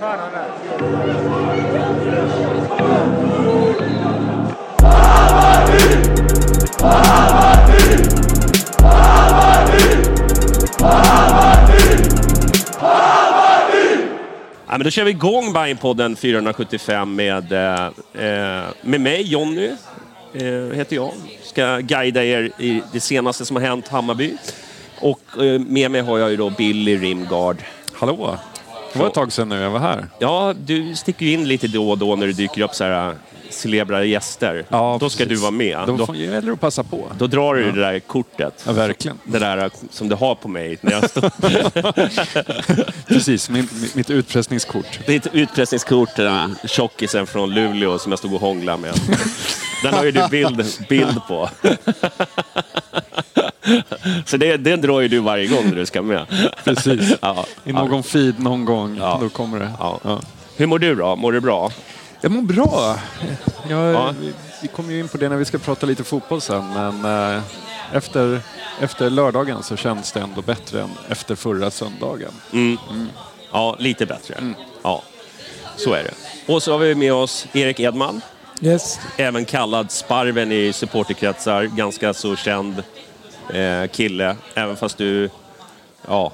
Ja, men då kör vi igång Bajenpodden 475 med, eh, eh, med mig, Jonny, eh, heter jag. Ska guida er i det senaste som har hänt Hammarby. Och eh, med mig har jag ju då Billy Rimgard. Hallå! Det var ett tag sedan nu jag var här. Ja, du sticker ju in lite då och då när det dyker upp så här eh, celebra gäster. Ja, då ska precis. du vara med. Då gäller det att passa på. då drar du det där kortet. Ja, verkligen. Det där eh, som du har på mig när jag står. Precis, min, mitt- utpressningskort. Det är ett utpressningskort, den här tjockisen från Luleå som jag stod och hånglade med. Den har ju du bild, bild på. Så det, det drar ju du varje gång när du ska med. Precis. Ja, I någon feed någon gång, Ja. då kommer det. Ja. Ja. Hur mår du då? Mår du bra? Jag mår bra. Jag, Ja. vi, vi kommer ju in på det när vi ska prata lite fotboll sen, men eh, efter, efter lördagen så känns det ändå bättre än efter förra söndagen. Ja, lite bättre. Ja, så är det. Och så har vi med oss Erik Edman. Yes. Även kallad Sparven i supporterkretsar. Ganska så känd eh, kille. Även fast du... Ja,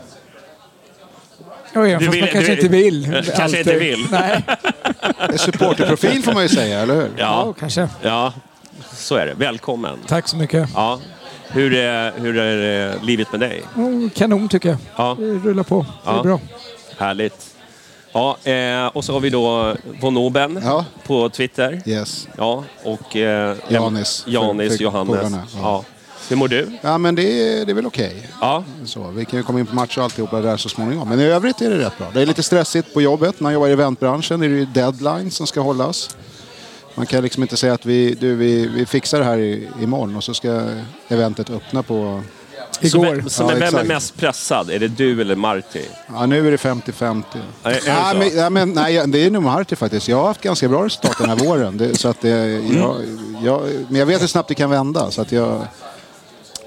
Ja, ja, Du fast vill- man kanske du- inte vill. Kanske alltid. inte vill. Nej, Supporterprofil får man ju säga, eller hur? ja, ja, kanske. ja, så är det. Välkommen. Tack så mycket. Ja. Hur är, hur är eh, livet med dig? Oh, kanon tycker jag. Ja. Det rullar på. Det är Ja. bra. Härligt. Ja, eh, och så har vi då von Oben Ja. på Twitter. Yes. Ja, och... Eh, Janis. Janis, Johannes. Ja. ja. Hur mår du? Ja, men det är, det är väl okej. Ja. Så, vi kan ju komma in på match och alltihopa där så småningom. Men i övrigt är det rätt bra. Det är lite stressigt på jobbet. När jag jobbar i eventbranschen är det ju deadlines som ska hållas. Man kan liksom inte säga att vi, du, vi, vi fixar det här i, imorgon och så ska eventet öppna på... Som, Igår. är, som Ja, är, vem är exakt. mest pressad? Är det du eller Marti? Ja, nu är det 50-50. Är- är det Nej, så? men, ja, men, nej, det är nog Marti faktiskt. Jag har haft ganska bra resultat den här våren. Det, så att det, jag, jag, men jag vet hur snabbt det kan vända. Så att jag,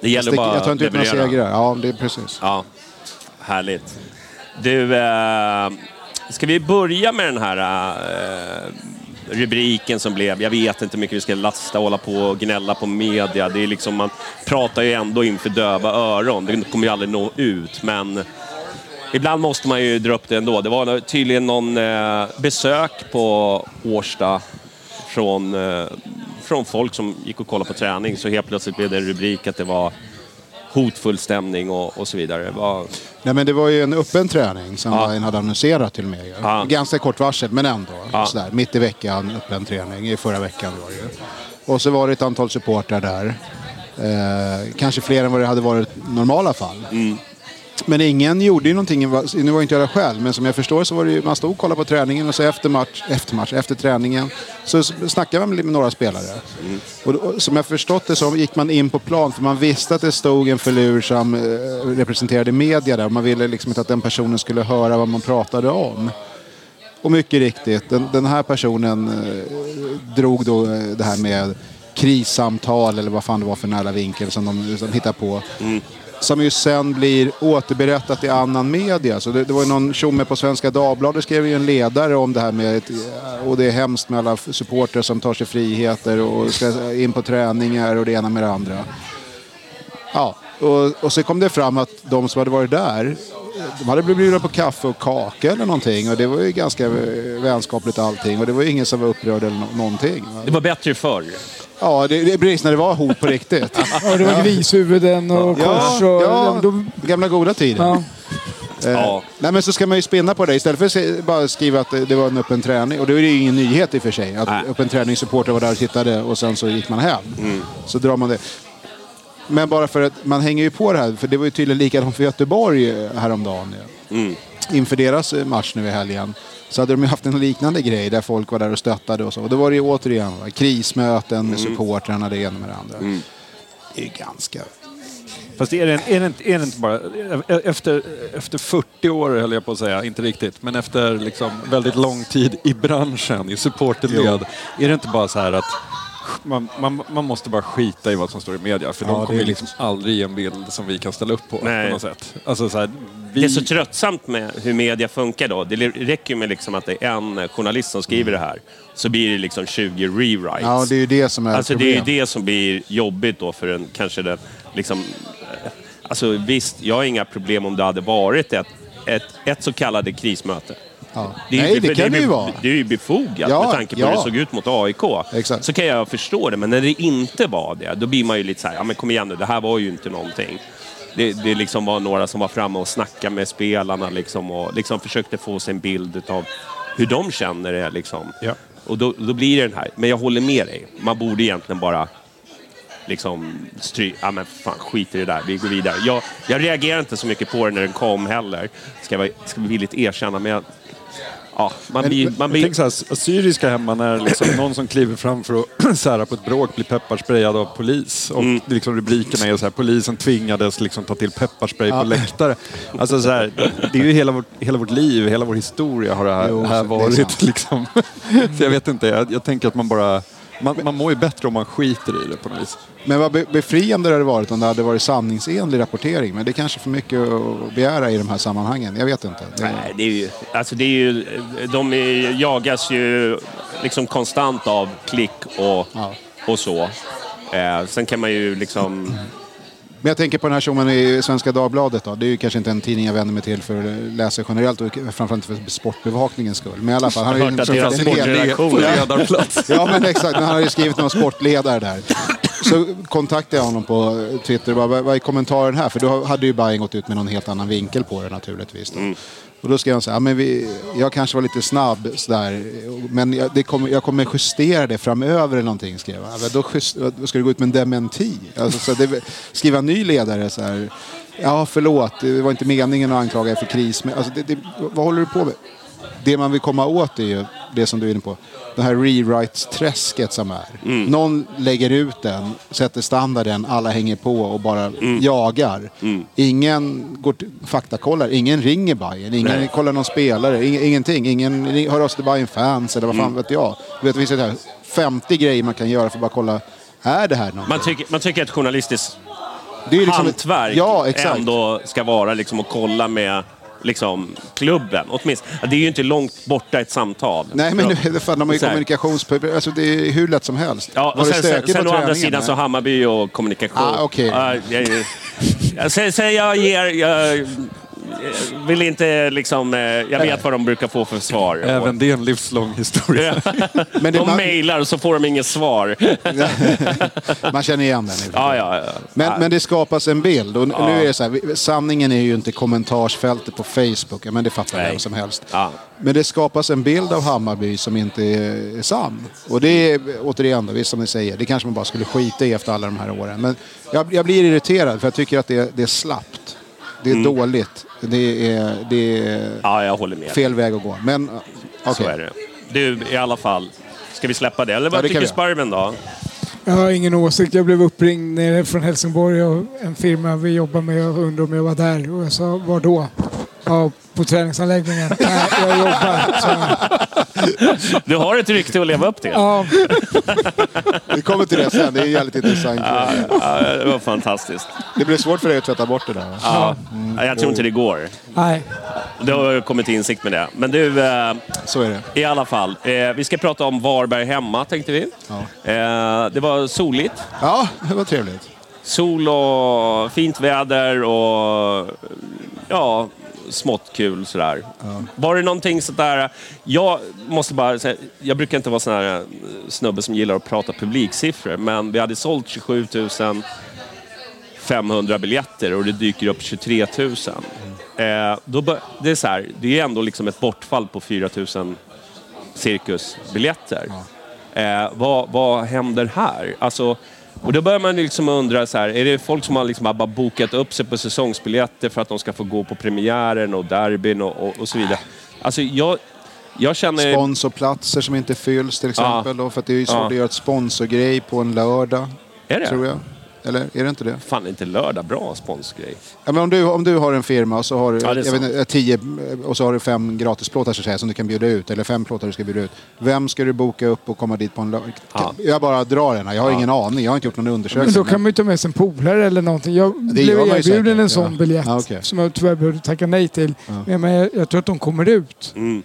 Det gäller jag, bara jag tar inte ut några segrar. Ja, det är precis. Ja, härligt. Du, eh, ska vi börja med den här eh, rubriken som blev, jag vet inte hur mycket vi ska lasta och hålla på och gnälla på media. Det är liksom, man pratar ju ändå inför döva öron. Det kommer ju aldrig nå ut, men ibland måste man ju dra upp det ändå. Det var tydligen någon eh, besök på Årsta från, eh, från folk som gick och kollade på träning, så helt plötsligt blev det en rubrik att det var hotfull stämning och, och så vidare. Vad, Nej, men det var ju en öppen träning som Ja. Bayern hade annonserat till mig. Ja. Ganska kort varsel, men ändå. Ja. Sådär, mitt i veckan, öppen träning. I förra veckan var det ju. Och så var det ett antal supportrar där. Eh, kanske fler än vad det hade varit i normala fall. Mm. Men ingen gjorde ju någonting, nu var inte jag där själv, men som jag förstår så var det ju, man stod och kollade på träningen och så efter match, efter match, efter träningen så snackade man med några spelare. Mm. Och, då- och som jag förstått det så gick man in på plan för man visste att det stod en filur som eh, representerade media där och man ville liksom inte att den personen skulle höra vad man pratade om. Och mycket riktigt, den, den här personen eh, drog då eh, det här med krissamtal eller vad fan det var för nära vinkel som de, som de hittade på. Mm som ju sen blir återberättat i annan media. Så det, det var ju någon tjomme på Svenska Dagbladet skrev ju en ledare om det här med ett, eh, och det är hemskt med alla supportrar som tar sig friheter och ska in på träningar och det ena med det andra. Ja, och, och så kom det fram att de som hade varit där de hade blivit bjudna på kaffe och kaka eller någonting och det var ju ganska eh, vänskapligt allting och det var ju ingen som var upprörd eller någonting. Det var bättre förr. Ja, det, det är precis när det var hot på riktigt. Ja, det var grishuvuden och kors och... ja, de, gamla goda tider. ja. Eh, Ja. Nej, men så ska man ju spinna på det istället för att bara skriva att det var en öppen träning. Och det är ju ingen nyhet i och för sig. Att Nej. öppen träningssupporter var där och tittade och sen så gick man hem. Så drar man det. Men bara för att man hänger ju på det här. För det var ju tydligen likadant för Göteborg eh, häromdagen. ju. Inför deras eh, match nu i helgen. Så hade de ju haft en liknande grej där folk var där och stöttade och så. Och då var det ju återigen va, krismöten med supportrarna, det ena med det andra. Det är ju ganska... Fast är det, är, det inte, är det inte bara... Efter, efter 40 år höll jag på att säga, inte riktigt, men efter liksom väldigt lång tid i branschen, i supporterled, är det inte bara så här att man, man, man måste bara skita i vad som står i media, för Ja, de det kommer ju liksom aldrig ge en bild som vi kan ställa upp på, Nej. på något sätt. Alltså så här, vi, Det är så tröttsamt med hur media funkar då. Det räcker ju med liksom att det är en journalist som skriver det här. Så blir det liksom 20 rewrites. Ja, det är ju det som är Alltså det är ju det som blir jobbigt då för en, kanske den, liksom... eh, Alltså visst, jag har inga problem om det hade varit ett, ett, ett så kallade krismöte. Ja. ju- Nej, det kan det ju är- vara. Det är ju befogat Ja, med tanke på ja. hur det såg ut mot AIK. Exakt. Så kan jag förstå det, men när det inte var det, då blir man ju lite så här, ja men kom igen nu, det här var ju inte någonting. Det, det liksom var några som var framme och snackade med spelarna liksom, och liksom försökte få sig en bild av hur de känner det. Liksom. Ja. Och då, då blir det den här. Men jag håller med dig. Man borde egentligen bara liksom stry... Ja men fan, skit i det där. Vi går vidare. Jag, jag reagerade inte så mycket på det när den kom heller. Ska jag ska vi villigt erkänna. Men jag, ja, man Men- blir... Man blir tänker så här, assyriska hemma när liksom någon som kliver fram för att sära på ett bråk blir pepparsprayad av polis. Och Mm. liksom rubrikerna är så här, polisen tvingades liksom ta till pepparspray på läktare. Alltså så här, det är ju hela vårt, hela vårt liv, hela vår historia har det här, Jo, här varit. Liksom. Så jag vet inte, jag, jag tänker att man bara... Man, man mår ju bättre om man skiter i det på något vis. Men vad be- befriande det hade varit om det hade varit sanningsenlig rapportering. Men det är kanske för mycket att begära i de här sammanhangen. Jag vet inte. Det, Nej, det är ju, alltså det är ju, de är, jagas ju liksom konstant av klick och, Ja. och så. Eh, sen kan man ju liksom... Men jag tänker på den här tjommen i Svenska Dagbladet. Då. Det är ju kanske inte en tidning jag vänder mig till för läsare generellt och framförallt för sportbevakningens skull. Men i alla fall. Han har ju att deras sportredaktion- ledarplats. Ja men exakt, men han har ju skrivit någon sportledare där. Så kontaktade jag honom på Twitter och bara, vad är kommentaren här? För då hade ju Bayern gått ut med någon helt annan vinkel på det naturligtvis. Då. Och då skrev han så här, ja, men vi, jag kanske var lite snabb sådär, men jag, det kommer, jag kommer justera det framöver eller någonting skrev han. Ja, Då just, då ska du gå ut med en dementi? Alltså, så det, skriva en ny ledare så här. Ja, förlåt, det var inte meningen att anklaga er för kris. Men, alltså, det, det, vad håller du på med? det man vill komma åt är ju det som du är inne på. Det här rewrites-träsket som är. Mm. Någon lägger ut den, sätter standarden, alla hänger på och bara Mm. jagar. Ingen går till, faktakollar, ingen ringer Bayern, ingen Nej. kollar någon spelare, ing, ingenting. Ingen hör av sig till Bayern fans eller vad Mm. fan vet jag. Du vet, det finns så här 50 grejer man kan göra för att bara kolla, är det här någonting? Man tycker, man tycker att journalistiskt det är liksom ett- hantverk Ja, exakt. ändå ska vara liksom att kolla med liksom, klubben. Åtminstone. Det är ju inte långt borta ett samtal. Nej men nu, fan, de har ju kommunikationsproblem, alltså det är hur lätt som helst. Ja, och sen, sen, sen å andra sidan så Hammarby och kommunikation. Ah, okej. Ja, jag, jag, säg, säg jag ger... Jag, jag vill inte liksom... eh, Jag vet vad de brukar få för svar. Även det är en livslång historia. Men de man, mejlar och så får de inget svar. man känner igen den. Ja, ja, ja. Men, men det skapas en bild. Och nu är det så här, sanningen är ju inte kommentarsfältet på Facebook, men det fattar Nej. vem som helst. Men det skapas en bild av Hammarby som inte är sann. Och det är återigen, då, visst som ni säger, det kanske man bara skulle skita i efter alla de här åren. Men jag, jag blir irriterad för jag tycker att det, det är slappt. Det är dåligt. Det är, det är ja, jag håller med. fel väg att gå. Men okej. Så är det. Du, i alla fall. Ska vi släppa det? Eller vad Ja, tycker Sparven då? Jag har ingen åsikt. Jag blev uppringd nere från Helsingborg och en firma vi jobbar med och undrade om jag var där. Och jag sa, var då? Ja, på träningsanläggningen. Nej, jag jobbar. Så, Du har ett rykte att leva upp till. ja, Vi kommer till det sen, det är jävligt intressant. Ja, ja, det var fantastiskt. Det blir svårt för dig att tvätta bort det där. va? Ja. Jag tror inte det går. nej. Du har kommit till insikt med det. Men du, eh, Så är det. i alla fall. Eh, vi ska prata om Varberg hemma, tänkte vi. Eh, det var soligt. Ja, det var trevligt. Sol och fint väder och ja, smått kul sådär. Var det någonting sådär... Jag måste bara säga, jag brukar inte vara sån här eh, snubbe som gillar att prata publiksiffror, men vi hade sålt 27 500 biljetter och det dyker upp 23 000. Eh, då det är så här, det är ändå liksom ett bortfall på 4 000 cirkusbiljetter. Eh, vad, vad händer här? Alltså, och då börjar man liksom undra, så här, är det folk som har liksom bara bokat upp sig på säsongsbiljetter för att de ska få gå på premiären och derbyn och, och, och så vidare? Alltså, jag, jag känner... Sponsorplatser som inte fylls till exempel. Då, för att det är ju svårt Ja. att göra ett sponsorgrej på en lördag. Är det? Tror jag. Eller är det inte det? Fan, är inte lördag bra sponsgrej? Ja, men om, du, om du har en firma och så har du Ja, det jag vet, tio och så har du fem gratisplåtar så att säga, som du kan bjuda ut. Eller fem plåtar du ska bjuda ut. Vem ska du boka upp och komma dit på en lördag? Ja. Jag bara drar den här. Jag har ingen aning. Jag har inte gjort någon undersökning. Men då kan man ju ta med sig en polare eller någonting. Jag blev man ju erbjuden säkert, en sån ja. biljett Ja, okej. som jag tyvärr behövde tacka nej till. Men jag, jag tror att de kommer ut. Mm.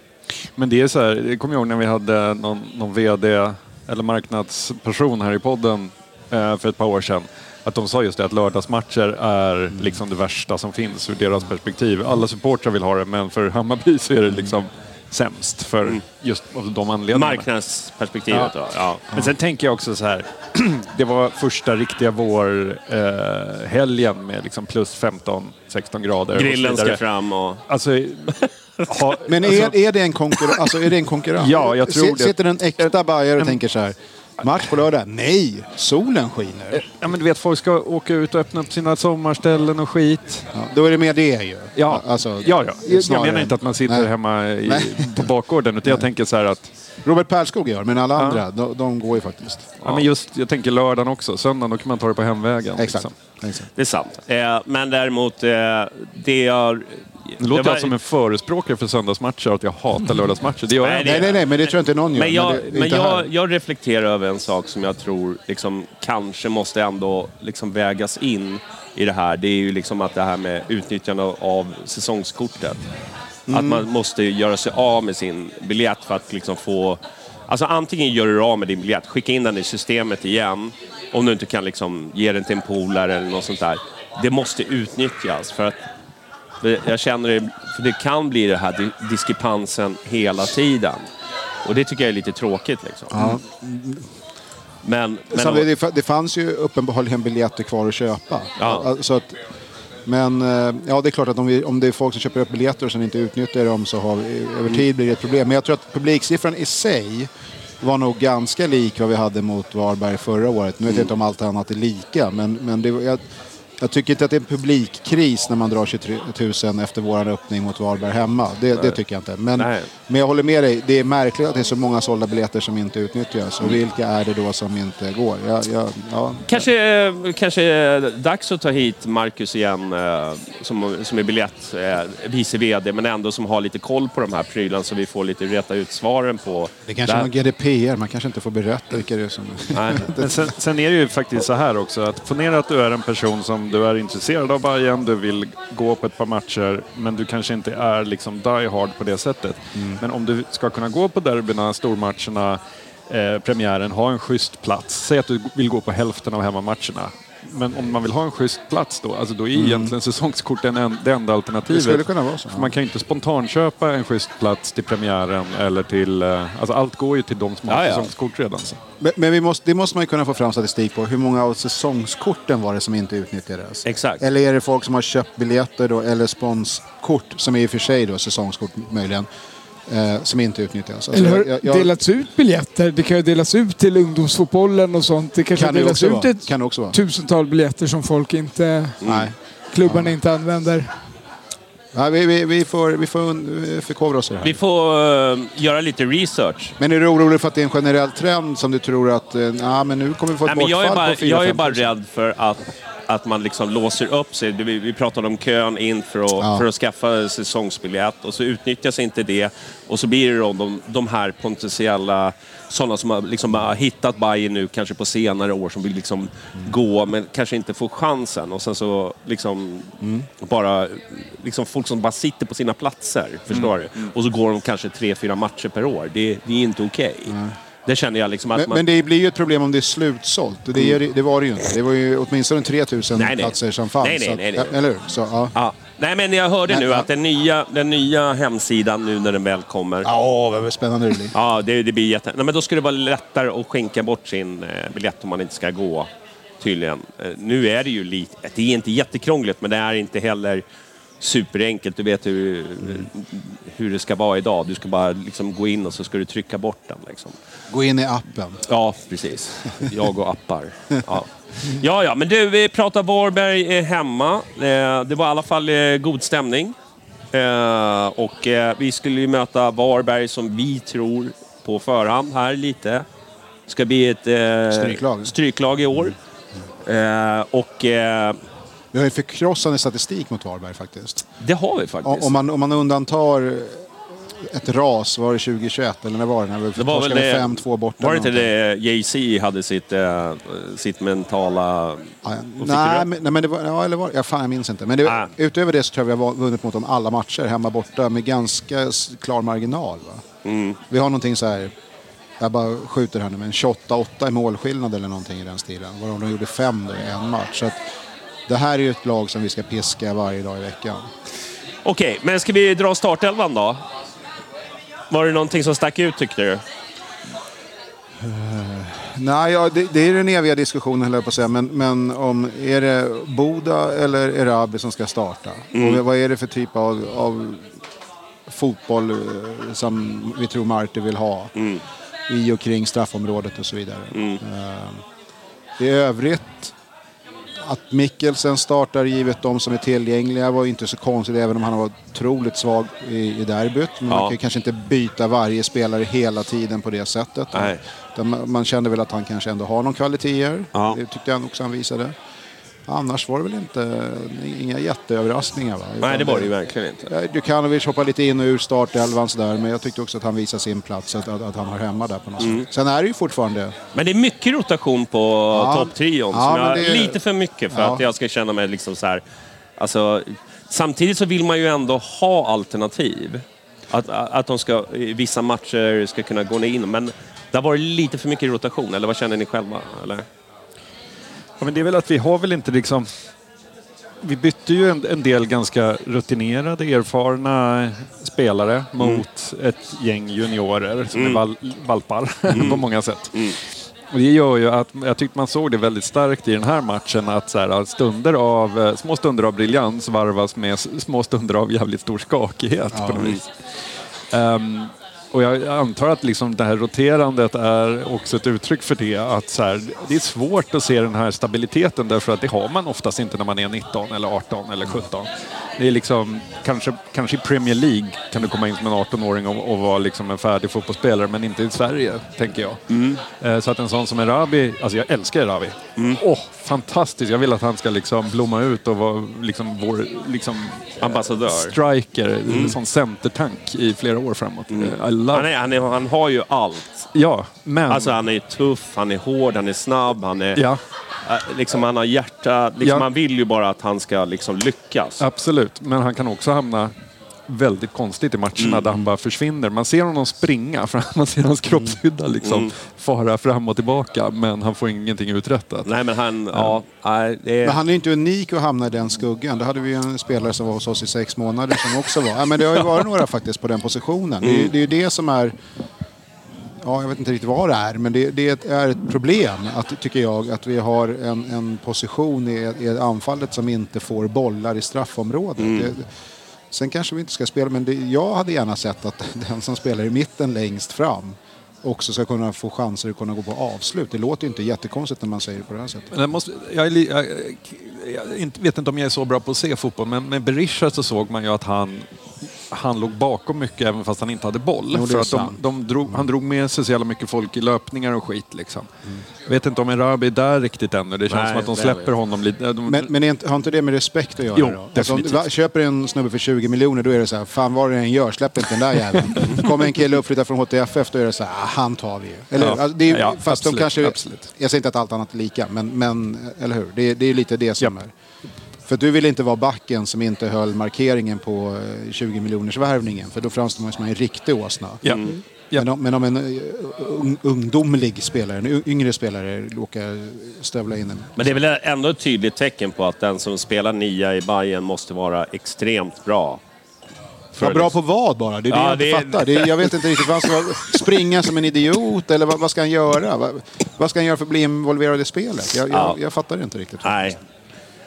Men det är så här, jag kommer ihåg när vi hade någon, någon VD eller marknadsperson här i podden eh, för ett par år sedan. Att de sa just det att lördagsmatcher är liksom det värsta som finns ur deras perspektiv. Alla supportrar vill ha det men för Hammarby så är det liksom sämst för just av de anledningarna. Marknadsperspektivet då? Ja. Men sen tänker jag också så här. det var första riktiga vårhelgen eh, helgen med liksom plus 15-16 grader. Grillen ska fram och... Alltså, ha, Men alltså, är, är, det en konkurrens? Alltså, är det en konkurrens? Ja, jag tror Si- det. Sitter en äkta bajare och tänker så här. Match på lördag? Nej, solen skiner. Ja men du vet, folk ska åka ut och öppna upp sina sommarställen och skit. Ja, då är det mer det ju. Ja, Alltså, ja, ja. Jag menar inte att man sitter Nej. hemma i, Nej. på bakgården, utan jag tänker så här att... Robert Perskog gör, men alla andra, de, de går ju faktiskt. Ja. men just, jag tänker lördagen också. Söndagen, då kan man ta det på hemvägen. Exakt. Liksom. Exakt. Det är sant. Eh, men däremot, eh, det jag... Nu låter det var- jag som en förespråkare för söndagsmatcher och att jag hatar lördagsmatcher. Det gör jag Nej, inte. Nej, nej, nej, men det tror jag inte någon gör. Men jag, det men inte jag, jag reflekterar över en sak som jag tror liksom, kanske måste ändå liksom vägas in i det här. Det är ju liksom att det här med utnyttjande av säsongskortet. Mm. Att man måste göra sig av med sin biljett för att liksom få... Alltså antingen gör du av med din biljett, skicka in den i systemet igen. Om du inte kan liksom ge den till en polare eller något sånt där. Det måste utnyttjas för att det- jag känner det, för det kan bli det här di- diskrepansen hela tiden. Och det tycker jag är lite tråkigt liksom. Men, men Samtidigt, det, det fanns ju uppenbarligen biljetter kvar att köpa. Ja. Så att, men eh, ja, det är klart att om, vi, om det är folk som köper upp biljetter och sen inte utnyttjar dem så har vi, över tid blir det ett problem. Men jag tror att publiksiffran i sig var nog ganska lik vad vi hade mot Varberg förra året. Nu vet jag inte om allt annat är lika, men, men det, jag, jag tycker inte att det är en publikkris när man drar 23 000 efter vår öppning mot Varberg hemma. Det, det tycker jag inte. Men, Nej. men jag håller med dig, det är märkligt att det är så många sålda biljetter som inte utnyttjas. Och vilka är det då som inte går? Jag, jag, ja. Kanske, kanske är dags att ta hit Marcus igen eh, som, som är biljett, eh, vice VD, men ändå som har lite koll på de här prylarna så vi får lite rätta ut svaren på... Det kanske är någon GDPR, man kanske inte får berätta vilka det är som... Nej. Men sen, sen är det ju faktiskt så här också att ponera att du är en person som du är intresserad av Bayern, du vill gå på ett par matcher, men du kanske inte är liksom die hard på det sättet. Men om du ska kunna gå på derbyna, stormatcherna, eh, premiären, ha en schysst plats. Säg att du vill gå på hälften av hemmamatcherna. Men om man vill ha en schysst plats då, alltså då är egentligen säsongskort den en, det enda alternativet. Det skulle kunna vara så. För man kan ju inte spontanköpa en schysst plats till premiären eller till... eh, Alltså allt går ju till de som har Ja, ja. säsongskort redan. Så. Men, men vi måste, det måste man ju kunna få fram statistik på. Hur många av säsongskorten var det som inte utnyttjades? Exakt. Eller är det folk som har köpt biljetter då, eller sponskort, som är i och för sig då säsongskort möjligen, eh, som inte utnyttjas? Alltså, Eller har jag- jag- delats ut biljetter? Det kan ju delas ut till ungdomsfotbollen och sånt. Det kanske Kan det delas också ut vara. ett Kan det tusental biljetter som folk inte... Nej. Klubbarna inte använder. Nej, vi, vi, vi får, vi får förkovra oss i det här. Vi får eh, göra lite research. Men är du orolig för att det är en generell trend som du tror att, eh, nah, men nu kommer vi få ett Nej, men jag, är bortfall bara, på 4 jag är bara rädd för att, att man liksom låser upp sig. Vi, vi pratade om kön in för att, Ja. för att skaffa säsongsbiljett och så utnyttjas inte det och så blir det då de, de här potentiella sådana som har, liksom har hittat Bayern nu kanske på senare år som vill liksom gå men kanske inte får chansen och sen så liksom bara liksom folk som bara sitter på sina platser, förstår du? Och så går de kanske tre, fyra matcher per år. Det, det är inte okej. Det känner jag liksom att Men, man... men det blir ju ett problem om det är slutsålt. Det, är, det- var det ju inte. Det var ju åtminstone 3000 Nej, nej. platser som fanns. Nej, nej, att- nej, nej. Eller hur? Så, ja. Ja. Nej, men jag hörde Nej, nu ja. att den nya, den nya hemsidan, nu när den väl kommer, Ja, vad spännande det blir. Ja, det, det blir jätte... Nej, men då ska det vara lättare att skänka bort sin eh, biljett om man inte ska gå, tydligen. Eh, nu är det ju lite... Det är inte jättekrångligt, men det är inte heller superenkelt. Du vet hur, hur det ska vara idag. Du ska bara liksom gå in och så ska du trycka bort den. Liksom. Gå in i appen. Ja, precis. Jag och appar. Ja. ja, ja, men du, vi pratar Varberg eh, hemma. Eh, det var i alla fall eh, god stämning. Och vi skulle ju möta Varberg som vi tror på förhand här lite. Ska bli ett Stryklag. stryklag i år. Och Vi har ju förkrossande statistik mot Varberg faktiskt. det har vi faktiskt. Om man, om man undantar ett ras, var det 2021 eller när var det? När vi det var väl det, 5-2 borta. var det inte det Jay-Z hade sitt, eh, sitt mentala... Ja, nej, men, nej, men det var, ja, eller var, ja, fan, jag minns inte. Men det, Ah. utöver det så tror jag vi har vunnit mot dem alla matcher, hemma borta, med ganska klar marginal. Mm. Vi har någonting så här, jag bara skjuter här nu, men 28-8 i målskillnad eller någonting i den stilen. Varav de gjorde fem då i en match. Så att, det här är ju ett lag som vi ska piska varje dag i veckan. Okej, men ska vi dra startelvan då? Var det någonting som stack ut tyckte du? Nej, ja, det, det är den eviga diskussionen höll jag på att säga. Men, men om, är det Boda eller Erabi som ska starta? Och vad är det för typ av, av fotboll eh, som vi tror Marti vill ha? I och kring straffområdet och så vidare. Eh, I övrigt, att Mikkelsen startar givet de som är tillgängliga var inte så konstigt även om han var otroligt svag i, i derbyt. Men man Ja. kan ju kanske inte byta varje spelare hela tiden på det sättet. Man, man kände väl att han kanske ändå har någon kvaliteter. Ja. Det tyckte jag också han visade. Annars var det väl inte inga jätteöverraskningar va? Nej, det var det ju verkligen inte. Ja, Djukanovic hoppar lite in och ur startelvan sådär, men jag tyckte också att han visar sin plats, att, att, han har hemma där på något Mm. sätt. Sen är det ju fortfarande... Men det är mycket rotation på Ja. topptrion. Ja, det- Lite för mycket för Ja. att jag ska känna mig liksom så här... Alltså, samtidigt så vill man ju ändå ha alternativ. Att, att de ska, i vissa matcher ska kunna gå in. Men det har varit lite för mycket rotation, eller vad känner ni själva? Eller? Ja, men det är väl att vi har väl inte liksom... Vi bytte ju en, en del ganska rutinerade, erfarna spelare mot ett gäng juniorer som är val, valpar på många sätt. Och det gör ju att jag tyckte man såg det väldigt starkt i den här matchen att så här, stunder av, eh, små stunder av briljans varvas med små stunder av jävligt stor skakighet på något vis. Ehm, och jag antar att liksom det här roterandet är också ett uttryck för det. Att så här, det är svårt att se den här stabiliteten därför att det har man oftast inte när man är 19 eller 18 eller 17. Det är liksom, kanske, kanske i Premier League kan du komma in som en 18-åring och, och vara liksom en färdig fotbollsspelare men inte i Sverige, tänker jag. Eh, Så att en sån som Erabi, alltså jag älskar Erabi. Åh, fantastiskt! Jag vill att han ska liksom blomma ut och vara liksom vår liksom, Ambassadör. striker, en sån centertank i flera år framåt. Love Han, är, han, är, han har ju allt. Ja, men... Alltså han är tuff, han är hård, han är snabb, han är... ja, Liksom han har hjärta. Liksom Ja. Man vill ju bara att han ska liksom lyckas. absolut. Men han kan också hamna väldigt konstigt i matcherna där han bara försvinner. Man ser honom springa, för man ser hans kroppshydda liksom fara fram och tillbaka, men han får ingenting uträttat. Nej men han, ja, nej, det är... Men han är ju inte unik att hamna i den skuggan. Då hade vi en spelare som var hos oss i sex månader som också var... Ja, men det har ju varit några faktiskt på den positionen. Det, är, ju- det är ju det som är... Ja, jag vet inte riktigt vad det är, men det, det är ett problem, att, tycker jag, att vi har en, en position i, i anfallet som inte får bollar i straffområdet. Det, sen kanske vi inte ska spela, men det, jag hade gärna sett att den som spelar i mitten längst fram också ska kunna få chanser att kunna gå på avslut. Det låter ju inte jättekonstigt när man säger det på det här sättet. Jag, måste, jag, är jag, jag vet inte om jag är så bra på att se fotboll, men med Berisha så såg man ju att han han låg bakom mycket även fast han inte hade boll. Jo, det för att de, de drog, han drog med sig så jävla mycket folk i löpningar och skit. Liksom. Mm. Jag vet inte om Erabi är där riktigt ännu. Det känns Nej, som att de det släpper honom lite. De, Men, men är inte, har inte det med respekt att göra Jo, då? Alltså, om du definitivt. va- köper en snubbe för 20 miljoner då är det så här, fan vad du än gör, släpp inte den där jäveln. Kommer en kille uppflyttad från HTFF då är det så här, ah, han tar vi ju. Eller, Ja. alltså, det är, Ja, fast absolut, de kanske, absolut. jag säger inte att allt annat är lika, men, men eller hur? Det, det är lite det som är. För du vill inte vara backen som inte höll markeringen på eh, 20 miljoners värvningen för då framstår man som en riktig åsna. ja. Ja. Men, om, men om en eh, ung, ungdomlig spelare, en yngre spelare råkar stövla in en Men det är väl ändå ett tydligt tecken på att den som spelar nia i Bayern måste vara extremt bra. Ja, bra på vad bara? Det är det Ja, jag inte det är- fattar. Det är, jag vet inte riktigt. Vad han ska springa som en idiot eller vad, vad ska han göra? Vad, vad ska han göra för att bli involverad i spelet? Jag, jag, Ja. jag fattar det inte riktigt. Nej,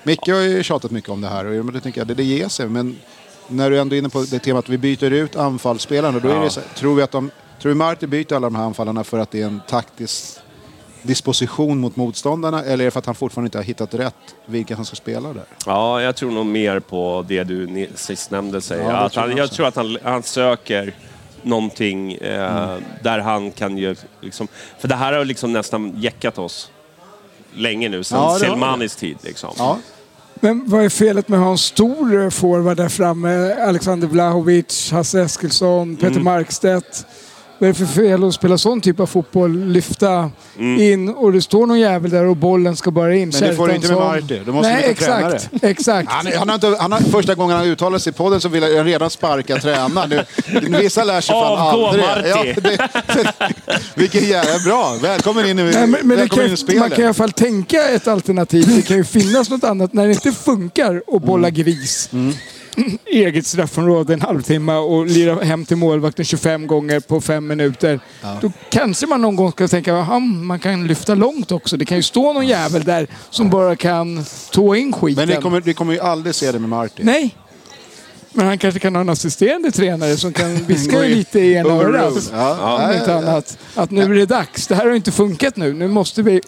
Micke har ju tjatat mycket om det här och jag tycker att det, det ger sig. Men när du ändå är inne på det temat att vi byter ut anfallsspelarna, då är det så, tror vi att de... Tror vi Marti byter alla de här anfallarna för att det är en taktisk disposition mot motståndarna eller är det för att han fortfarande inte har hittat rätt vilka som ska spela där? ja, jag tror nog mer på det du sist nämnde säger. Ja, det att han, jag jag tror att han, han söker någonting eh, Mm. där han kan ju... Liksom, för det här har liksom nästan jäckat oss länge nu, sedan Ja, det det. Selmanis tid. Liksom. Ja, Men vad är felet med att ha en stor forward där framme? Alexander Vlahovic, Hasse Eskilsson, Peter Mm. Markstedt. Vad är det för fel att spela sån typ av fotboll? Lyfta Mm. in och det står någon jävel där och bollen ska bara in. Men det får du inte med. Marti. Då måste Nej, du byta exakt. exakt. Han, han har inte, han har, första gången han uttalade sig i podden så ville han redan sparka tränaren. Nu, vissa lär sig fan Avgå, aldrig. Marti. det, vilken jävla bra. Välkommen in i, Nej, men, men kan, in i spelet. man kan i alla fall tänka ett alternativ. Det kan ju finnas något annat när det inte funkar att bolla Mm. Eget straffområde en halvtimme och lira hem till målvakten 25 gånger på fem minuter. Då kanske man någon gång ska tänka att man kan lyfta långt också. Det kan ju stå någon jävel där som bara kan tå in skiten. Men ni kommer, ni kommer ju aldrig se det med Martin. Nej. Men han kanske kan ha en assisterande tränare som kan viska lite i ena örat. Ja. Om Ja, inte ja, ja. annat. Att nu är det dags. Det här har inte funkat nu. Nu måste vi...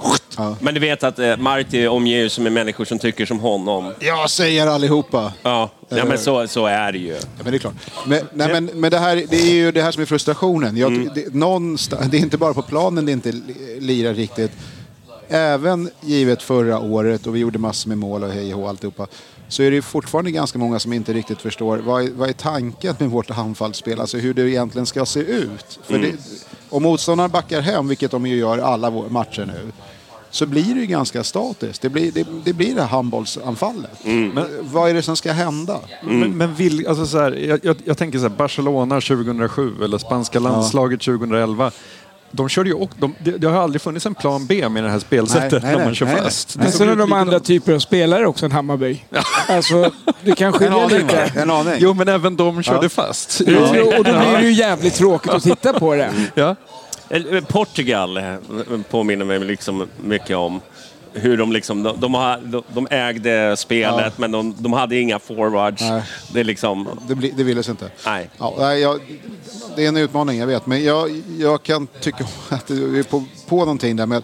Men du vet att eh, Marti omger sig med människor som tycker som honom. Jag säger allihopa. Ja, ja men så, så är det ju. Ja, men det är klart. Men, nej, men, men det, här, det är ju det här som är frustrationen. Jag, Mm. det, någonstans, det är inte bara på planen det inte li- lirar riktigt. Även givet förra året och vi gjorde massor med mål och hej och alltihopa. Så är det fortfarande ganska många som inte riktigt förstår vad är, vad är tanken med vårt anfallsspel. Alltså hur det egentligen ska se ut. För det, om motståndaren backar hem, vilket de ju gör alla matcher nu. Så blir det ju ganska statiskt. Det blir det, det, blir det handbollsanfallet. Men vad är det som ska hända? Men, men vill, alltså så här, jag, jag, jag tänker så här, Barcelona 2007 eller spanska landslaget 2011. De körde ju också, de, det, har aldrig funnits en plan B med det här spelsättet Nej, nej, när man kör nej, nej. fast. Men sen har de andra typer av spelare också än Hammarby. Alltså, det kan En skilja lite. En aning. Jo, men även de körde fast. Jo, och då blir det ju jävligt tråkigt att titta på det. Ja. Eh, Portugal eh, påminner mig liksom mycket om hur de liksom, de, de, har, de, de ägde spelet Ja. men de, de hade inga forwards. Nej. Det är liksom, Det, det ville sig inte. nej. Ja, nej, jag, det är en utmaning, jag vet. Men jag, jag kan tycka att du är på, på någonting där med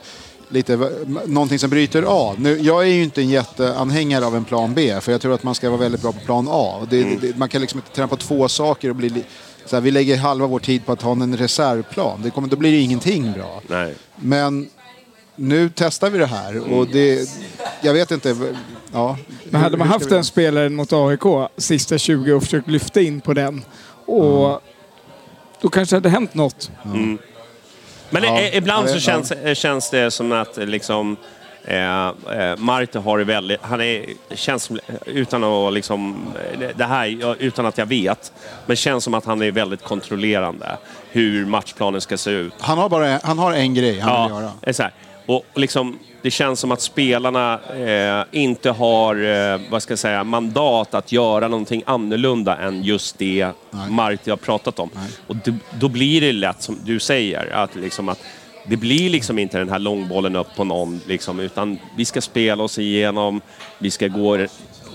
lite, någonting som bryter av. Nu, jag är ju inte en jätteanhängare av en plan B, för jag tror att man ska vara väldigt bra på plan A. Det, det, man kan liksom inte träna på två saker och bli... li- Så här, vi lägger halva vår tid på att ha en reservplan. Det kommer, då blir det ingenting bra. nej. Men nu testar vi det här och det... Jag vet inte... Ja, Men hade man Hur haft vi- den spelaren mot AIK sista 20 och försökt lyfta in på den och då kanske det hade hänt något. Men Ja, ibland jag så vet, känns, eh, känns det som att liksom, eh, eh, Marte har det väldigt... Han är, känns utan att liksom... det- här, ja, utan att jag vet, men känns som att han är väldigt kontrollerande. Hur matchplanen ska se ut. Han har bara han har en grej han vill göra. det är så här. Och liksom, det känns som att spelarna eh, inte har eh, vad ska jag säga, mandat att göra någonting annorlunda än just det Marti har pratat om. Och då, då blir det lätt, som du säger, att, liksom att det blir liksom inte den här långbollen upp på någon, liksom, utan vi ska spela oss igenom, vi ska gå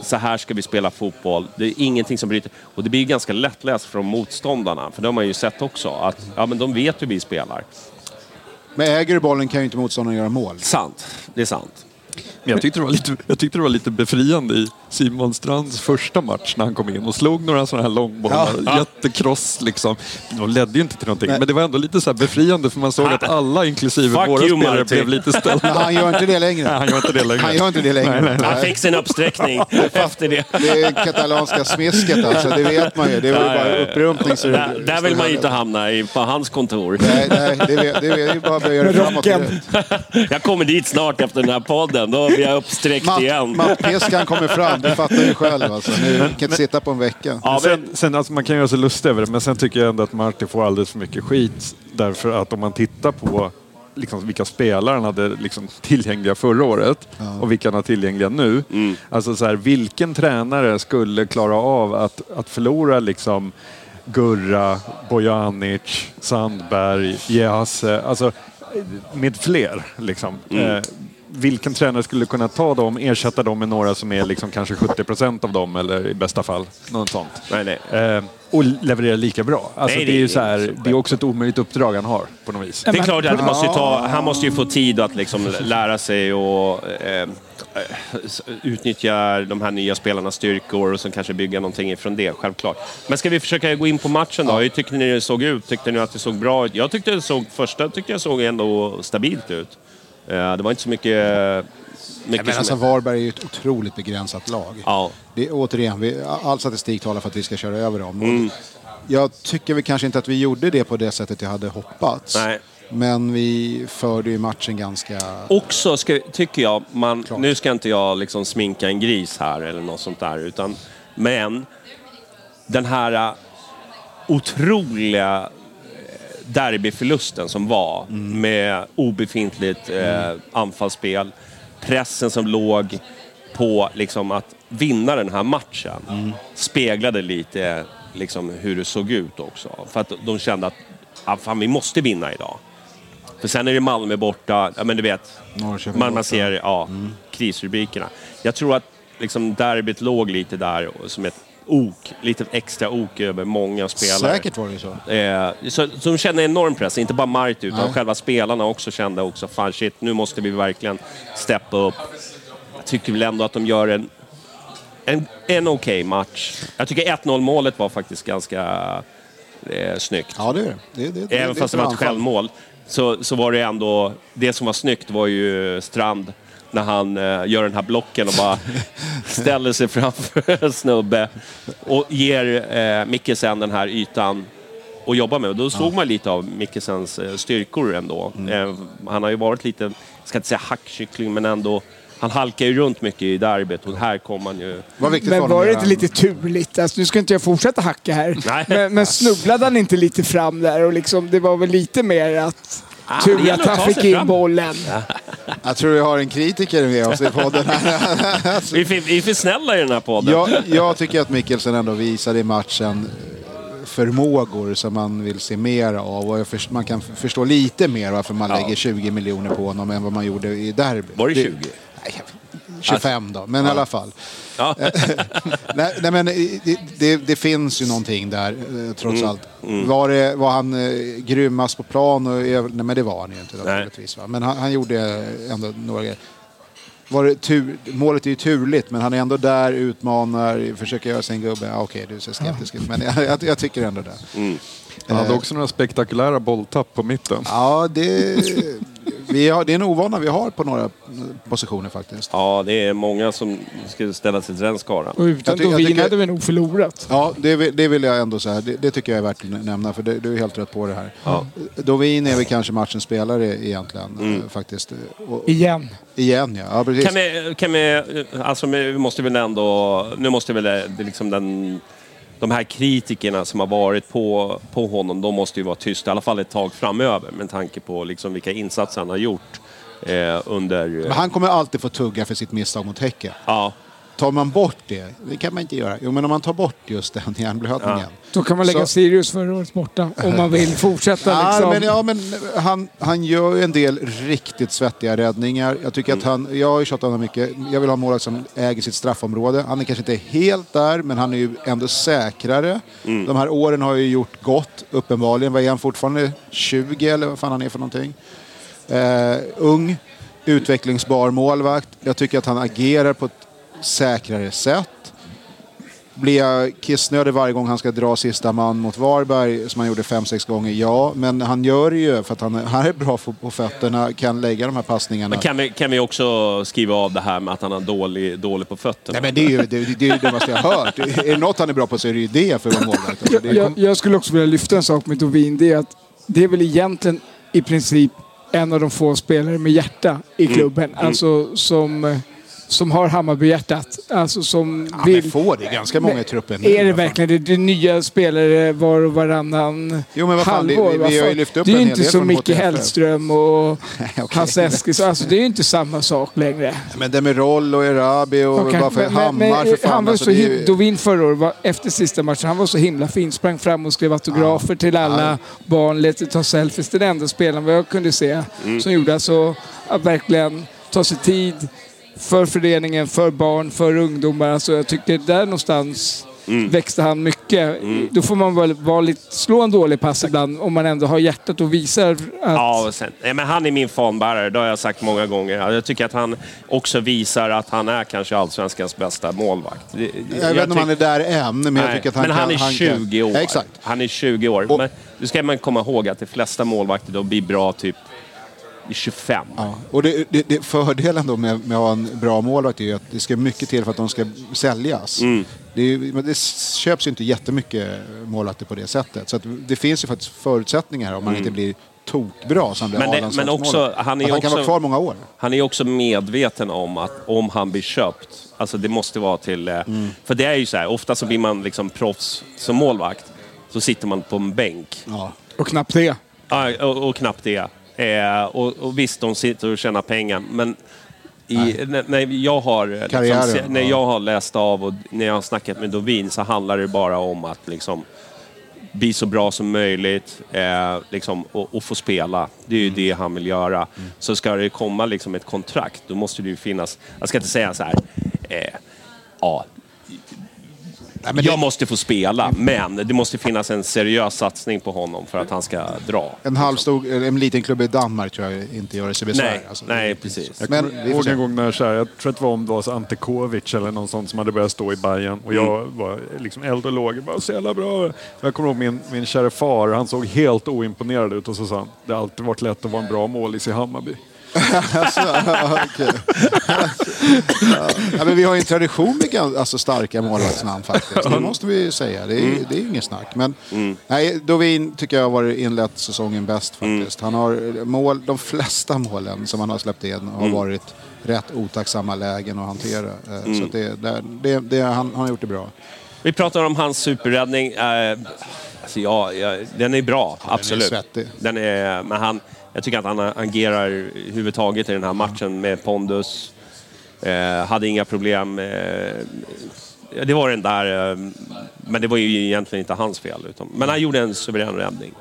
så här ska vi spela fotboll. Det är ingenting som bryter. Och det blir ganska lättläst från motståndarna, för de har man ju sett också att ja, men de vet hur vi spelar. Men äger du bollen kan ju inte motståndaren göra mål. Sant, det är sant. Men jag tyckte, det var lite, jag tyckte det var lite befriande i Simon Strands första match när han kom in och slog några sådana här långbollar. Ja. Jättekross liksom. De ledde ju inte till någonting. Nej. Men det var ändå lite så här befriande för man såg att alla, inklusive Fuck våra you, spelare, Martin. blev lite ställda. Men han gör inte det längre. Nej, han gör inte det längre. Han gör inte det längre. Nej, nej, Han fick sin uppsträckning efter det. Det är katalanska smisket alltså, det vet man ju. Det var ju bara upprumpning. så Där, där vill man ju inte hamna i, på hans kontor. Nej, nej, det, vet, det är ju bara att böja det framåt. Jag kommer dit snart efter den här podden. Då blir jag uppsträckt igen. Matt, Mattpiskan kommer fram, du fattar ju själv alltså. Nu kan inte sitta på en vecka. Ja, sen, men, sen, alltså man kan göra sig lustig över det, men sen tycker jag ändå att Martin får alldeles för mycket skit. Därför att om man tittar på liksom, vilka spelare han hade liksom, tillgängliga förra året och vilka han har tillgängliga nu. Alltså så här, vilken tränare skulle klara av att, att förlora liksom Gurra, Bojanic, Sandberg, Jehasse, alltså med fler liksom. Eh, vilken tränare skulle kunna ta dem, ersätta dem med några som är liksom kanske 70 procent av dem eller i bästa fall något sånt. nej, nej. Eh, och leverera lika bra. Alltså Nej, det, är ju så här, det är också ett omöjligt uppdrag han har på något vis. Det är klart att måste ju ta, han måste ju få tid att liksom lära sig och eh, eh, utnyttja de här nya spelarnas styrkor och sen kanske bygga någonting ifrån det, självklart. Men ska vi försöka gå in på matchen då? Hur tyckte ni det såg ut? Tyckte ni att det såg bra ut? Jag tyckte det såg, första tyckte jag såg ändå stabilt ut. Eh, det var inte så mycket... Mycket men alltså Varberg är ju ett otroligt begränsat lag. Ja. Det återigen, vi, all statistik talar för att vi ska köra över dem. Mm. Jag tycker väl kanske inte att vi gjorde det på det sättet jag hade hoppats. Nej. Men vi förde ju matchen ganska... Också ska, tycker jag, man, nu ska inte jag liksom sminka en gris här eller något sånt där, utan, men den här äh, otroliga derbyförlusten som var med obefintligt eh, anfallsspel, pressen som låg på liksom, att vinna den här matchen speglade lite liksom, hur det såg ut också. För att de kände att ah, fan, vi måste vinna idag. För sen är det Malmö borta, ja men du vet, Norrköping man, man ser ja, krisrubrikerna. Jag tror att liksom derbyt låg lite där som ett ok, lite extra ok över många spelare. Säkert var det så. Eh, så, så de kände enorm press, inte bara Marti utan Nej. själva spelarna också kände också, fan shit, nu måste vi verkligen steppa upp. Jag tycker väl ändå att de gör en, en, en okej match. Jag tycker 1-0 målet var faktiskt ganska eh, snyggt. Ja, det är det. det, det, det Även fast det var ett självmål så, så var det ändå... Det som var snyggt var ju Strand när han eh, gör den här blocken och bara ställer sig framför en snubbe och ger eh, Mikkelsen den här ytan att jobba med. Och då såg man lite av Mikkelsens eh, styrkor ändå. Mm. Eh, han har ju varit lite, jag ska inte säga hackkyckling, men ändå han halkar ju runt mycket i derbyt och här kom han ju... Viktigt Men var det inte lite turligt? Alltså, nu ska inte jag fortsätta hacka här. Nej. Men, men snubblade han inte lite fram där? Och liksom, det var väl lite mer att... det Tur gäller att att han ta fick in bollen. Jag tror vi har en kritiker med oss i podden här. Vi är, för- vi är för snälla i den här podden. jag, jag tycker att Mikkelsen ändå visade i matchen eh, förmågor som man vill se mer av. Och jag förs- man kan förstå lite mer varför man Ja. lägger 20 miljoner på honom än vad man gjorde i derby. Var det 20? Nej, 25 då, men i alla fall. Ja. nej, nej, men det, det, det finns ju någonting där, eh, trots Mm. allt. Var, det, var han eh, grymmast på plan? Och, över- nej, men det var han ju inte naturligtvis. Va? Men han, han gjorde ändå några grejer. Var det tur, målet är ju turligt, men han är ändå där, utmanar, försöker göra sin gubbe. Ja, Okej, du ser skeptisk ut, men jag, jag, jag tycker ändå det. Mm. Han hade också några spektakulära bolltapp på mitten. Ja, det, vi har, det är en ovana vi har på några positioner faktiskt. Ja, det är många som ska ställa sig till den skaran. Och utan Jag ty- jag Dovin tycker- hade vi nog förlorat. Ja, det vill, det vill jag ändå säga. Det, det tycker jag är värt att nämna, för du är helt rätt på det här. Dovin är väl kanske matchens spelare egentligen, eh, faktiskt. Och, Igen. igen, ja. ja precis. Kan vi, kan vi, alltså vi måste väl ändå, nu måste väl liksom den, de här kritikerna som har varit på, på honom, de måste ju vara tysta, i alla fall ett tag framöver med tanke på liksom vilka insatser han har gjort eh, under... Men han kommer alltid få tugga för sitt misstag mot Häcken. Ja, Tar man bort det, det kan man inte göra. Jo, men om man tar bort just den hjärnblödningen. Då kan man lägga Så- Sirius förra året borta om man vill fortsätta Ja, liksom. men, ja, men han, han gör ju en del riktigt svettiga räddningar. Jag tycker att han, jag har ju tjatat om honom mycket. Jag vill ha målvakt som äger sitt straffområde. Han är kanske inte helt där, men han är ju ändå säkrare. De här åren har ju gjort gott, uppenbarligen. Vad är han fortfarande? 20 eller vad fan han är för någonting? Eh, ung. utvecklingsbar målvakt. Jag tycker att han agerar på ett säkrare sätt. Blir jag kissnödig varje gång han ska dra sista man mot Varberg, som han gjorde fem, sex gånger? Ja, men han gör det ju för att han är, han är bra på, fötterna, kan lägga de här passningarna. Men kan vi, kan vi också skriva av det här med att han är dålig, dålig på fötterna? Nej, men det är ju det, det, är det dummaste jag har hört. Är det något han är bra på så är det ju det för att vara målvakt. Jag, jag skulle också vilja lyfta en sak med Dovin. Det är att det är väl egentligen i princip en av de få spelare med hjärta i Mm. klubben. Alltså som, eh, som har Hammarby-hjärtat. Alltså som Ja, vill... får det. Ganska många i truppen. Är det verkligen det? Det är nya spelare var och varannan Jo, men vad fan, det- halvår. vi- vi Vad har ju lyft upp det är ju inte som Micke. Hellström och okej. Hasse Eskilsson. Alltså det är ju inte samma sak längre. Men Demirol och Erabi och Okej, varför men- Hammar men för fan. Han var alltså, så det ju- Dovin förra året, efter sista matchen, han var så himla fin. Sprang fram och skrev autografer till alla barn, lät ta selfies. Det är den enda spelaren vad jag kunde se Mm. som gjorde alltså att verkligen ta sig tid för föreningen, för barn, för ungdomar. Alltså jag tycker där någonstans Mm. växte han mycket. Då får man väl vara lite, slå en dålig pass ibland om man ändå har hjärtat och visar att... Ja, och sen, nej, men han är min fanbärare, det har jag sagt många gånger. Jag tycker att han också visar att han är kanske allsvenskans bästa målvakt. Det- Jag vet inte om han är där än, men jag Nej, tycker att han men han kan... är 20 kan, år. Exakt. Han är 20 år. Och- Men då ska man komma ihåg att de flesta målvakter då blir bra typ i 25. Ja. Och det, det, det, fördelen då med, med att ha en bra målvakt är ju att det ska mycket till för att de ska säljas. Mm. Det, det köps ju inte jättemycket målvakter på det sättet. Så att det finns ju faktiskt förutsättningar om man inte blir tokbra som blir Mm. Men det- men också- han är att han kan också- vara kvar många år. Han är också medveten om att om han blir köpt, alltså det måste vara till... eh, Mm. För det är ju så här, ofta så blir man liksom proffs som målvakt, så sitter man på en bänk. Ja. Och knappt det. Ja, och, och knappt det. Eh, och, och visst, de sitter och tjänar pengar, men i, när, när, jag har, liksom, Karriären, se- när ja. jag har läst av och när jag har snackat med Dovin så handlar det bara om att liksom, bli så bra som möjligt eh, liksom, och, och få spela. Det är ju det han vill göra. Så ska det komma liksom, ett kontrakt, då måste det ju finnas... Jag ska inte säga så här... Eh, ja, Nej, men jag det, måste få spela, men det måste finnas en seriös satsning på honom för att han ska dra. en halvstor, eller en liten klubb i Danmark tror jag inte gör det sig besvär. Nej, Alltså, nej, precis. Jag Men ihåg en gång när så här, jag tror att det var om det var så Ante Kovic eller någon sån som hade börjat stå i Bayern och jag Mm. var liksom eld och låg. Bara så jävla bra. Jag kommer ihåg min, min kära far, han såg helt oimponerad ut och så sa han, det har alltid varit lätt att vara en bra målis i Hammarby. Alltså, okej. ja, men vi har ju en tradition med alltså, starka målvaktsnamn faktiskt. Det måste vi ju säga. Det är, Mm. det är inget snack. Men nej, Dovin tycker jag har varit inlett säsongen bäst Mm. faktiskt. Han har mål, de flesta målen som han har släppt in Mm. har varit rätt otacksamma lägen att hantera. Eh, Mm. Så att det, det, det, han, har gjort det bra. Vi pratar om hans superräddning. Eh, alltså ja, ja, den är bra, absolut. svettig. Den är, men han, jag tycker att han agerar överhuvudtaget i den här matchen med pondus. Eh, hade inga problem. Eh, det var den där, eh, men det var ju egentligen inte hans fel. Utan, men han gjorde en suverän räddning.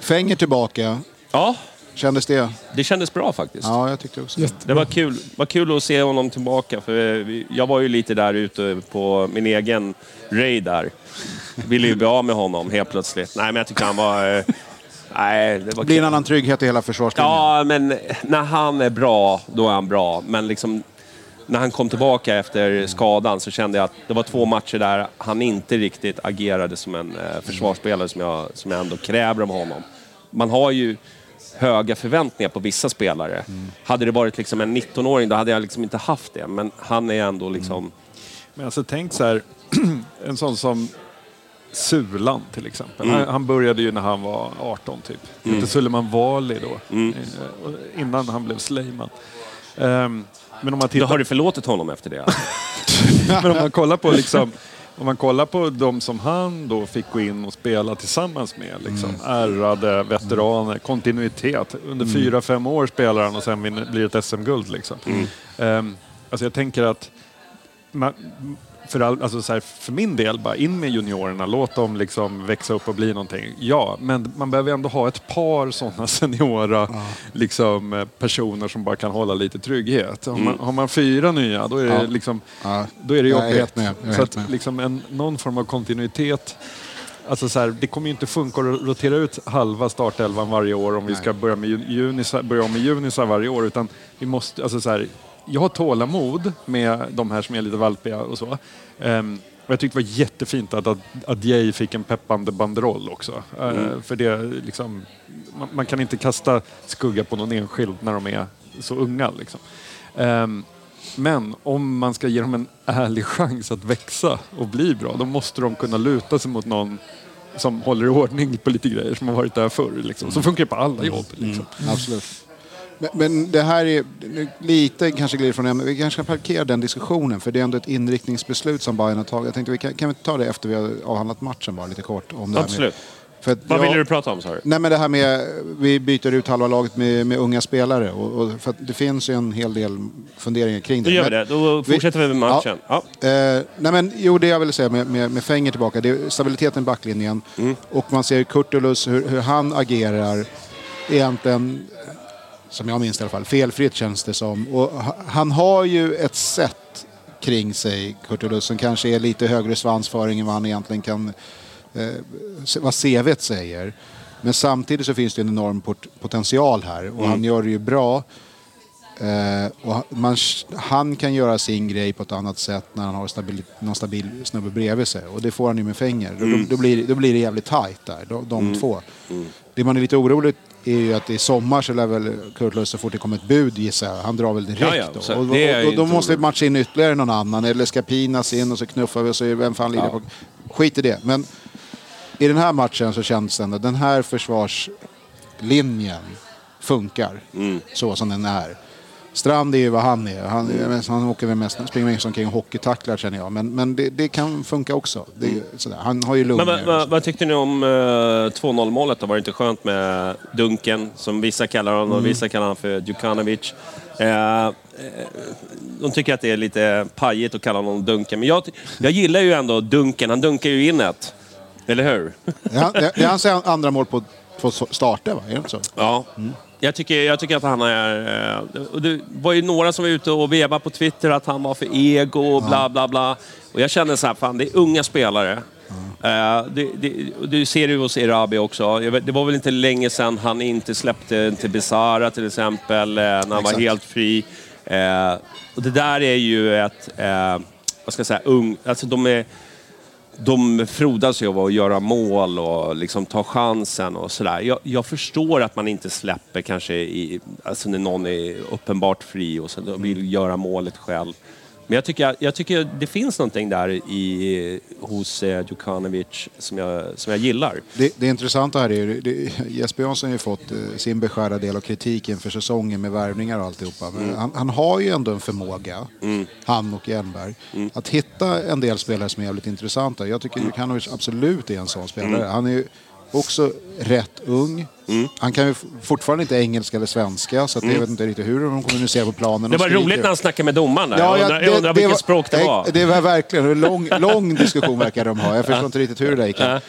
Fänger tillbaka. Ja, Kändes det? det kändes bra faktiskt. Ja, jag tyckte också Det var kul, var kul att se honom tillbaka. För vi- jag var ju lite där ute på min egen raid där. Ville ju bli av med honom helt plötsligt. Nej, men jag tyckte han var... Nej, det var blir en annan trygghet i hela försvarslinjen. Ja, men när han är bra, då är han bra. Men liksom, när han kom tillbaka efter skadan så kände jag att det var två matcher där han inte riktigt agerade som en eh, försvarsspelare som jag, som jag ändå kräver av honom. Man har ju höga förväntningar på vissa spelare. Hade det varit liksom en 19-åring då hade jag liksom inte haft det. Men han är ändå liksom... Men alltså tänk så här, en sån som Sulan till exempel. Han, han började ju när han var 18 typ. Mm. Inte Suleiman Wali då, eh, och innan han blev Sleiman. Ehm, men om man Då tittar... har du förlåtit honom efter det? Men om man kollar på liksom, om man kollar på de som han då fick gå in och spela tillsammans med, liksom, ärrade veteraner, kontinuitet. Under fyra, fem år spelar han och sen blir det ett SM-guld. Liksom. Ehm, alltså jag tänker att man, för, all, alltså så här, för min del, bara in med juniorerna, låt dem liksom växa upp och bli någonting. Ja, men man behöver ändå ha ett par sådana seniora liksom, eh, personer som bara kan hålla lite trygghet. Har, man, har man fyra nya, då är det, Ja. liksom, Ja. då är det jobbigt. är Så att liksom en, någon form av kontinuitet Alltså så här, det kommer ju inte funka att rotera ut halva startelvan varje år om vi ska börja, med ju- junisar, börja om med junisar varje år. Utan vi måste, alltså så här, jag har tålamod med de här som är lite valpiga och så. Ehm, och jag tyckte det var jättefint att, Jay fick en peppande banderoll också. Eh, för det liksom, man, man kan inte kasta skugga på någon enskild när de är så unga. Liksom. Ehm, men om man ska ge dem en ärlig chans att växa och bli bra, då måste de kunna luta sig mot någon som håller i ordning på lite grejer som har varit där förr. Liksom. Så funkar det på alla jobb. Liksom. Absolut. Men, men det här är lite kanske glider från ämnet. Vi kanske ska parkera den diskussionen för det är ändå ett inriktningsbeslut som Bayern har tagit. Jag tänkte vi kan, kan vi ta det efter vi har avhandlat matchen bara lite kort? Om det Absolut. För att Vad jag- ville du prata om sa du? Nej men det här med, vi byter ut halva laget med, med unga spelare. Och, och för det finns ju en hel del funderingar kring det. Då gör vi det. Då fortsätter vi med matchen. Ja. Eh, nej men, jo, det jag vill säga med, med, med Fenger tillbaka, det är stabiliteten i backlinjen. Och man ser Kurtulus, hur, hur han agerar. Egentligen, som jag minns i alla fall, felfritt känns det som. Och ha- han har ju ett sätt kring sig, Kurtulus, som kanske är lite högre svansföring än vad han egentligen kan, eh, vad CVt säger. Men samtidigt så finns det en enorm pot- potential här och han gör det ju bra. Eh, och han- man, han kan göra sin grej på ett annat sätt när han har stabil, någon stabil snubbe bredvid sig. Och det får han ju med Fenger. Då, då, blir, då blir det jävligt tajt där, de, de två. Det man är lite orolig är ju att i sommar så lär väl Kurt Lund så fort det kommer ett bud gissar jag, han drar väl direkt Ja, ja, då. Och, och, ju och, då måste vi matcha in ytterligare någon annan. Eller ska Pinas in och så knuffar vi och så är vem fan lirar på... Skit i det. Men i den här matchen så känns det ändå, den här försvarslinjen funkar Mm. så som den är. Strand är ju vad han är. Han, vet, han åker väl mest, springer mest omkring och hockeytacklar känner jag. Men, men det, det kan funka också. Det, är sådär. Han har ju lugn. Men vad, vad, vad tyckte ni om eh, 2-0 målet då? Var det inte skönt med Dunken, som vissa kallar honom, och vissa kallar honom för Djukanovic. Eh, eh, de tycker att det är lite pajigt att kalla honom Dunken, men jag, jag gillar ju ändå Dunken. Han dunkar ju in ett. Eller hur? Det är hans andra mål på två starter va? Är det inte så? Ja. Jag, tycker, jag tycker att han är... eh, det var ju några som var ute och vevade på Twitter att han var för ego och bla bla bla. Och jag känner så här, fan det är unga spelare. Eh, det, det, du ser ju hos Erabi också. Vet, det var väl inte länge sedan han inte släppte till Besara till exempel, eh, när han var Exakt. helt fri. Eh, och det där är ju ett, eh, vad ska jag säga, ung... Alltså de är de frodas ju av att göra mål och liksom ta chansen och sådär. Jag, jag förstår att man inte släpper kanske i, alltså när någon är uppenbart fri och så vill göra målet själv. Men jag tycker, jag tycker det finns någonting där i, hos eh, Djukanovic som jag, som jag gillar. Det, det intressanta här är ju, Jesper Jansson har ju fått eh, sin beskärda del av kritiken för säsongen med värvningar och alltihopa. Men han, han har ju ändå en förmåga, han och Jernberg, att hitta en del spelare som är jävligt intressanta. Jag tycker Djukanovic absolut är en sån spelare. Han är ju också rätt ung. Han kan ju fortfarande inte engelska eller svenska, så att jag vet inte riktigt hur de kommunicerar på planen. Det var skriker. roligt när han snackade med domaren där. jag undrar, jag undrar det vilket var- språk det var. Det var verkligen en lång, lång diskussion verkar de ha. Jag förstår inte riktigt hur det där gick. Ja.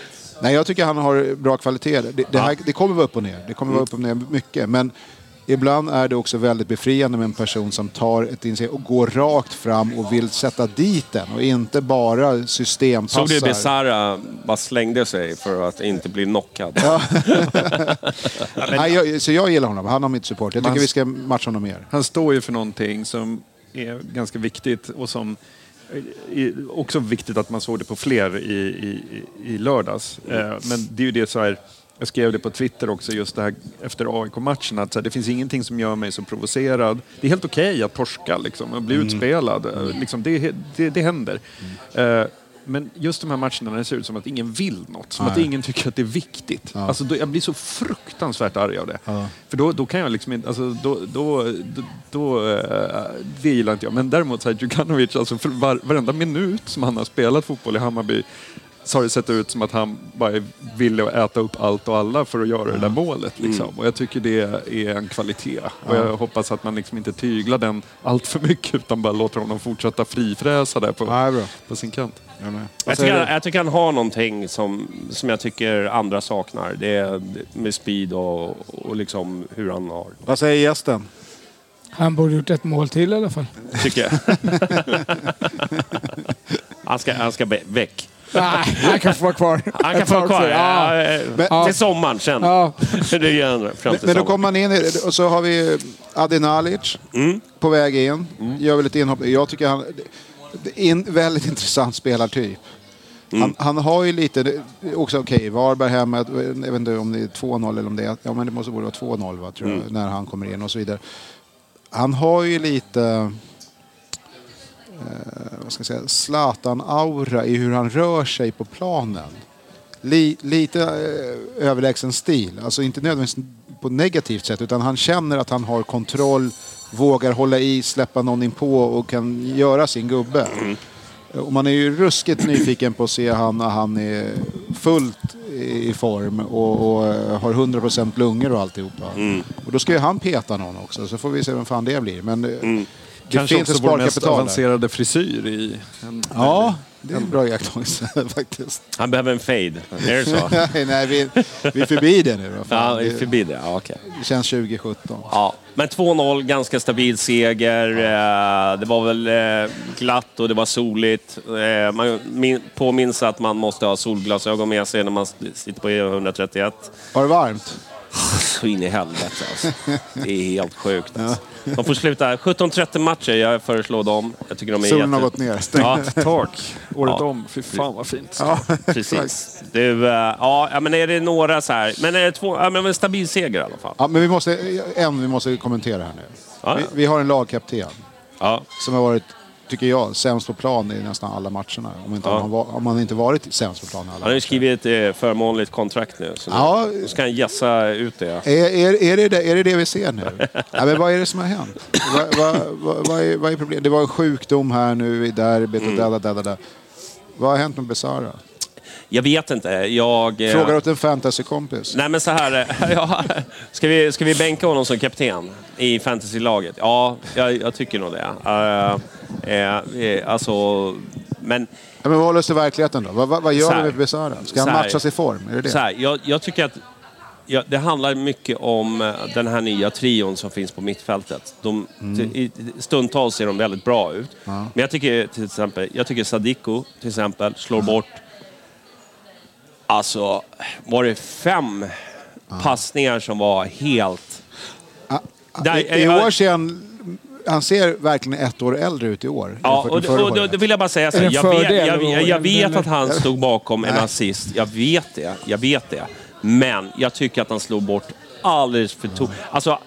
Nej, jag tycker han har bra kvalitet. Det, det, här, det kommer vara upp och ner. Det kommer vara upp och ner mycket. Men ibland är det också väldigt befriande med en person som tar ett initiativ och går rakt fram och vill sätta dit den och inte bara systempassar. Såg du Besara bara slängde sig för att inte bli knockad? Nej, jag, så jag gillar honom. Han har mitt support. Jag tycker Man- vi ska matcha honom mer. Han står ju för någonting som är ganska viktigt och som är också viktigt att man såg det på fler i, i, i lördags. Eh, Men det är ju det så här, jag skrev det på Twitter också just det här efter AIK-matchen att här, det finns ingenting som gör mig så provocerad. Det är helt okej att torska liksom och bli utspelad. Eh, Liksom, det, det, det händer. Eh, Men just de här matcherna när det ser ut som att ingen vill något, som att Nej. ingen tycker att det är viktigt. Alltså, då, jag blir så fruktansvärt arg av det. För då, då kan jag liksom inte, alltså, då, då, då, då, eh, det gillar inte jag. Men däremot så här, Djukanovic, alltså för var, varenda minut som han har spelat fotboll i Hammarby så har det sett ut som att han bara ville äta upp allt och alla för att göra det där målet. Liksom. Och jag tycker det är en kvalitet. Och jag hoppas att man liksom inte tyglar den allt för mycket utan bara låter honom fortsätta frifräsa där på, Ja, bra. på sin kant. Jag. Jag tycker, han, jag tycker han har någonting som, som jag tycker andra saknar. Det är med speed och, och liksom hur han har. Vad säger gästen? Han borde gjort ett mål till i alla fall. Tycker jag. han, ska, han ska be- väck. Nej, han kan få vara kvar. Han kan få vara kvar. Ja. Men- Till sommaren sen. Ja. Det gör han fram Men, till men då kommer man in och så har vi Adi Nalic Mm. på väg in. Gör väl ett inhopp. Jag tycker han... En väldigt intressant spelartyp. Mm. Han, han har ju lite, också okej, Varberg hemma, jag vet inte om det är 2-0 eller om det är, ja men det måste borde vara 2-0 va, tror jag, Mm. när han kommer in och så vidare. Han har ju lite, eh, vad ska jag säga, Zlatan-aura i hur han rör sig på planen. Li, lite eh, överlägsen stil, alltså inte nödvändigtvis på negativt sätt utan han känner att han har kontroll, vågar hålla i, släppa någon in på och kan göra sin gubbe. Och man är ju ruskigt nyfiken på att se han när han är fullt i form och, och eh, har 100% lungor och alltihopa. Och då ska ju han peta någon också, så får vi se vem fan det blir. Men eh, det Kanske finns också vår mest avancerade frisyr i... En, Ja, det är en bra iakttagelse faktiskt. Han behöver en fade. Är det så? Nej, nej vi, vi är förbi det nu. Ja, vi är förbi det. Ja, okej. det känns 2017. Ja, men 2-0, ganska stabil seger. Eh, Det var väl eh, glatt och det var soligt. Eh, Man min- påminns att man måste ha solglasögon med sig när man sitter på E131. Var det varmt? Så in i helvete alltså. Det är helt sjukt. De får sluta 17-30 matcher, jag föreslår dem. Jag tycker de är Solen har jätte... gått ner. Ja, tak, året Ja. om. Fy fan vad fint. Ja, precis. Du, eh, ja, men är det några så här... Men är det två... Ja, men en stabil seger i alla fall. Ja, men vi måste, en vi måste kommentera här nu. Ja, Vi, vi har en lagkapten Ja. som har varit, tycker jag, sämst på plan i nästan alla matcherna. Om, inte Ja. han, var, om han inte varit sämst på plan i alla Han har ju skrivit ett eh, förmånligt kontrakt nu. Så Ja. nu ska han gässa ut det. Är, är, är, det, är det det vi ser nu? ja, men vad är det som har hänt? Vad, vad, vad, vad, är, vad är problemet? Det var en sjukdom här nu i derbyt Mm. och där, där, där, där. Vad har hänt med Besara? Jag vet inte. Jag... eh, Frågar åt en fantasykompis. Nej men så här, eh, ja, ska, vi, ska vi bänka honom som kapten i fantasylaget? Ja, jag, jag tycker nog det. Uh, eh, alltså, men Ja, men vad håller oss till verkligheten då? Vad, vad, gör här. vi med Besara? Ska han matchas i form? Är det det? så här, jag, jag tycker att ja, det handlar mycket om den här nya trion som finns på mittfältet. De, Mm. stundtals ser de väldigt bra ut. Men jag tycker till exempel, jag tycker Sadiko till exempel slår bort, alltså var det fem passningar som var helt... Där- I, I jag- år ser han... Han ser verkligen ett år äldre ut i år. Ja, och, förra och, då, vill jag bara säga så Är här, jag vet, jag, att jag, jag vet att han stod bakom en assist. Jag vet det, jag vet det. Men jag tycker att han slog bort alldeles för to- alltså,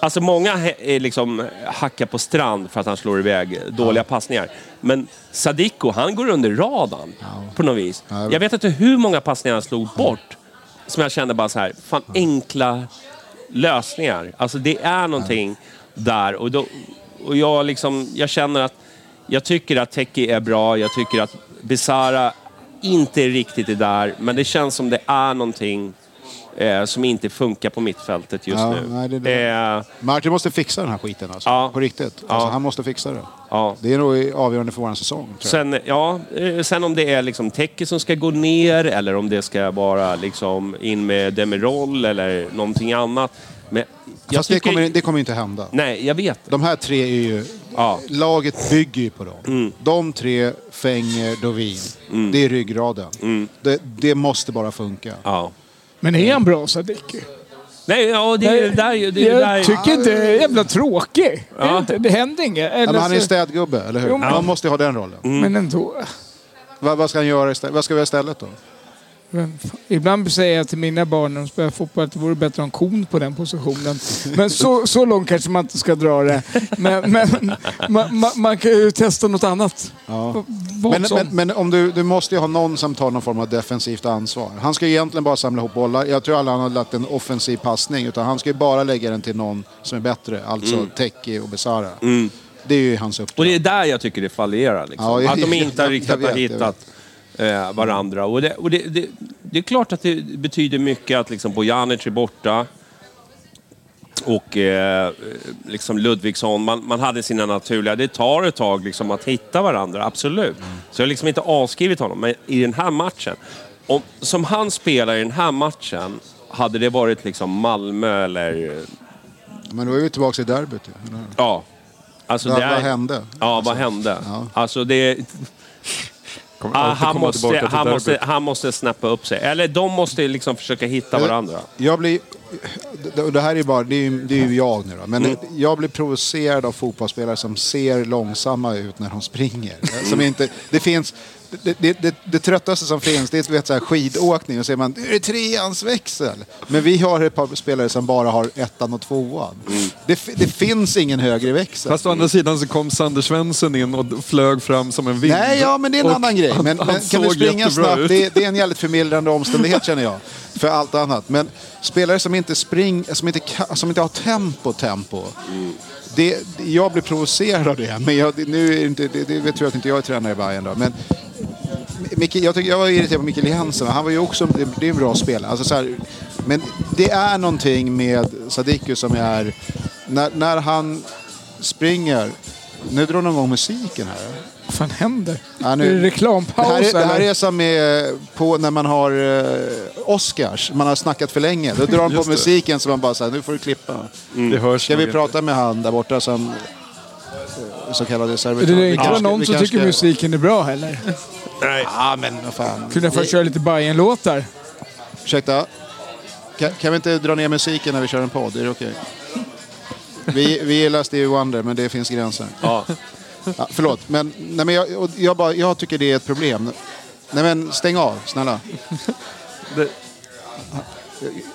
alltså många är liksom hackar på strand för att han slår iväg dåliga passningar. Men Sadiko, han går under radarn på något vis. Ja. Jag vet inte hur många passningar han slog bort. Som jag kände bara så här, fan enkla lösningar. Alltså det är någonting där. Och, då, och jag, liksom, jag känner att jag tycker att Teki är bra. Jag tycker att Besara inte riktigt är där. Men det känns som det är någonting eh, som inte funkar på mittfältet just Ja, nu. nej, det det. Eh, Martin måste fixa den här skiten alltså. Ja. På riktigt. Alltså, Ja. Han måste fixa det. ja. Det är nog avgörande för vår säsong. Sen, ja, eh, sen om det är liksom Teki som ska gå ner eller om det ska vara liksom in med Demirol eller någonting annat. Men Fast det tycker- kommer, det kommer inte hända. Nej, jag vet. De här tre är ju... Ja. Laget bygger ju på dem. Mm. De tre, Fenger, Dovin. Det är ryggraden. Det, det måste bara funka. Ja. Men är han bra Sadiki? Nej, ja, det är det där... Det är det där. jag tycker inte det är jävla tråkig. Det, Ja. inte? det händer inget. Ja, Eller men han är ju så- städgubbe, eller hur? Jo, men- Han måste ju ha den rollen. Men ändå. Vad, vad ska han göra istället? Vad ska vi göra istället då? Ibland säger jag till mina barn när de spelar fotboll att det vore bättre att ha en kon på den positionen. Men så, så långt kanske man inte ska dra det. Men, men man, man, man kan ju testa något annat. Ja. Men, men, men om du, du måste ju ha någon som tar någon form av defensivt ansvar. Han ska ju egentligen bara samla ihop bollar. Jag tror aldrig han har lagt en offensiv passning. Utan han ska ju bara lägga den till någon som är bättre. Alltså Teki och Besara. Det är ju hans uppdrag. Och det är där jag tycker det fallerar. Liksom. Ja, jag- att de inte har jag- riktigt jag vet, har jag hittat eh, varandra. Och, det, och det, det, det är klart att det betyder mycket att liksom Bojanic är borta. Och eh, liksom Ludvigsson, man, man hade sina naturliga... Det tar ett tag liksom att hitta varandra, absolut. Så jag har liksom inte avskrivit honom. Men i den här matchen, om, som han spelar i den här matchen, hade det varit liksom Malmö eller... Men då är vi tillbaka i derbyt. eller? Ja. Alltså det är, vad hände? Ja, vad hände? ja. Alltså det... Kommer Ah, alltid han, komma måste, tillbaka till han, måste, han måste snappa upp sig. Eller de måste liksom försöka hitta varandra. Jag blir... och Det här är bara, det är, ju- det är ju jag nu då, men Mm. jag blir provocerad av fotbollsspelare som ser långsamma ut när de springer. Mm. Som inte, det finns... Det, det, det, det tröttaste som finns det är vet, så här, skidåkning och så säger man är det treans växel? Men vi har ett par spelare som bara har ettan och tvåan. Det, det finns ingen högre växel. Fast å andra sidan så kom Sander Svensson in och flög fram som en vind. Nej, ja, men det är en Och annan grej. han- Men, han men kan du springa snabbt, det, det är en jävligt förmildrande omständighet känner jag. För allt annat. Men spelare som inte springer, som inte, som inte har tempo, tempo. Det, jag blir provocerad av det. Men jag, det- nu är det inte, det, det vet jag att inte jag är tränare i Bayern då. Men Micke, jag, tycker, jag var irriterad på Mikael Jensen. Han var ju också, det, är en bra spelare. Alltså, så här, men det är någonting med Sadiku som är, när, när han springer, nu drar någon gång musiken här. Vad fan händer? Ja, nu- Är det Det reklampaus här, är, det här eller? är som med, på när man har eh, Oscars, man har snackat för länge. Då drar de på musiken så man bara säger nu får du klippa. Det hörs Ska vi inte. prata med han där borta som eh, så kallade servitör? Det är inte kanske- någon som kanske tycker musiken är bra heller. Ja men vad fan. Kunde jag först köra lite Bajen-låtar? Ursäkta? Kan, kan vi inte dra ner musiken när vi kör en podd? Är det okej? Vi, vi gillar Stevie Wonder men det finns gränser. Ja. Ja, förlåt, men, nej, men jag, jag, bara, jag tycker det är ett problem. Nej men stäng av, snälla. Det-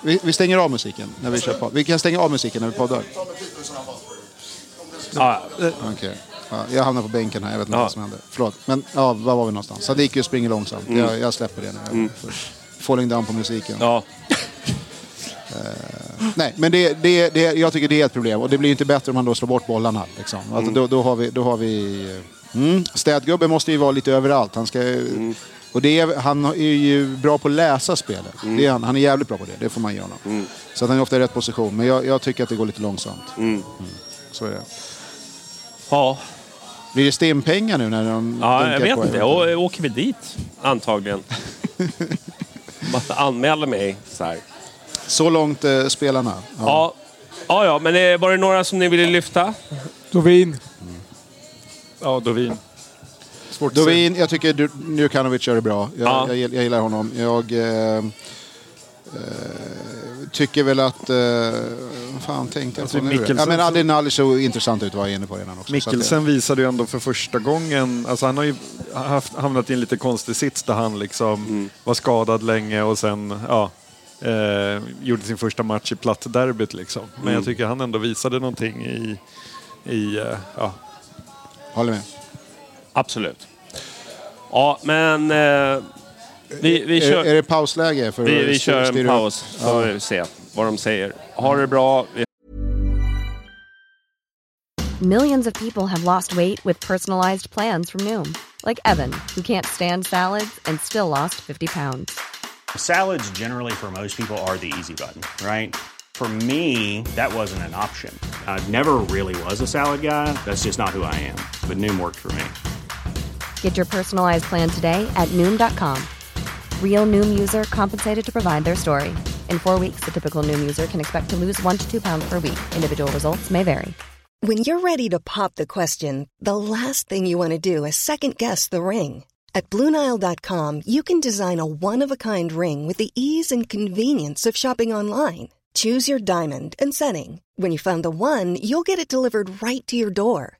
Vi, vi stänger av musiken när vi kör podd. Vi kan stänga av musiken när vi poddar. Ja, Okej. Ja, jag hamnar på bänken här, jag vet inte Ja. vad som hände. Förlåt, men ja, var var vi någonstans? Sadiku springer långsamt. Jag, jag släpper det nu. Får Falling down på musiken. ja. Nej, men det, det, det, jag tycker det är ett problem. Och det blir ju inte bättre om man då slår bort bollarna. Liksom. Alltså, då, då har vi... Då har vi mm, städgubben måste ju vara lite överallt. Han, ska, och det är, han är ju bra på att läsa spelet. Det är han, han är jävligt bra på det, det får man ge honom. Så att han är ofta i rätt position. Men jag, jag tycker att det går lite långsamt. Mm. Så är det. Ja. Blir det stimpengar nu när de ja jag vet på inte. Och, åker vi dit? Antagligen. Man anmäler mig så här. Så långt eh, spelarna. Ja. Ja, ja, men eh, var det några som ni ville lyfta? Dovin. Ja, Dovin. Svårt att säga. Dovin, jag tycker Du- Nurkanovic gör det bra. Jag, Ja. jag, gill- jag gillar honom. Jag eh, eh, tycker väl att... Eh, fan tänkte jag Alltså, på nu? Mikkelsen Ja, men Adil Nalic såg intressant ut var jag inne på redan också. Så att Mikkelsen visade ju ändå för första gången, alltså han har ju haft, hamnat i en lite konstig sits där han liksom var skadad länge och sen ja, eh, gjorde sin första match i platt derbyt liksom. Men jag tycker han ändå visade någonting i, i eh, ja, håller med. Absolut. Ja, men eh, vi, vi kör, är det pausläge? För vi, vi kör en paus. Så får vi se vad de säger. Ha det bra. Millions of people have lost weight with personalized plans from Noom, like Evan, who can't stand salads and still lost 50 pounds. Salads, generally, for most people, are the easy button, right? For me, that wasn't an option. I never really was a salad guy. That's just not who I am. But Noom worked for me. Get your personalized plan today at Noom.com. Real Noom user compensated to provide their story. In four weeks, the typical Noom user can expect to lose one to two pounds per week. Individual results may vary. When you're ready to pop the question, the last thing you want to do is second guess the ring. At Bluenile.com, you can design a one of a kind ring with the ease and convenience of shopping online. Choose your diamond and setting. When you find the one, you'll get it delivered right to your door.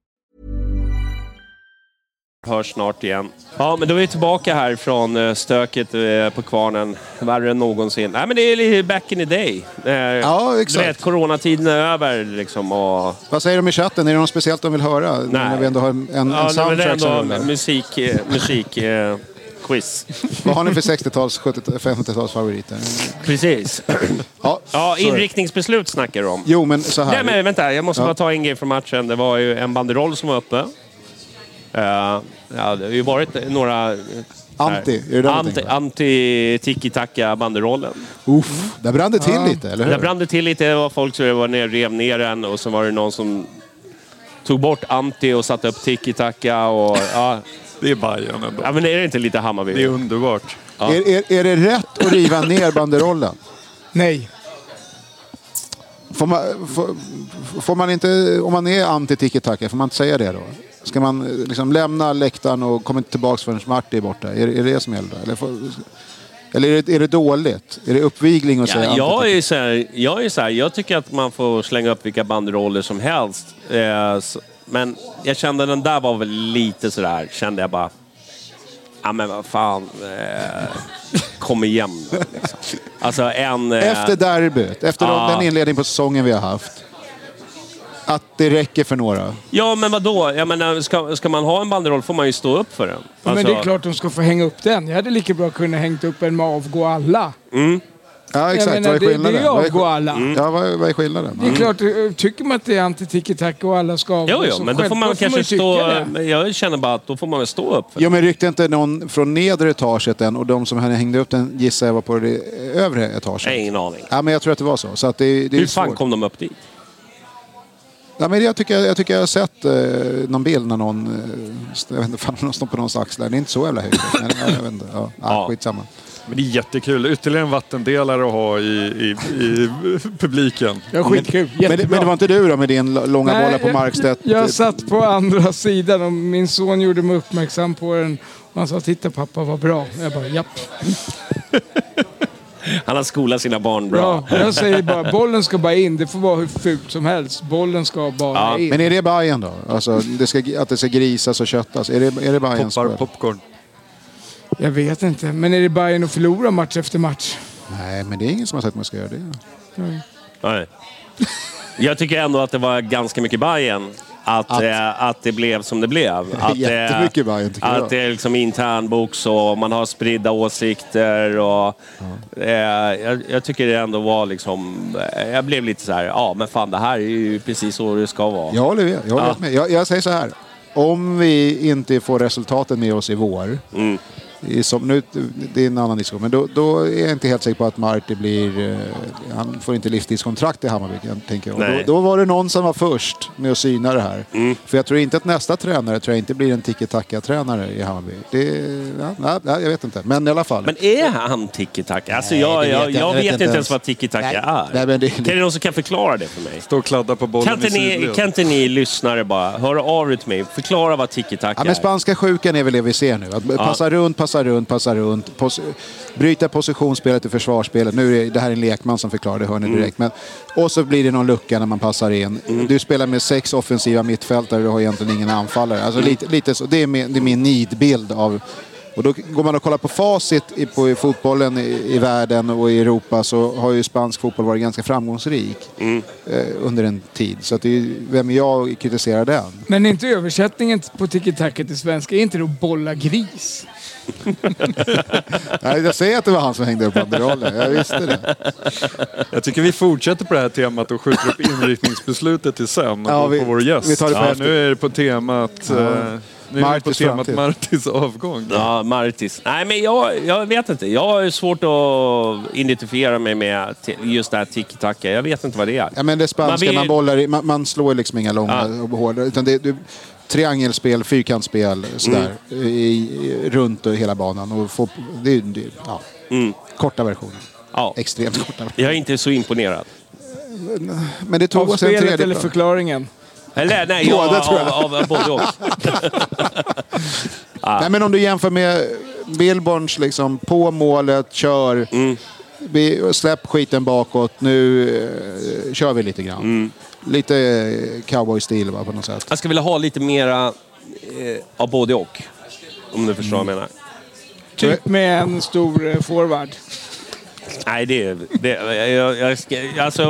Hörs snart igen. Ja, men då är vi tillbaka här från eh, stöket eh, på kvarnen. Värre än någonsin. Nej, men det är lite back in the day. Eh, Ja, exakt. Du vet, coronatiden är över liksom. Och, Vad säger de i chatten? Är det något speciellt de vill höra? Nej. När vi ändå har en, en ja, men det är soundtrack ändå musik... musik quiz. Vad har ni för 60-tals, 70 50-tals favoriter? Precis. Ja, Ja, inriktningsbeslut snackar du om. Jo, men så här. Nej, men vänta. Jag måste Ja. bara ta en grej från matchen. Det var ju en banderoll som var uppe. Eh, ja, det har ju varit några... eh, Anti, är det anti, anti tiki-taka banderollen. Uff, där brann det till lite, eller hur? Där brann det till lite. Det var folk som var ner, rev ner den och så var det någon som tog bort anti och satte upp tiki-taka. Och, ja. Det är Bajen ändå. ja, men är det inte lite Hammarby? Det är underbart. Ja. Är, är, är det rätt att riva ner banderollen? Nej. Får man, får, får man inte, om man är anti tiki-taka, får man inte säga det då? Ska man eh, liksom lämna läktaren och komma inte tillbaka förrän Marti är borta? Är, är det det som gäller? Eller, får, eller är, det, är det dåligt? Är det uppvigling att säga Ja, jag, anti är så här, jag är så här, jag tycker att man får slänga upp vilka banderoller som helst. Eh, så, men jag kände den där var väl lite sådär, kände jag bara... Ja men vad fan. Eh, kom igen nu, liksom. Alltså en... Eh, Efter derbyt, efter Ja. den inledning på säsongen vi har haft. Att det räcker för några. Ja men vadå? Jag menar, ska, ska man ha en banderoll får man ju stå upp för den. Men Alltså, det är klart de ska få hänga upp den. Jag hade lika bra kunnat hängt upp en med avgå alla. Ja, exakt. menar, vad är det- det är skillnaden? ju Vad är avgå skill- alla. Mm. Ja, vad, vad är skillnaden? Det är klart, eh, tycker man att det är anti-tiki-taka och alla ska avgå Jo, jo, så men då får man kanske stå... det. Jag känner bara att då får man väl stå upp för Jo, men ryckte inte någon från nedre etaget än och de som hängde upp den gissar jag var på det övre etaget? Nej, ingen aning. Ja, men jag tror att det var så. så att det, det är Hur fan svårt. kom de upp dit? Ja, men jag, tycker, jag tycker jag har sett eh, någon bild när någon, eh, jag vet inte, fan, någon står på någons axlar. Det är inte så jävla högt. Men, ja, jag vet inte. Ja. Ja. Skitsamma. Men det är jättekul. Ytterligare en vattendelare att ha i, i, i publiken. Ja, skitkul. Men, men det var inte du då med din långa Nej, boll på jag- Markstedt? Jag satt på andra sidan och min son gjorde mig uppmärksam på den. Och han sa titta pappa vad bra. Jag bara japp. Han har skolat sina barn bra. Bra. Jag säger bara bollen ska bara in. Det får vara hur fult som helst. Bollen ska bara Ja, in. Men är det Bajen då? Alltså, det ska, att det ska grisas och köttas? Är det, är det Bajens Poppar popcorn. Jag vet inte. Men är det Bayern att förlora match efter match? Nej, men det är ingen som har sagt att man ska göra det. Nej. Jag tycker ändå att det var ganska mycket Bajen att, Att- eh, att det blev som det blev. Att, Jättemycket Bajen, tycker Att jag. det är liksom internbox och man har spridda åsikter. Och, eh, jag, jag tycker det ändå var liksom... eh, Jag blev lite så här, ja men fan det här är ju precis så det ska vara. Jag håller med. Jag, håller Ja. med. Jag, jag säger så här. Om vi inte får resultaten med oss i vår. Mm. I som, nu, det är en annan diskussion. Men då, då är jag inte helt säker på att Marti blir... Eh, han får inte livstidskontrakt i Hammarby, jag tänker jag. Då, Nej. då var det någon som var först med att syna det här. Mm. För jag tror inte att nästa tränare tror jag inte blir en tiki-taka-tränare i Hammarby. Det, ja, nej, nej, jag vet inte. Men i alla fall. Men är han tiki-taka? Alltså Nej, jag, det vet jag, jag- jag, jag vet inte ens ens. vad tiki-taka Nej, är. nej, men det- Kan det någon som kan förklara det för mig? Stå och kladda på bollen Kan inte, ni, kan inte ni lyssnare bara höra av er till mig? Förklara vad tiki-taka Ja, men är. spanska sjukan är väl det vi ser nu. Att passa runt, passa runt, passa runt. Pos bryta positionsspelet i försvarsspelet. Nu är det, det här är en lekman som förklarar det, hör ni direkt. Men, och så blir det någon lucka när man passar in. Du spelar med sex offensiva mittfältare, du har egentligen ingen anfallare. Alltså lite, lite så. Det är min, det är min nidbild av... Och då går man och kollar på facit i, på i fotbollen i, i världen och i Europa så har ju spansk fotboll varit ganska framgångsrik eh, under en tid. Så att det är, vem är jag att kritisera den? Men är inte översättningen på tiki-taka till svenska, är inte det att bolla gris? Nej, jag säger att det var han som hängde upp banderollen. Jag visste det. Jag tycker vi fortsätter på det här temat och skjuter upp inriktningsbeslutet till sen Ja, vi- på vår gäst. vi tar det på ja, nu är det på temat, eh, nu är det på Martis temat framtid. Martis avgång. Ja, Martis. Nej, men jag, jag vet inte. Jag har svårt att identifiera mig med just det här tiki-taka. Jag vet inte vad det är. Ja, men det spanska, man, Man vill- bollar i, man, man slår liksom inga långa Ja. och hårda. Utan det, det, triangelspel, fyrkantsspel sådär. Mm. I, i, runt och hela banan. Och få, det, är- det, ja, Mm. korta versionen. Ja. Extremt korta versioner. Jag är inte så imponerad. Men det tog Av oss en tredje eller förklaringen? Eller nej, Båda, jag, tror jag. av, av, av både och. Nej, men om du jämför med Billborns liksom, på målet, kör. Mm. Vi, släpp skiten bakåt, nu eh, kör vi lite grann. Mm. Lite eh, cowboy-stil va, på något sätt. Jag skulle vilja ha lite mera eh, av både och. Om du förstår vad jag menar. Typ med en stor eh, forward. Nej, det, det jag, jag ska, alltså,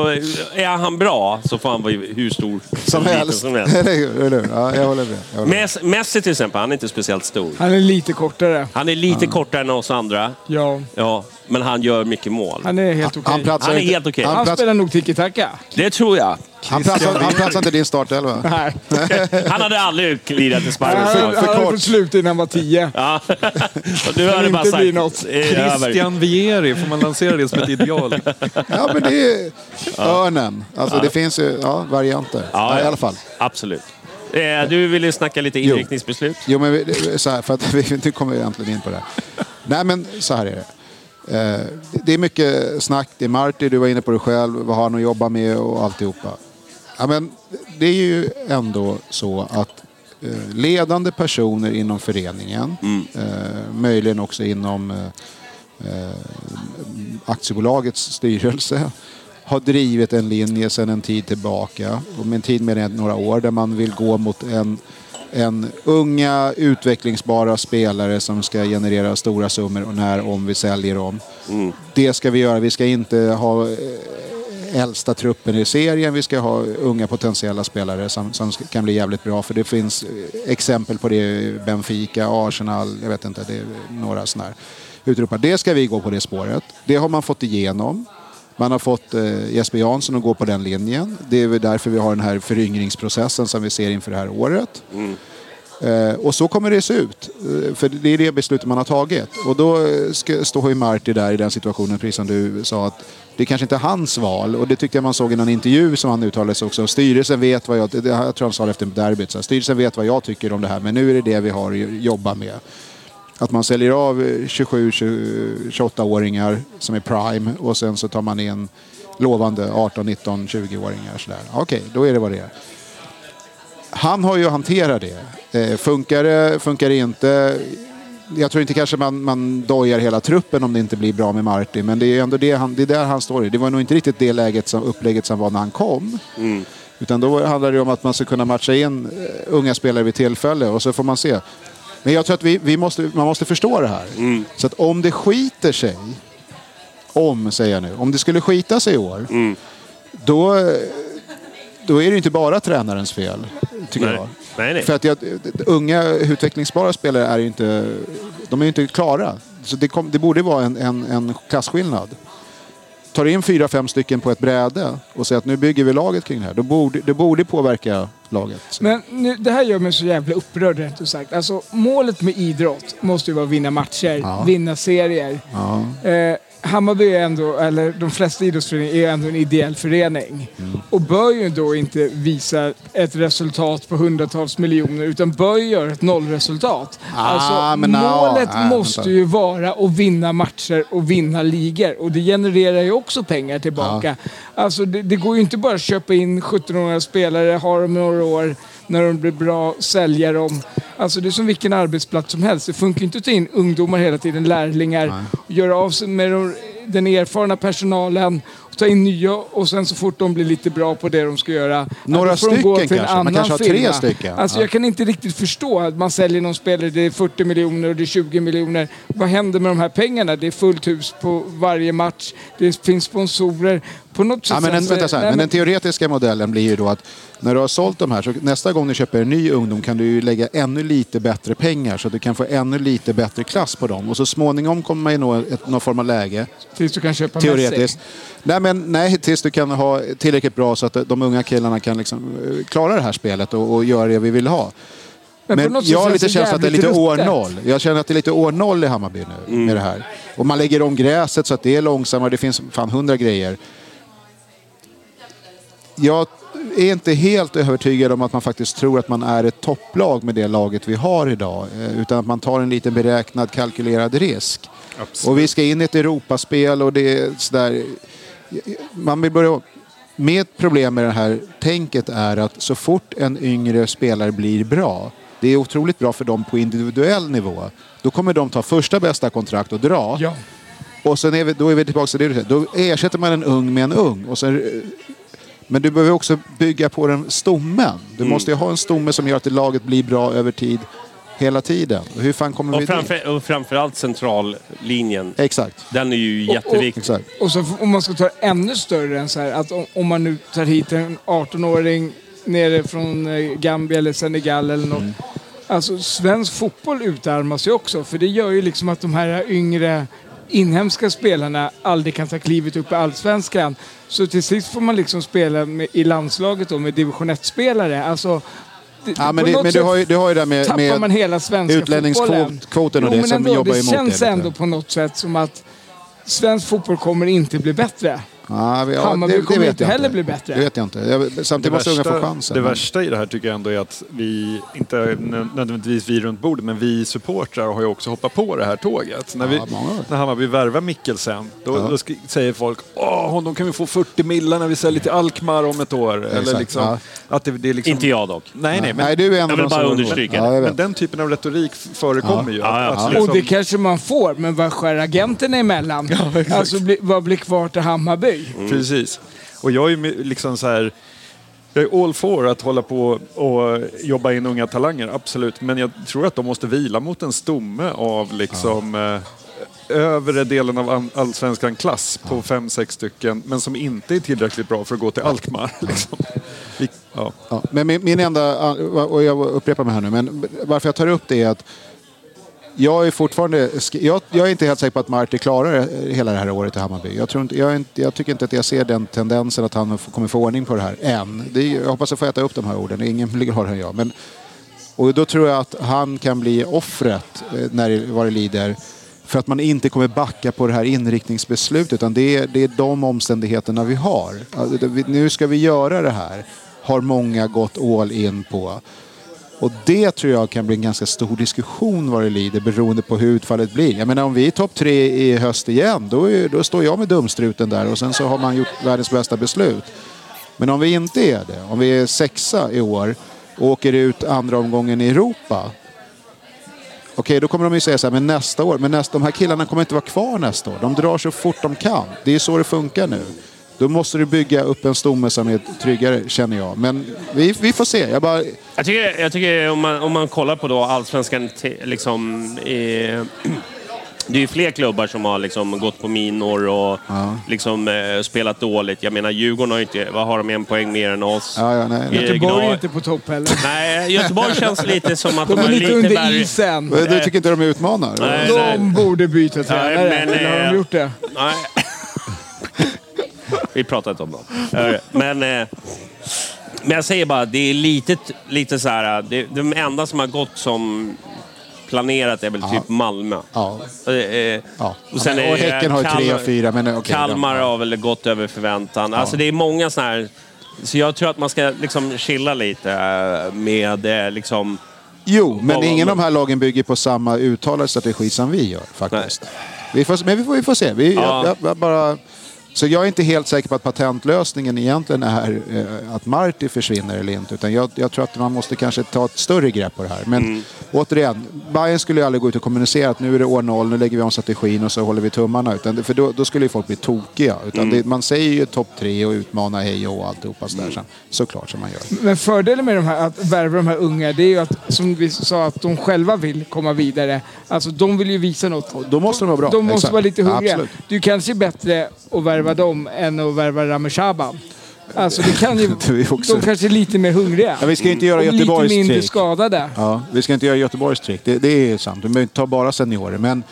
är han bra så får han vara hur stor Som liten helst. som helst. Ja, jag håller med. Jag håller med. Mes- Messi till exempel, han är inte speciellt stor. Han är lite kortare. Han är lite kortare än oss andra. Ja, Ja, men han gör mycket mål. han är helt okej. Han platsar Han är inte- helt okej. Han, Han plats, spelar nog tiki-taka. Det tror jag. han, platsar, han platsar inte i din startelva. Nej. Han hade aldrig lirat i Han, Sparrens han, hade fått sluta innan han var tio. Ja. Och du hade inte bara sagt... bli något. "Det över." Christian Vieri, får man lansera det som ett ideal? Ja, men det är örnen. Alltså, det finns ju ja, varianter. Ja, Ja, I alla fall. Absolut. Eh, Du ville snacka lite inriktningsbeslut? Jo, men vi- så här, för att vi, nu kommer vi äntligen in på det här. Nej, men så här är det. Eh, det är mycket snack. Det är Marty, du var inne på det själv. Vad har han att jobba med och alltihopa. Ja, men det är ju ändå så att eh, ledande personer inom föreningen, eh, möjligen också inom aktiebolagets styrelse, har drivit en linje sedan en tid tillbaka, och med en tid med några år, där man vill gå mot en, en unga utvecklingsbara spelare som ska generera stora summor och när om vi säljer dem. Det ska vi göra. Vi ska inte ha eh, äldsta truppen i serien. Vi ska ha unga potentiella spelare som, som kan bli jävligt bra. För det finns eh, exempel på det Benfica, Arsenal, jag vet inte, det är några sådana här utropar. Det ska vi gå på det spåret. Det har man fått igenom. Man har fått eh, Jesper Jansson att gå på den linjen. Det är väl därför vi har den här föryngringsprocessen som vi ser inför det här året. Eh, och så kommer det se ut. Eh, för det är det beslutet man har tagit. Och då eh, ska, står ju Marty där i den situationen, precis som du sa, att det kanske inte är hans val. Och det tyckte jag man såg i någon intervju som han uttalade sig också. Styrelsen vet vad jag, det, jag tror han sa det efter derbyt, så här, styrelsen vet vad jag tycker om det här, men nu är det det vi har att jobba med. Att man säljer av eh, 27-28-åringar som är prime och sen så tar man in lovande 18, 19, 20-åringar. sådär. Okej, då är det vad det är. Han har ju hanterat det. Eh, funkar det, funkar det inte? Jag tror inte kanske man, man dojar hela truppen om det inte blir bra med Martin, men det är ändå det, han, det är där han står i. Det var nog inte riktigt det läget som, upplägget som var när han kom. Utan då handlar det om att man ska kunna matcha in eh, unga spelare vid tillfälle och så får man se. Men jag tror att vi, vi måste, man måste förstå det här. Så att om det skiter sig, om säger jag nu, om det skulle skita sig i år, då, eh, då är det inte bara tränarens fel, tycker Nej. jag. Nej, nej. För att jag, unga utvecklingsbara spelare är inte, de är ju inte klara. Så det, kom, det borde vara en, en, en klasskillnad. Tar in fyra, fem stycken på ett bräde och säger att nu bygger vi laget kring det här. Då borde, det borde påverka laget. Men nu, det här gör mig så jävla upprörd rent ut sagt. Alltså målet med idrott måste ju vara att vinna matcher, Ja. vinna serier. Ja. Eh, Hammarby är ändå, eller de flesta idrottsföreningar är ändå en ideell förening. Mm. Och bör ju då inte visa ett resultat på hundratals miljoner utan bör göra ett nollresultat. Ah, alltså men no, målet ah, måste ju vara att vinna matcher och vinna ligor. Och det genererar ju också pengar tillbaka. Alltså det, det går ju inte bara att köpa in 17-åriga spelare, ha dem några år, när de blir bra, sälja dem. Alltså det är som vilken arbetsplats som helst. Det funkar inte att ta in ungdomar hela tiden, lärlingar, och göra av sig med de, den erfarna personalen, och ta in nya och sen så fort de blir lite bra på det de ska göra, Några stycken kanske. Man kanske har tre firma. stycken. Alltså Ja. jag kan inte riktigt förstå att man säljer någon spelare, det är 40 miljoner och det är 20 miljoner. Vad händer med de här pengarna? Det är fullt hus på varje match, det finns sponsorer. På något sätt... Ja, men, en, så- vänta, så här. men den teoretiska modellen blir ju då att när du har sålt de här, så nästa gång du köper en ny ungdom kan du ju lägga ännu lite bättre pengar så att du kan få ännu lite bättre klass på dem. Och så småningom kommer man ju nå ett, någon form av läge, Tills du kan köpa teoretiskt. Nej, men nej, tills du kan ha tillräckligt bra så att de unga killarna kan liksom eh, klara det här spelet och, och göra det vi vill ha. Men Men jag har lite känslan att det är lite år noll. Jag känner att det är lite år noll i Hammarby nu med det här. Och man lägger om gräset så att det är långsammare. Det finns fan hundra grejer. Jag är inte helt övertygad om att man faktiskt tror att man är ett topplag med det laget vi har idag. eh, Utan att man tar en liten beräknad, kalkylerad risk. Och vi ska in i ett Europaspel och det är sådär... Man vill börja... Mitt problem med det här tänket är att så fort en yngre spelare blir bra, det är otroligt bra för dem på individuell nivå. Då kommer de ta första bästa kontrakt och dra. Ja. Och sen är vi, då är vi tillbaka till det du säger. Då ersätter man en ung med en ung. Och sen, men du behöver också bygga på den stommen. Du måste ju ha en stomme som gör att laget blir bra över tid hela tiden. Hur fan kommer vi Och, dit? framför, och framförallt centrallinjen. Exakt. Den är ju jätteviktig. Exakt. Och så om man ska ta det ännu större än så här, att om, om man nu tar hit en 18-åring nere från eh, Gambia eller Senegal eller något. Mm. Alltså svensk fotboll utarmas ju också för det gör ju liksom att de här yngre inhemska spelarna aldrig kan ta klivet upp i allsvenskan. Så till sist får man liksom spela med, i landslaget då med division 1-spelare. Alltså, Ja, men det, men du har ju, du har ju det med, tappar man hela svenska utlänningskvoten och Jo, det som ändå, jobbar det emot känns det. lite. ändå på något sätt som att svensk fotboll kommer inte bli bättre. Ja, vi- ja, Hammarby det, det kommer vet inte jag heller bli bättre. Det vet jag inte. Jag, samtidigt måste unga få chansen. det men- värsta i det här tycker jag ändå är att vi, inte nö- nödvändigtvis vi runt bordet, men vi supportrar har ju också hoppat på det här tåget. När, vi, Ja, när Hammarby värvar Mikkelsen, då, Ja. då säger folk Åh, honom kan vi få 40 millar när vi säljer till Alkmaar om ett år. Eller liksom, ja. att det, det är liksom, Inte jag dock. Nej, nej, men, Nej, du är en Jag av vill de bara understryka Ja, det. men den typen av retorik förekommer ju. Ja, ja, Att, absolut. Och det liksom, kanske man får, men vad skär agenterna emellan? alltså, bli, vad blir kvar till Hammarby? Precis. Och jag är ju liksom så här... Jag är all for att hålla på och jobba in unga talanger, absolut. Men jag tror att de måste vila mot en stomme av liksom eh, övre delen av all- allsvenskan klass på fem, sex stycken, men som inte är tillräckligt bra för att gå till Alkmaar. Liksom. Ja. Ja, men min, min enda, och jag upprepar mig här nu, men varför jag tar upp det är att jag är fortfarande, jag, jag är inte helt säker på att Marti klarar hela det här året i Hammarby. Jag, tror inte, jag, inte, jag tycker inte att jag ser den tendensen att han kommer få ordning på det här än. Det är, jag hoppas att få äta upp de här orden, ingen blir gladare än jag. Men, och då tror jag att han kan bli offret eh, när det, vad det lider. För att man inte kommer backa på det här inriktningsbeslutet. Utan det är, det är de omständigheterna vi har. Alltså, Nu ska vi göra det här. Har många gått all in på. Och det tror jag kan bli en ganska stor diskussion vad det lider beroende på hur utfallet blir. Jag menar om vi är topp tre i höst igen, då, är, då står jag med dumstruten där och sen så har man gjort världens bästa beslut. Men om vi inte är det, om vi är sexa i år och åker ut andra omgången i Europa. Okej, då kommer de ju säga så här, men nästa år, men nästa, de här killarna kommer inte vara kvar nästa år. De drar så fort de kan. Det är så det funkar nu. Då måste du bygga upp en stomme som är tryggare, känner jag. Men vi, vi får se. Jag bara, Jag tycker, jag tycker om, man, om man kollar på då allsvenskan, liksom, eh, det är ju fler klubbar som har liksom gått på minor och liksom, eh, spelat dåligt. Jag menar Djurgården har ju inte, vad har de en poäng mer än oss? ja, ja, nej, nej. Göteborg är inte på topp heller. Nej, Göteborg känns lite som att De de, är lite under värre... isen. Du tycker inte de utmanar? Nej. De borde byta tränare. men, Eller har de eh, gjort det? Nej. Vi pratar inte om dem. Eh, Men, eh, men jag säger bara, det är lite, lite så här... Det, de enda som har gått som planerat är väl typ Malmö. Ja. Eh, Ja. Och, sen och Häcken har ju tre och fyra, men okej. Kalmar de- har väl gått över förväntan. Alltså det är många sådana här... Så jag tror att man ska liksom chilla lite eh, med eh, liksom... Jo, men ingen av de här lagen bygger på samma uttalad strategi som vi gör faktiskt. Vi får, men vi får, vi får se. Vi, Ja. jag, jag bara, så jag är inte helt säker på att patentlösningen egentligen är eh, att Marti försvinner eller inte. Utan jag, jag tror att man måste kanske ta ett större grepp på det här. Men Mm. återigen, Bayern skulle ju aldrig gå ut och kommunicera att nu är det år noll, nu lägger vi om strategin och så håller vi tummarna. Utan, det- för då, då skulle ju folk bli tokiga. Utan Mm. det, man säger ju topp tre och utmana hej och alltihopa sådär sen. Såklart som man gör. Men fördelen med de här, att värva de här unga, det är ju att, som vi sa, att de själva vill komma vidare. Alltså de vill ju visa något. Då måste de vara bra. De måste Exakt. vara lite hungriga. Absolut. är ju kanske bättre att värva dem än att värva Rami Shaban. Alltså det kan ju... De kanske är lite mer hungriga. Ja, vi ska inte göra och lite Göteborgs mindre trick. skadade. Ja, vi ska inte göra Göteborgs trick. Det, det är sant. Vi behöver inte ta bara seniorer. Men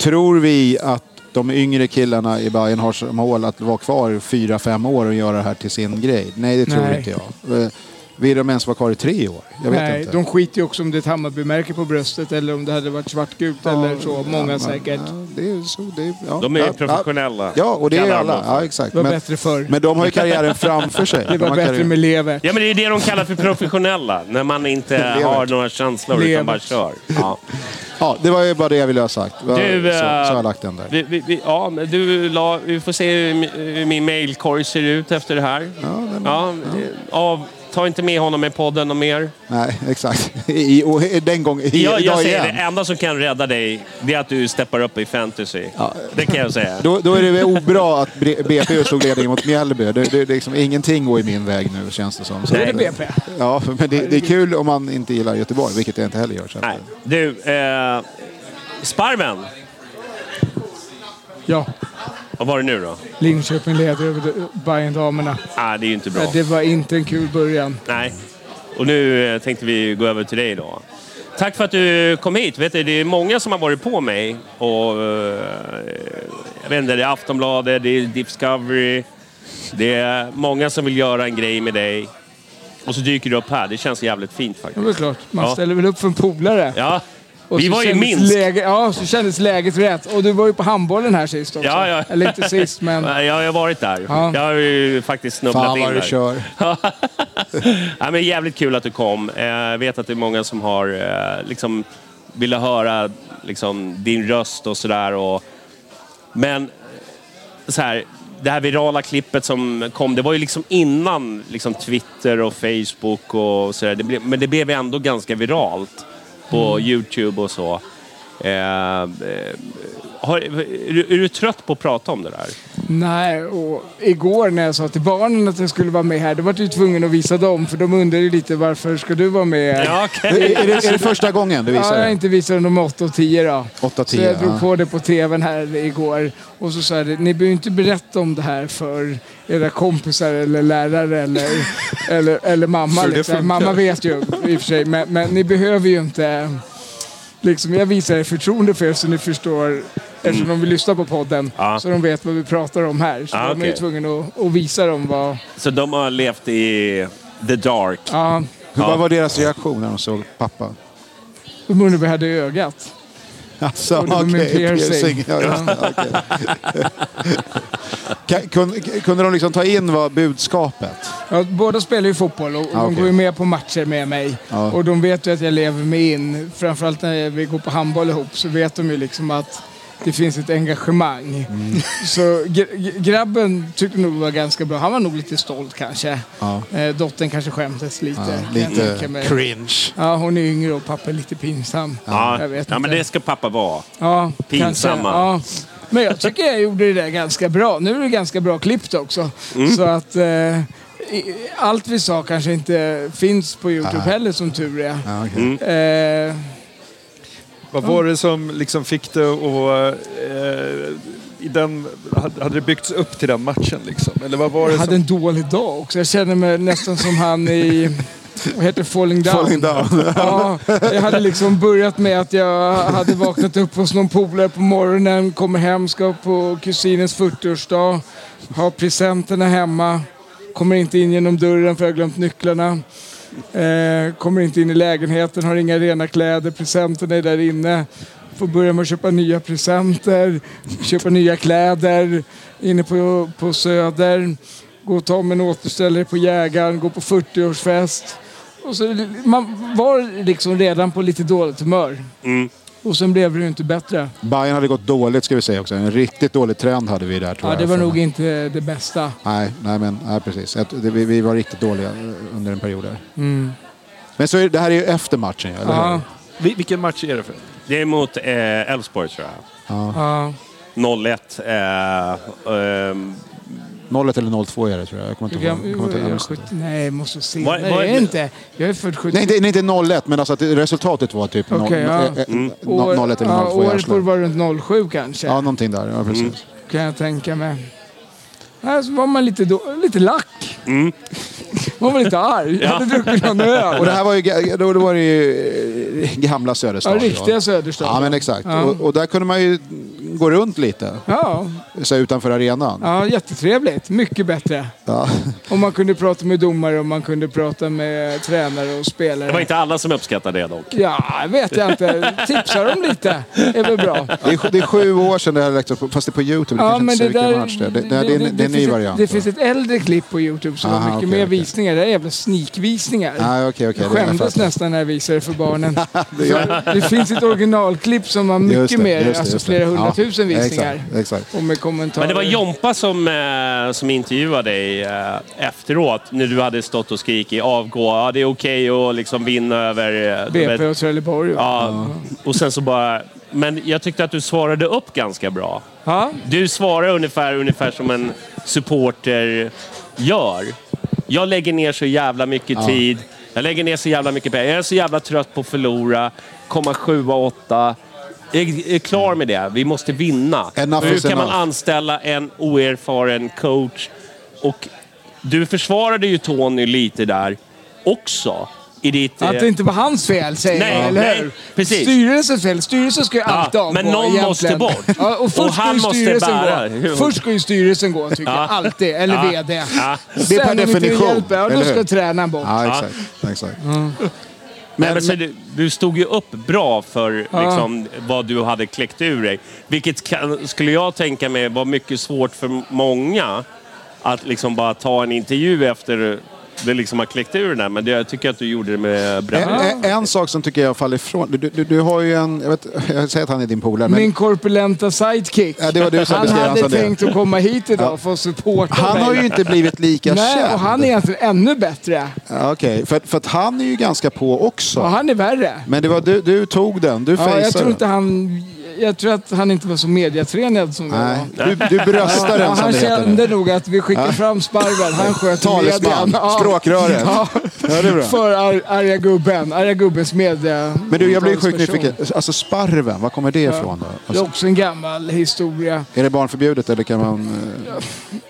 tror vi att de yngre killarna i Bayern har som mål att vara kvar fyra, fem år och göra det här till sin grej? Nej, det tror Nej. inte jag. Vill de ens vara kvar i tre år? Jag vet Nej, inte. de skiter ju också om det är ett Hammarby-märke på bröstet eller om det hade varit svartgult eller så. Många Ja, säkert. Ja, det är så, det är, ja, De är ja, professionella. Ja, och det är de alla. Ja, exakt. Det var Men, bättre förr. men de har ju karriären framför sig. Det De var har bättre med Lever. Ja, men det är det de kallar för professionella. När man inte har några känslor Lever. utan bara kör. Ja. Ja, det var ju bara det jag ville ha sagt. Du, så, så eh, har jag lagt den där. Vi, vi, vi, ja, men du la, vi får se hur, mi- hur min mailkorg ser ut efter det här. Ja, den, Ja, det- av ta inte med honom i podden och mer. Nej, exakt. I, och, den gången, i, Jag, jag säger igen. det enda som kan rädda dig, det är att du steppar upp i fantasy. Det kan jag säga. Då, då är det väl obra att BP slog ledningen mot Mjällby. Det, det, det är liksom ingenting går i min väg nu känns det som. Så, är det BP. Ja, men det, det är kul om man inte gillar Göteborg, vilket jag inte heller gör. Så. Nej. Du, eh, Sparven. Ja, Vad var det nu då? Linköping leder över Bayern damerna Ah, det är ju inte bra. Ja, Det var inte en kul början. Nej. Och nu eh, tänkte vi gå över till dig då. Tack för att du kom hit. Vet du, det är många som har varit på mig. Och, eh, jag vet inte, det är Aftonbladet, det är Discovery. Det är många som vill göra en grej med dig. Och så dyker du upp här. Det känns jävligt fint Det faktiskt. var klart. Man Ja. ställer väl upp för en polare. Ja, Och vi var ju kändes minst. Läge, ja, så kändes läget rätt. Och du var ju på handbollen här sist också. Ja, ja. Eller inte sist, men... Jag har varit där. Ja. Jag har ju faktiskt snubblat Fan in vad du där. kör. ja, men jävligt kul att du kom. Eh, Jag vet att det är många som har eh, liksom, ville höra liksom, din röst och sådär. Och... Men så här, det här virala klippet som kom, det var ju liksom innan liksom, Twitter och Facebook och sådär. Men det blev ändå ganska viralt på Youtube och så. Eh, eh, har, är, du, är du trött på att prata om det där? Nej, och igår när jag sa till barnen att jag skulle vara med här, då var jag tvungen att visa dem. För de undrade ju lite varför ska du vara med? Ja, okej. Är, det, är det första gången du Ja, visar jag har inte visat dem 8 och 10 då. 8 Så jag drog ja. på det på tvn här igår. Och så sa jag ni behöver inte berätta om det här för era kompisar eller lärare eller, eller, eller mamma. Liksom. Mamma vet ju i och för sig, men, men ni behöver ju inte... Liksom, jag visar er förtroende för er så ni förstår, eftersom de vill lyssna på podden. Ja. så de vet vad vi pratar om här. Så Ja, de är tvungna att, att visa dem vad... Så de har levt i the dark? Ja, Hur, Ja. Vad var deras reaktion när de såg pappa? de jag hade ögat. Alltså, Och det var min okej, piercing. Ja, okej. Kan- kunde, kunde de liksom ta in vad budskapet? Ja, båda spelar ju fotboll och och Ja, de okej. går ju med på matcher med mig. Ja. Och de vet ju att jag lever mig in. Framförallt när vi går på handboll ihop så vet de ju liksom att det finns ett engagemang. Mm. Så gr- gr- grabben tyckte nog det var ganska bra. Han var nog lite stolt kanske. Ja. Eh, dottern kanske skämdes lite. Ja, lite cringe. Ja, hon är yngre och pappa är lite pinsam. Ja, Jag vet ja men det ska pappa vara. Ja, Pinsamma. kanske. Ja. Men jag tycker jag gjorde det där ganska bra. Nu är det ganska bra klippt också. Mm. Så att eh, allt vi sa kanske inte finns på Youtube heller som tur är. Ja, okej. Mm. Eh, Vad var det som liksom fick det att... Eh, i den, hade det byggts upp till den matchen liksom? Eller vad var jag det hade som... en dålig dag också. Jag känner mig nästan som han i... Vad heter det? Falling Down? Falling down. Ja, jag hade liksom börjat med att jag hade vaknat upp hos någon polare på morgonen, kommer hem, ska på kusinens 40-årsdag, har presenterna hemma, kommer inte in genom dörren för jag har glömt nycklarna. Eh, kommer inte in i lägenheten, har inga rena kläder, presenterna är där inne. Får börja med att köpa nya presenter, köpa nya kläder inne på, på Söder. Gå och ta om en återställare på Jägaren, gå på 40-årsfest. Och så, man var liksom redan på lite dåligt humör. Mm. Och sen blev det ju inte bättre. Bayern hade gått dåligt ska vi säga också. En riktigt dålig trend hade vi där tror Ja, jag. det var nog inte det bästa. Nej, nej, men, nej precis. Vi, vi var riktigt dåliga eh, under en period där. Mm. Men så är, det här är ju efter matchen, eller Ja, hur? Vi- Vilken match är det för? Det är mot eh, Elfsborg tror jag. ja. 01. Eh, ehm, 0-1 eller 0-2 är det tror jag. Jag kommer inte ihåg. jag kommer inte jag ihåg. 70, nej, jag måste se. Nej, vad det är det? inte. Jag är född 70. Nej, inte, nej, inte 0-1, men alltså att resultatet var typ ja. eh, eh, Mm. no- 0-1 eller 0-2 ja, i året borde vara runt 07 kanske. Ja, någonting där. Ja, precis. Mm. Kan jag tänka mig. Nej, så var man lite, då, lite lack. Mm. Man var lite arg. Jag hade druckit någon öl. Och det här var ju, då, då var det ju eh, gamla Ja, Söderstad. riktiga Söderstad. Ja, men exakt. Ja. Och, och där kunde man ju gå runt lite, Ja, så utanför arenan. ja, jättetrevligt. Mycket bättre. Ja. Och man kunde prata med domare och man kunde prata med tränare och spelare. det var inte alla som uppskattade det dock. Ja, vet jag inte. Tipsa dem lite. är väl bra. Det, är, det är sju år sedan det här läckte fast det är på Youtube. Det Ja, men det där... match det är. Det, det, det, är en- det är en ny finns variant. Ett, det finns ett äldre klipp på Youtube som Aha, har mycket okej, mer okej. visningar. Det är jävla sneakvisningar. Nej, okej, okej. Jag det är skämdes nästan när jag visade det för barnen. Det det finns ett originalklipp som har mycket det, mer, just det, alltså just det. flera Ja, hundratusen tusen visningar. Exakt, exakt. Och med kommentarer. Men det var Jompa som, eh, som intervjuade dig eh, efteråt när du hade stått och skrikit avgå. Ja, det är okej att liksom vinna över... eh, BP och Trelleborg. Ja, och sen så bara... Men jag tyckte att du svarade upp ganska bra. Ja. Du svarar ungefär, ungefär som en supporter gör. Jag lägger ner så jävla mycket tid. Jag lägger ner så jävla mycket pengar. Jag är så jävla trött på att förlora. Komma sjua, åtta. Jag är klar med det. Vi måste vinna. Enough Hur kan man enough. anställa en oerfaren coach? Och du försvarade ju Tony lite där också. I ditt... Att eh, det inte var hans fel, säger Nej, jag, eller nej, hur? precis. Styrelsens fel. Styrelsen ska ju alltid avgå men någon egentligen. måste bort. Ja, och först Och ska han ju måste styrelsen bära. gå. Först ska ju styrelsen gå, tycker jag. Alltid. Eller Ja. VD. Ja. Det är per Sen om inte definition, hjälper, ja, då ska tränaren bort. Ja, exakt. exakt. Men, men, så du, du stod ju upp bra för liksom, vad du hade kläckt ur dig. Vilket kan, skulle jag tänka mig var mycket svårt för många. Att liksom bara ta en intervju efter det liksom har kläckt ur den där. Men det, jag tycker att du gjorde det med En, bravur. en, en sak som tycker jag faller ifrån. Du, du, du har ju en... Jag, vet, jag säger att han är din polare, men Min korpulenta sidekick. Ja, det var du som han beskrev han hade som det. tänkt att komma hit idag för att supporta han har mig. ju inte blivit lika Nej, känd. och han är egentligen ännu bättre. Ja, Okej, för, att- för att han är ju ganska på också. Och han är värre. Men det var du, du tog den, du Ja, jag tror den. inte han... Jag tror att han inte var så mediatränad som jag var. du, du bröstar Ja, den som han det heter. kände nog att vi skickade fram sparven. Han sköt Talesman, median. språkröret. Ja, Ja, det är bra. för ar arga gubben. Arga gubbens media. Men du, jag blir sjukt talesperson. nyfiken. Alltså sparven, var kommer det ifrån då? Det är Alltså, också en gammal historia. är det barnförbjudet eller kan man... eh,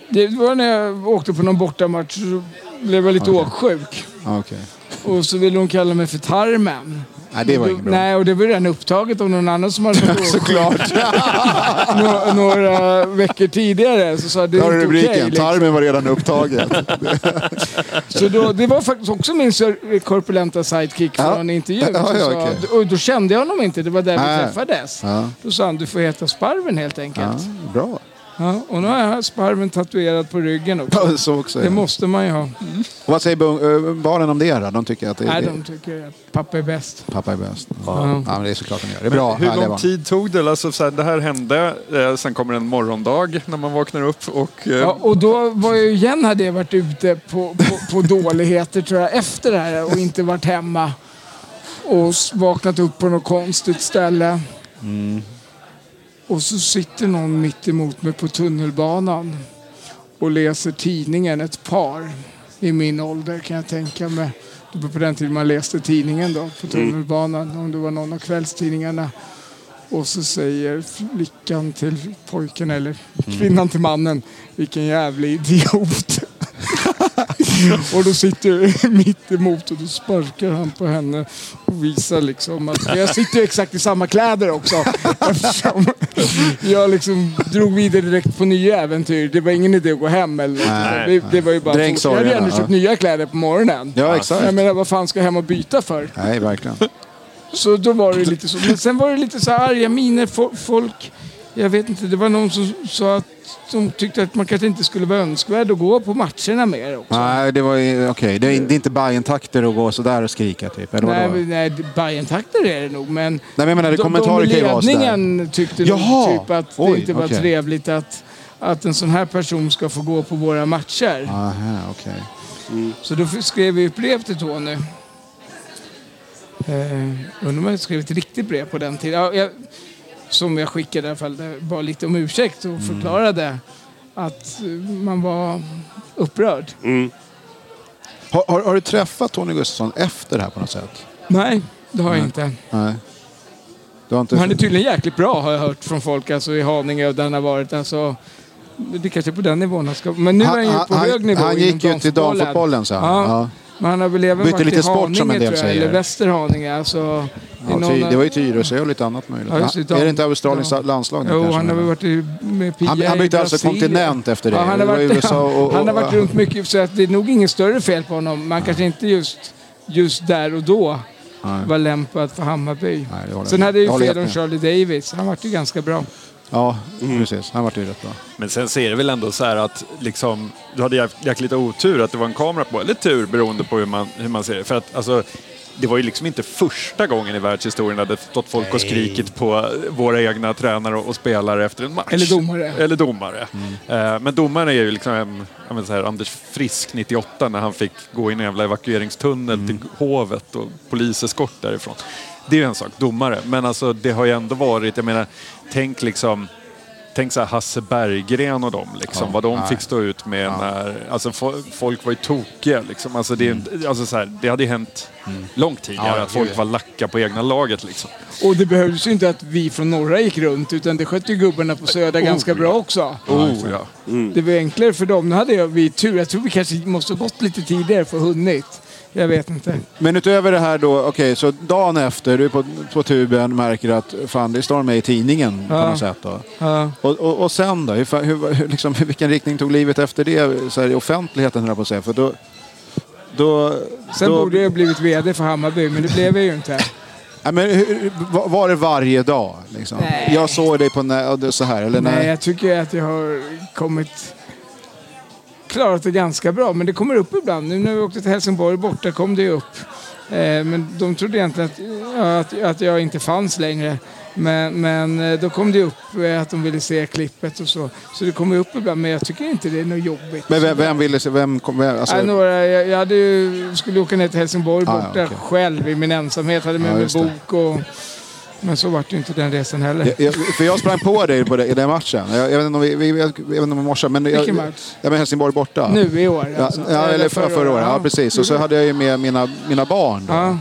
Det var när jag åkte på någon bortamatch så blev jag lite åksjuk. Ja, okej. Och så ville hon kalla mig för Tarmen. Nej, det var inget bra. Nej, och det var redan upptaget av någon annan som hade varit. Såklart. Nå- några veckor tidigare. Så sa det är inte rubriken. okej. liksom. Tarmen var redan upptagen. Så då, det var faktiskt också min korpulenta sidekick Ja. från en intervju. Ja, ja, sa-. Och då kände jag honom inte, det var där Nej. vi träffades. Ja. Då sa han, du får heta Sparven helt Ja, enkelt. bra. Ja, och nu har jag Sparven tatuerad på ryggen också. Ja, Så också. Det Ja. måste man ju ha. Och vad säger barnen om det då? De tycker att det, Nej, det, de tycker att pappa är bäst. pappa är bäst. Ja. men det är såklart de gör. Det är bra. Hur lång barn. tid tog det? Alltså, så här, det här hände, eh, sen kommer en morgondag när man vaknar upp och... Eh, Ja, och då var jag ju igen hade jag varit ute på, på, på dåligheter tror jag efter det här och inte varit hemma. Och vaknat upp på något konstigt ställe. Och så sitter någon mitt emot mig på tunnelbanan och läser tidningen, ett par i min ålder kan jag tänka mig. Det var på den tiden man läste tidningen då på tunnelbanan, om det var någon av kvällstidningarna. Och så säger flickan till pojken, eller kvinnan till mannen, vilken jävla idiot. och då sitter jag mitt emot och då sparkar han på henne och visar liksom att jag sitter exakt i samma kläder också. Eftersom jag liksom drog vidare direkt på nya äventyr. Det var ingen idé att gå hem eller Nej, det, det var ju bara Jag hade sorgerna, köpt nya kläder på morgonen. Ja, exakt. Jag menar, vad fan ska jag hem och byta för? Nej, verkligen. Så då var det lite så. Men sen var det lite så här arga miner. Fo- Folk, jag vet inte, det var någon som sa att de tyckte att man kanske inte skulle vara önskvärd att gå på matcherna mer också. Nej, det var okej. Det, är, det är inte Bajen-takter att gå sådär och skrika typ. Eller Nej, men- nej Bajen-takter är det nog, men Nej, men jag menar, det de, kommentarer kan ju vara ledningen tyckte Jaha! nog typ att Oj, det inte var okej. trevligt att, att en sån här person ska få gå på våra matcher. Aha, okej. Så då skrev vi ett brev till Tony. Eh, undrar om jag skrev ett riktigt brev på den tiden. Ja, jag, som jag skickade i alla fall. Det var lite om ursäkt och förklarade att man var upprörd. Har, har, har du träffat Tony Gustafsson efter det här på något sätt? Nej, det har jag inte. Nej. Inte... Han är tydligen jäkligt bra har jag hört från folk alltså, i Haninge och där han har varit. Alltså, det kanske är på den nivån han ska... Men nu är han ju på hög nivå han gick ju till damfotbollen sen. Ja. Ja. Han har väl även Bytte varit lite i sport, Haninge som en del jag, säger. eller Västerhaninge. Alltså, Ja, ty, det var ju Tyresö och lite annat möjligt. Ja, det, är det inte Australiens dam- landslag Jo, han har varit i, med Pia Han- han bytte alltså Brasilien. kontinent efter det. Ja, han, har Det var varit, USA och- och- han har varit runt mycket, så att det är nog inget större fel på honom. Man kanske inte just, just där och då var lämpad för Hammarby. Nej, det Sen hade ju fel om Charlie Davis. Han var ju ganska bra. Ja, precis. Han vart ju rätt bra. Men sen så är det väl ändå så här att liksom, du hade jäk- jäkligt otur att det var en kamera på, eller tur beroende på hur man, hur man ser det. För att alltså, det var ju liksom inte första gången i världshistorien där det stått folk och skrikit på våra egna tränare och spelare efter en match. Eller domare. Eller domare. Eh, Men domaren är ju liksom menar så här, Anders Frisk 98 när han fick gå i en jävla evakueringstunnel till hovet och poliseskort därifrån. Det är ju en sak, domare. Men alltså det har ju ändå varit, jag menar, tänk liksom Tänk så här Hasse Berggren och dem, liksom, Ja, vad de nej. fick stå ut med när... Alltså fo- folk var ju tokiga. Liksom. Alltså, det, inte- alltså, så här, det hade ju hänt långt tidigare Mm. Ja, att folk var lacka på egna laget. Liksom. Och det behövdes ju inte att vi från norra gick runt utan det skötte ju gubbarna på söder ganska bra också. Oh, ja. Det var enklare för dem. Nu hade jag, vi tur. Jag tror vi kanske måste gått lite tidigare för att hunnit. Jag vet inte. Men utöver det här då, okej, så dagen efter, du är på, på tuben, märker att fan, det står med i tidningen på Ja. något sätt då. Ja. Och, och, och sen då? Hur, hur, liksom, vilken riktning tog livet efter det så här, i offentligheten, höll jag på att säga? För då, då, Sen då, borde jag ha blivit VD för Hammarby, men det blev jag ju inte. Ja, men hur, var- det varje dag? Liksom? Nej. Jag såg dig på nä- så här, eller Nej, nej? jag tycker att jag har kommit... Klarat det ganska bra, men det kommer upp ibland. Nu när vi åkte till Helsingborg borta kom det upp. Eh, men de trodde egentligen att, att, att jag inte fanns längre. Men, men eh, då kom det upp eh, att de ville se klippet och så. Så det kommer upp ibland, men jag tycker inte det är något jobbigt. Men vem, vem ville se, vem kom, vem, alltså, Nej, några, jag, jag hade skulle åka ner till Helsingborg Ah, borta okej. själv i min ensamhet. Hade med Ja, mig bok och... Men så vart det inte den resan heller. jag, jag, för jag sprang på dig på det, i den matchen. Jag, jag vet inte om vi, vi, jag vet inte om morse, men... Jag, Vilken match? Ja, men Helsingborg borta. Nu i år alltså. ja, eller förra, förra året. Ja, precis. Och så hade jag ju med mina, mina barn. Då. Ja.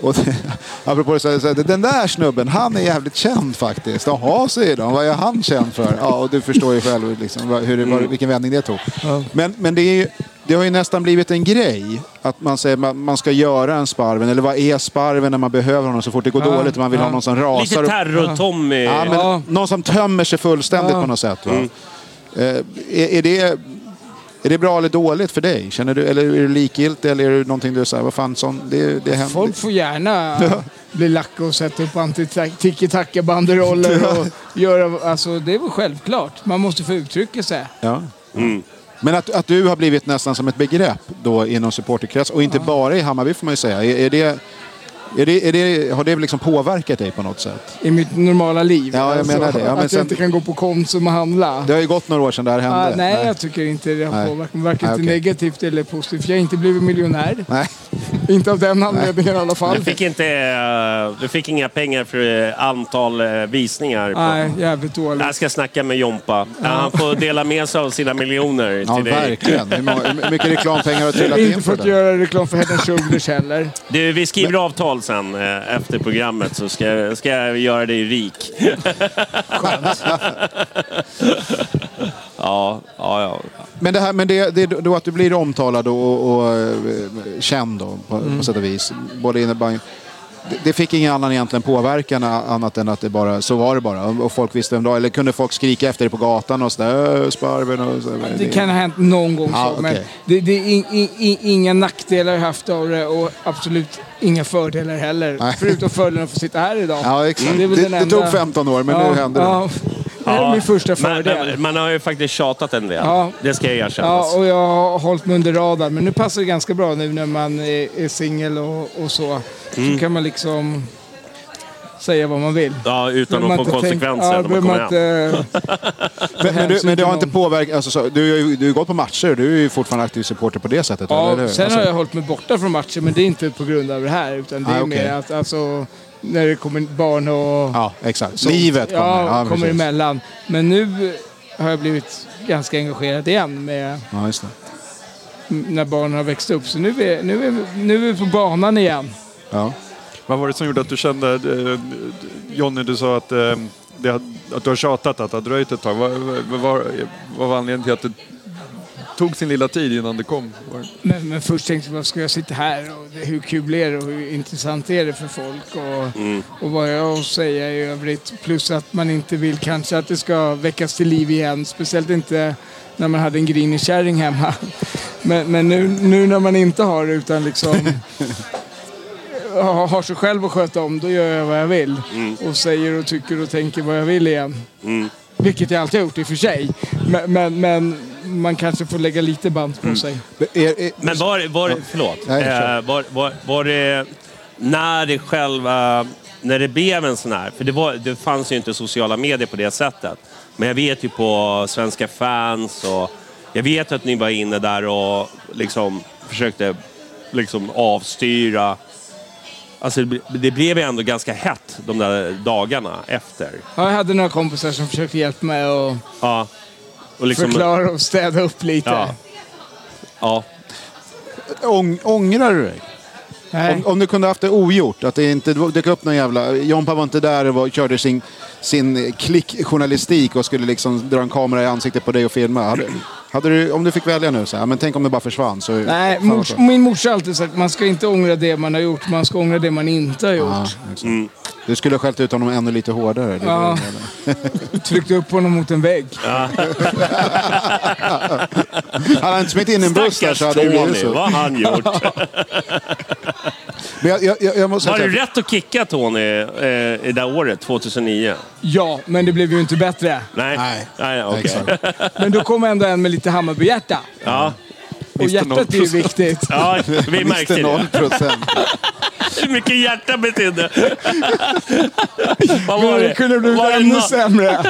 Och det, apropå det, så, så, den där snubben, han är jävligt känd faktiskt. Jaha, säger de. Vad är han känd för? Ja, och du förstår ju själv liksom, hur, det- vad, vilken vändning det tog. Men, men det, är ju, det har ju nästan blivit en grej att man säger man, man ska göra en Sparven. Eller vad är Sparven när man behöver honom så fort det går Ja, dåligt och man vill ja. ha någon som rasar. Lite terror-Tommy. Ja, Ja. Någon som tömmer sig fullständigt Ja. på något sätt. Va? Eh, är, är, det, är det bra eller dåligt för dig? Känner du, eller är du likgiltig? Eller är det någonting du säger, vad fan, sån, det, det händer? Folk får gärna bli lacka och sätta upp anti-tiki-taka-banderoller och göra... Alltså det är väl självklart. Man måste få uttrycka sig. Ja. Men att, att du har blivit nästan som ett begrepp då inom supporterkrets och inte bara i Hammarby får man ju säga. Är, är det, är det, är det, har det liksom påverkat dig på något sätt? I mitt normala liv. Ja, jag menar det. Ja, men att sen- jag inte kan gå på Konsum och handla. Det har ju gått några år sedan det här hände. Ah, nej, jag tycker inte det har Nej. påverkat mig. Varken Nej, okej. negativt eller positivt. Jag har inte blivit miljonär. Nej. Inte av den anledningen i alla fall. Du fick, inte, eh, du fick inga pengar för eh, antal eh, visningar. På. Nej, jävligt dåligt. Jag ska snacka med Jompa. Han får dela med sig av sina miljoner Ja, till dig. verkligen. Hur mycket reklampengar har trillat in Inte för att det? göra reklam för and Shoulders heller. Du, vi skriver avtal sen eh, efter programmet så ska, ska jag göra dig rik. ja, ja, ja. Men det här men det, det är då att du blir omtalad och, och, eh, känd då, på, Mm. på sätt och vis. Både innebandy. Det, det fick ingen annan egentligen påverkan annat än att det bara, så var det bara. Och folk visste vem det var. Eller kunde folk skrika efter dig på gatan och sådär, "Äh, Sparven och så. Det kan ha hänt någon gång Ja, så, men okej. det, det är in, in, in, inga nackdelar haft av det och absolut inga fördelar heller. Nej. Förutom fördelen att få sitta här idag. Ja, exakt. Det Det, det enda- tog 15 år, men nu händer det. ja, Det är min första Men, fördel. men, man har ju faktiskt tjatat en del. Ja. Det ska jag erkänna. Ja, och jag har hållit mig under radarn. Men nu passar det ganska bra nu när man är, är singel och, och så. Mm. Så kan man liksom säga vad man vill. Ja, utan Behöver att få man konsekvenser Ja, när man kommer man hem. Men, men, du, men det har inte påverkat, alltså, så, du, har ju- du har gått på matcher, du är ju fortfarande aktiv supporter på det sättet. eller Ja, hur? sen Alltså, har jag hållit mig borta från matcher, men det är inte på grund av det här. Utan det är Ah, okej. mer att alltså, när det kommer barn och... Ja, exakt. sånt. Livet kommer. Ja, Ja, kommer emellan. Men nu har jag blivit ganska engagerad igen med Ja, just det. när barnen har växt upp. Så nu är, nu är, nu är vi på banan igen. Ja. Vad var det som gjorde att du kände, eh, Jonny du sa att, eh, det, att du har tjatat att det har dröjt ett tag. Vad, vad, vad, var anledningen till att det tog sin lilla tid innan det kom? Men, men först tänkte jag, vad ska jag sitta här och det, hur kul är det och hur intressant är det för folk och, Mm. och vad jag har att säga i övrigt. Plus att man inte vill kanske att det ska väckas till liv igen. Speciellt inte när man hade en grinig kärring hemma. Men, men nu, nu när man inte har det utan liksom har sig själv att sköta om, då gör jag vad jag vill. Och säger och tycker och tänker vad jag vill igen. Mm. Vilket jag alltid har gjort i och för sig. Men, men, men man kanske får lägga lite band på sig. Är, är, Men var, var, förlåt. Nej. Eh, var, var, var det när det själva... När det blev en sån här... För det, var, det fanns ju inte sociala medier på det sättet. Men jag vet ju på Svenska fans och... Jag vet att ni var inne där och liksom försökte liksom avstyra. Alltså det, blev ju ändå ganska hett de där dagarna efter. Ja, jag hade några kompisar som försökte hjälpa mig att Ja. Och liksom, förklara och städa upp lite. Ja. Ja. Ång, ångrar du dig? Nej. Om, om du kunde haft det ogjort, att det inte dök upp någon jävla... Jompa var inte där och var, körde sin, sin klickjournalistik och skulle liksom dra en kamera i ansiktet på dig och filma. Du, om du fick välja nu, så här, men tänk om det bara försvann. Så, Nej, mors, min morsa har alltid sagt att man ska inte ångra det man har gjort, man ska ångra det man inte har gjort. Ja, exakt. Du skulle ha skällt ut honom ännu lite hårdare. Ja. det. Tryckt upp honom mot en vägg. Hade han inte smitt in en buss där så hade det blivit så. vad har han gjort? Men jag, jag, jag, jag måste Var säga det rätt att kicka Tony eh, det där året, 2009? Ja, men det blev ju inte bättre. Nej? Nej. Nej okej. Exakt. Men då kom ändå en med lite Hammarbyhjärta. Ja. Och hjärtat är ju 0%. viktigt. ja, vi märkte det. 0 procent. Hur mycket hjärta betydde. Vad var Men det? det kunde blivit Var ännu sämre.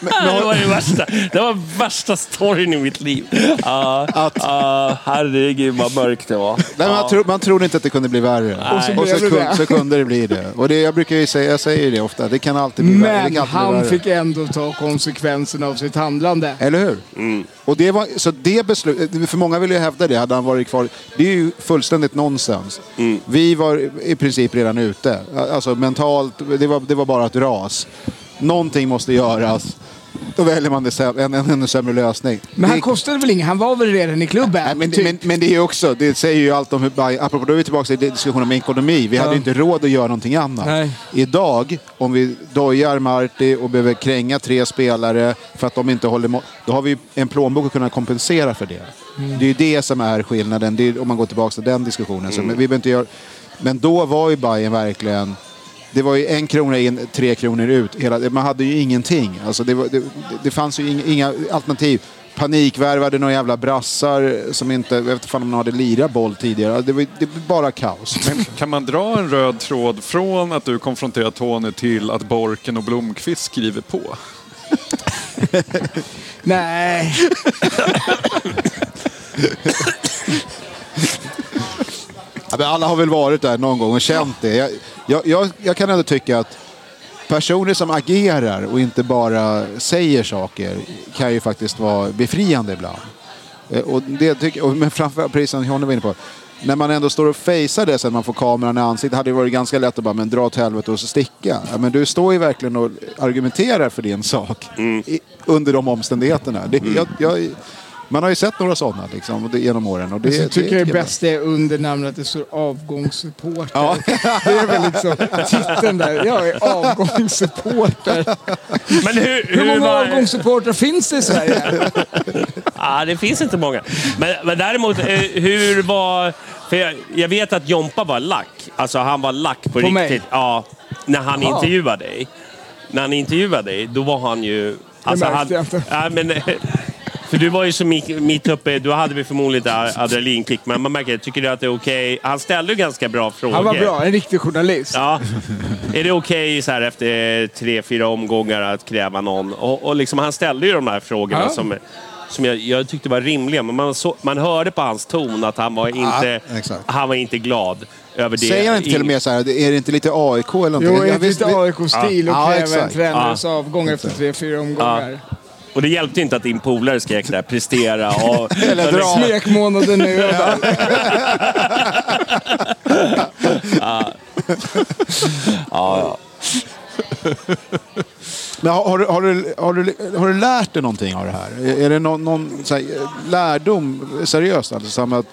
det var det värsta. Det var värsta storyn i mitt liv. Ja, ja, herregud vad mörkt det var. Nej, men man, tror, man trodde inte att det kunde bli värre. Och så Och så, blev det kun, det. så kunde det bli det. Och det, jag brukar ju säga, jag säger det ofta, det kan alltid bli värre. Men alltid bli han värre. fick ändå ta konsekvenserna av sitt handlande. Eller hur? Mm. Och det var, så det beslut, för många vill ju hävda det, hade han varit kvar. Det är ju fullständigt nonsens. Mm. Vi var i princip redan ute. Alltså mentalt, det var, det var bara ett ras. Någonting måste göras. Då väljer man det, en, ännu sämre lösning. Men han det, kostade väl inget? Han var väl redan i klubben? Nej, men, typ. men, men det är ju också, det säger ju allt om hur, Bayern- apropå då är vi tillbaka till diskussionen om ekonomi. Vi hade ju inte råd att göra någonting annat. Nej. Idag, om vi dojar Marti och behöver kränga tre spelare för att de inte håller må- då har vi en plånbok att kunna kompensera för det. Mm. Det är ju det som är skillnaden, är, om man går tillbaka till den diskussionen. Så, men, vi inte göra, men då var ju Bayern verkligen det var ju en krona in, tre kronor ut. Hela, man hade ju ingenting. Alltså det, var, det, det fanns ju inga, inga alternativ. Panikvärvade några jävla brassar som inte, jag vet inte fan om de hade lirat boll tidigare. Det var, det var bara kaos. Men kan man dra en röd tråd från att du konfronterar Tony till att Borken och Blomqvist skriver på? Nej. Ja, alla har väl varit där någon gång och känt det. Jag, jag, jag, jag kan ändå tycka att personer som agerar och inte bara säger saker kan ju faktiskt vara befriande ibland. Eh, Och det tycker, och men framförallt, precis som Johnny var inne på, när man ändå står och fejsar det sen man får kameran i ansiktet hade det varit ganska lätt att bara men dra åt helvete och så sticka. Ja, men du står ju verkligen och argumenterar för din sak i, under de omständigheterna. Det, jag, jag, man har ju sett några sådana liksom, det, genom åren. Och det, Så jag tycker det, det, bästa är under namnet att det står avgångssupporter. Ja. Det är väl liksom titeln där. Jag är avgångssupporter. Men hur, Hur många var- avgångssupportrar finns det i Sverige? Ja, det finns inte många. Men, men däremot, eh, hur var... För jag, jag vet att Jompa var lack. Alltså han var lack på, På riktigt. mig? Ja, när han Jaha. intervjuade dig. När han intervjuade dig, då var han ju... Alltså, märkte han, jag inte. Ja, men, för du var ju så mitt, uppe, du hade väl förmodligen lite adrenalinkick, men man märker, tycker du att det är okej? Han ställde ju ganska bra frågor. Han var bra, en riktig journalist. Ja. Är det okej så här efter tre, fyra omgångar att kräva någon? Och, och liksom, han ställde ju de här frågorna Ja. som, som jag, jag tyckte var rimliga. Men man, så, man hörde på hans ton att han var inte, exakt. han var inte glad över det. Säger han inte till och med så här, är det inte lite AIK eller någonting? Jo, är visst- lite AIK-stil och Ja, kräver en exakt. tränares avgång efter tre, fyra omgångar. Och det hjälpte inte att din polare skrek där, prestera och... Eller dra. Smekmånaden nu. Ja, Men har, har, du, har, du, har, du, har du lärt dig någonting av det här? Är, är det någon, någon så här, lärdom, seriöst alltså, som att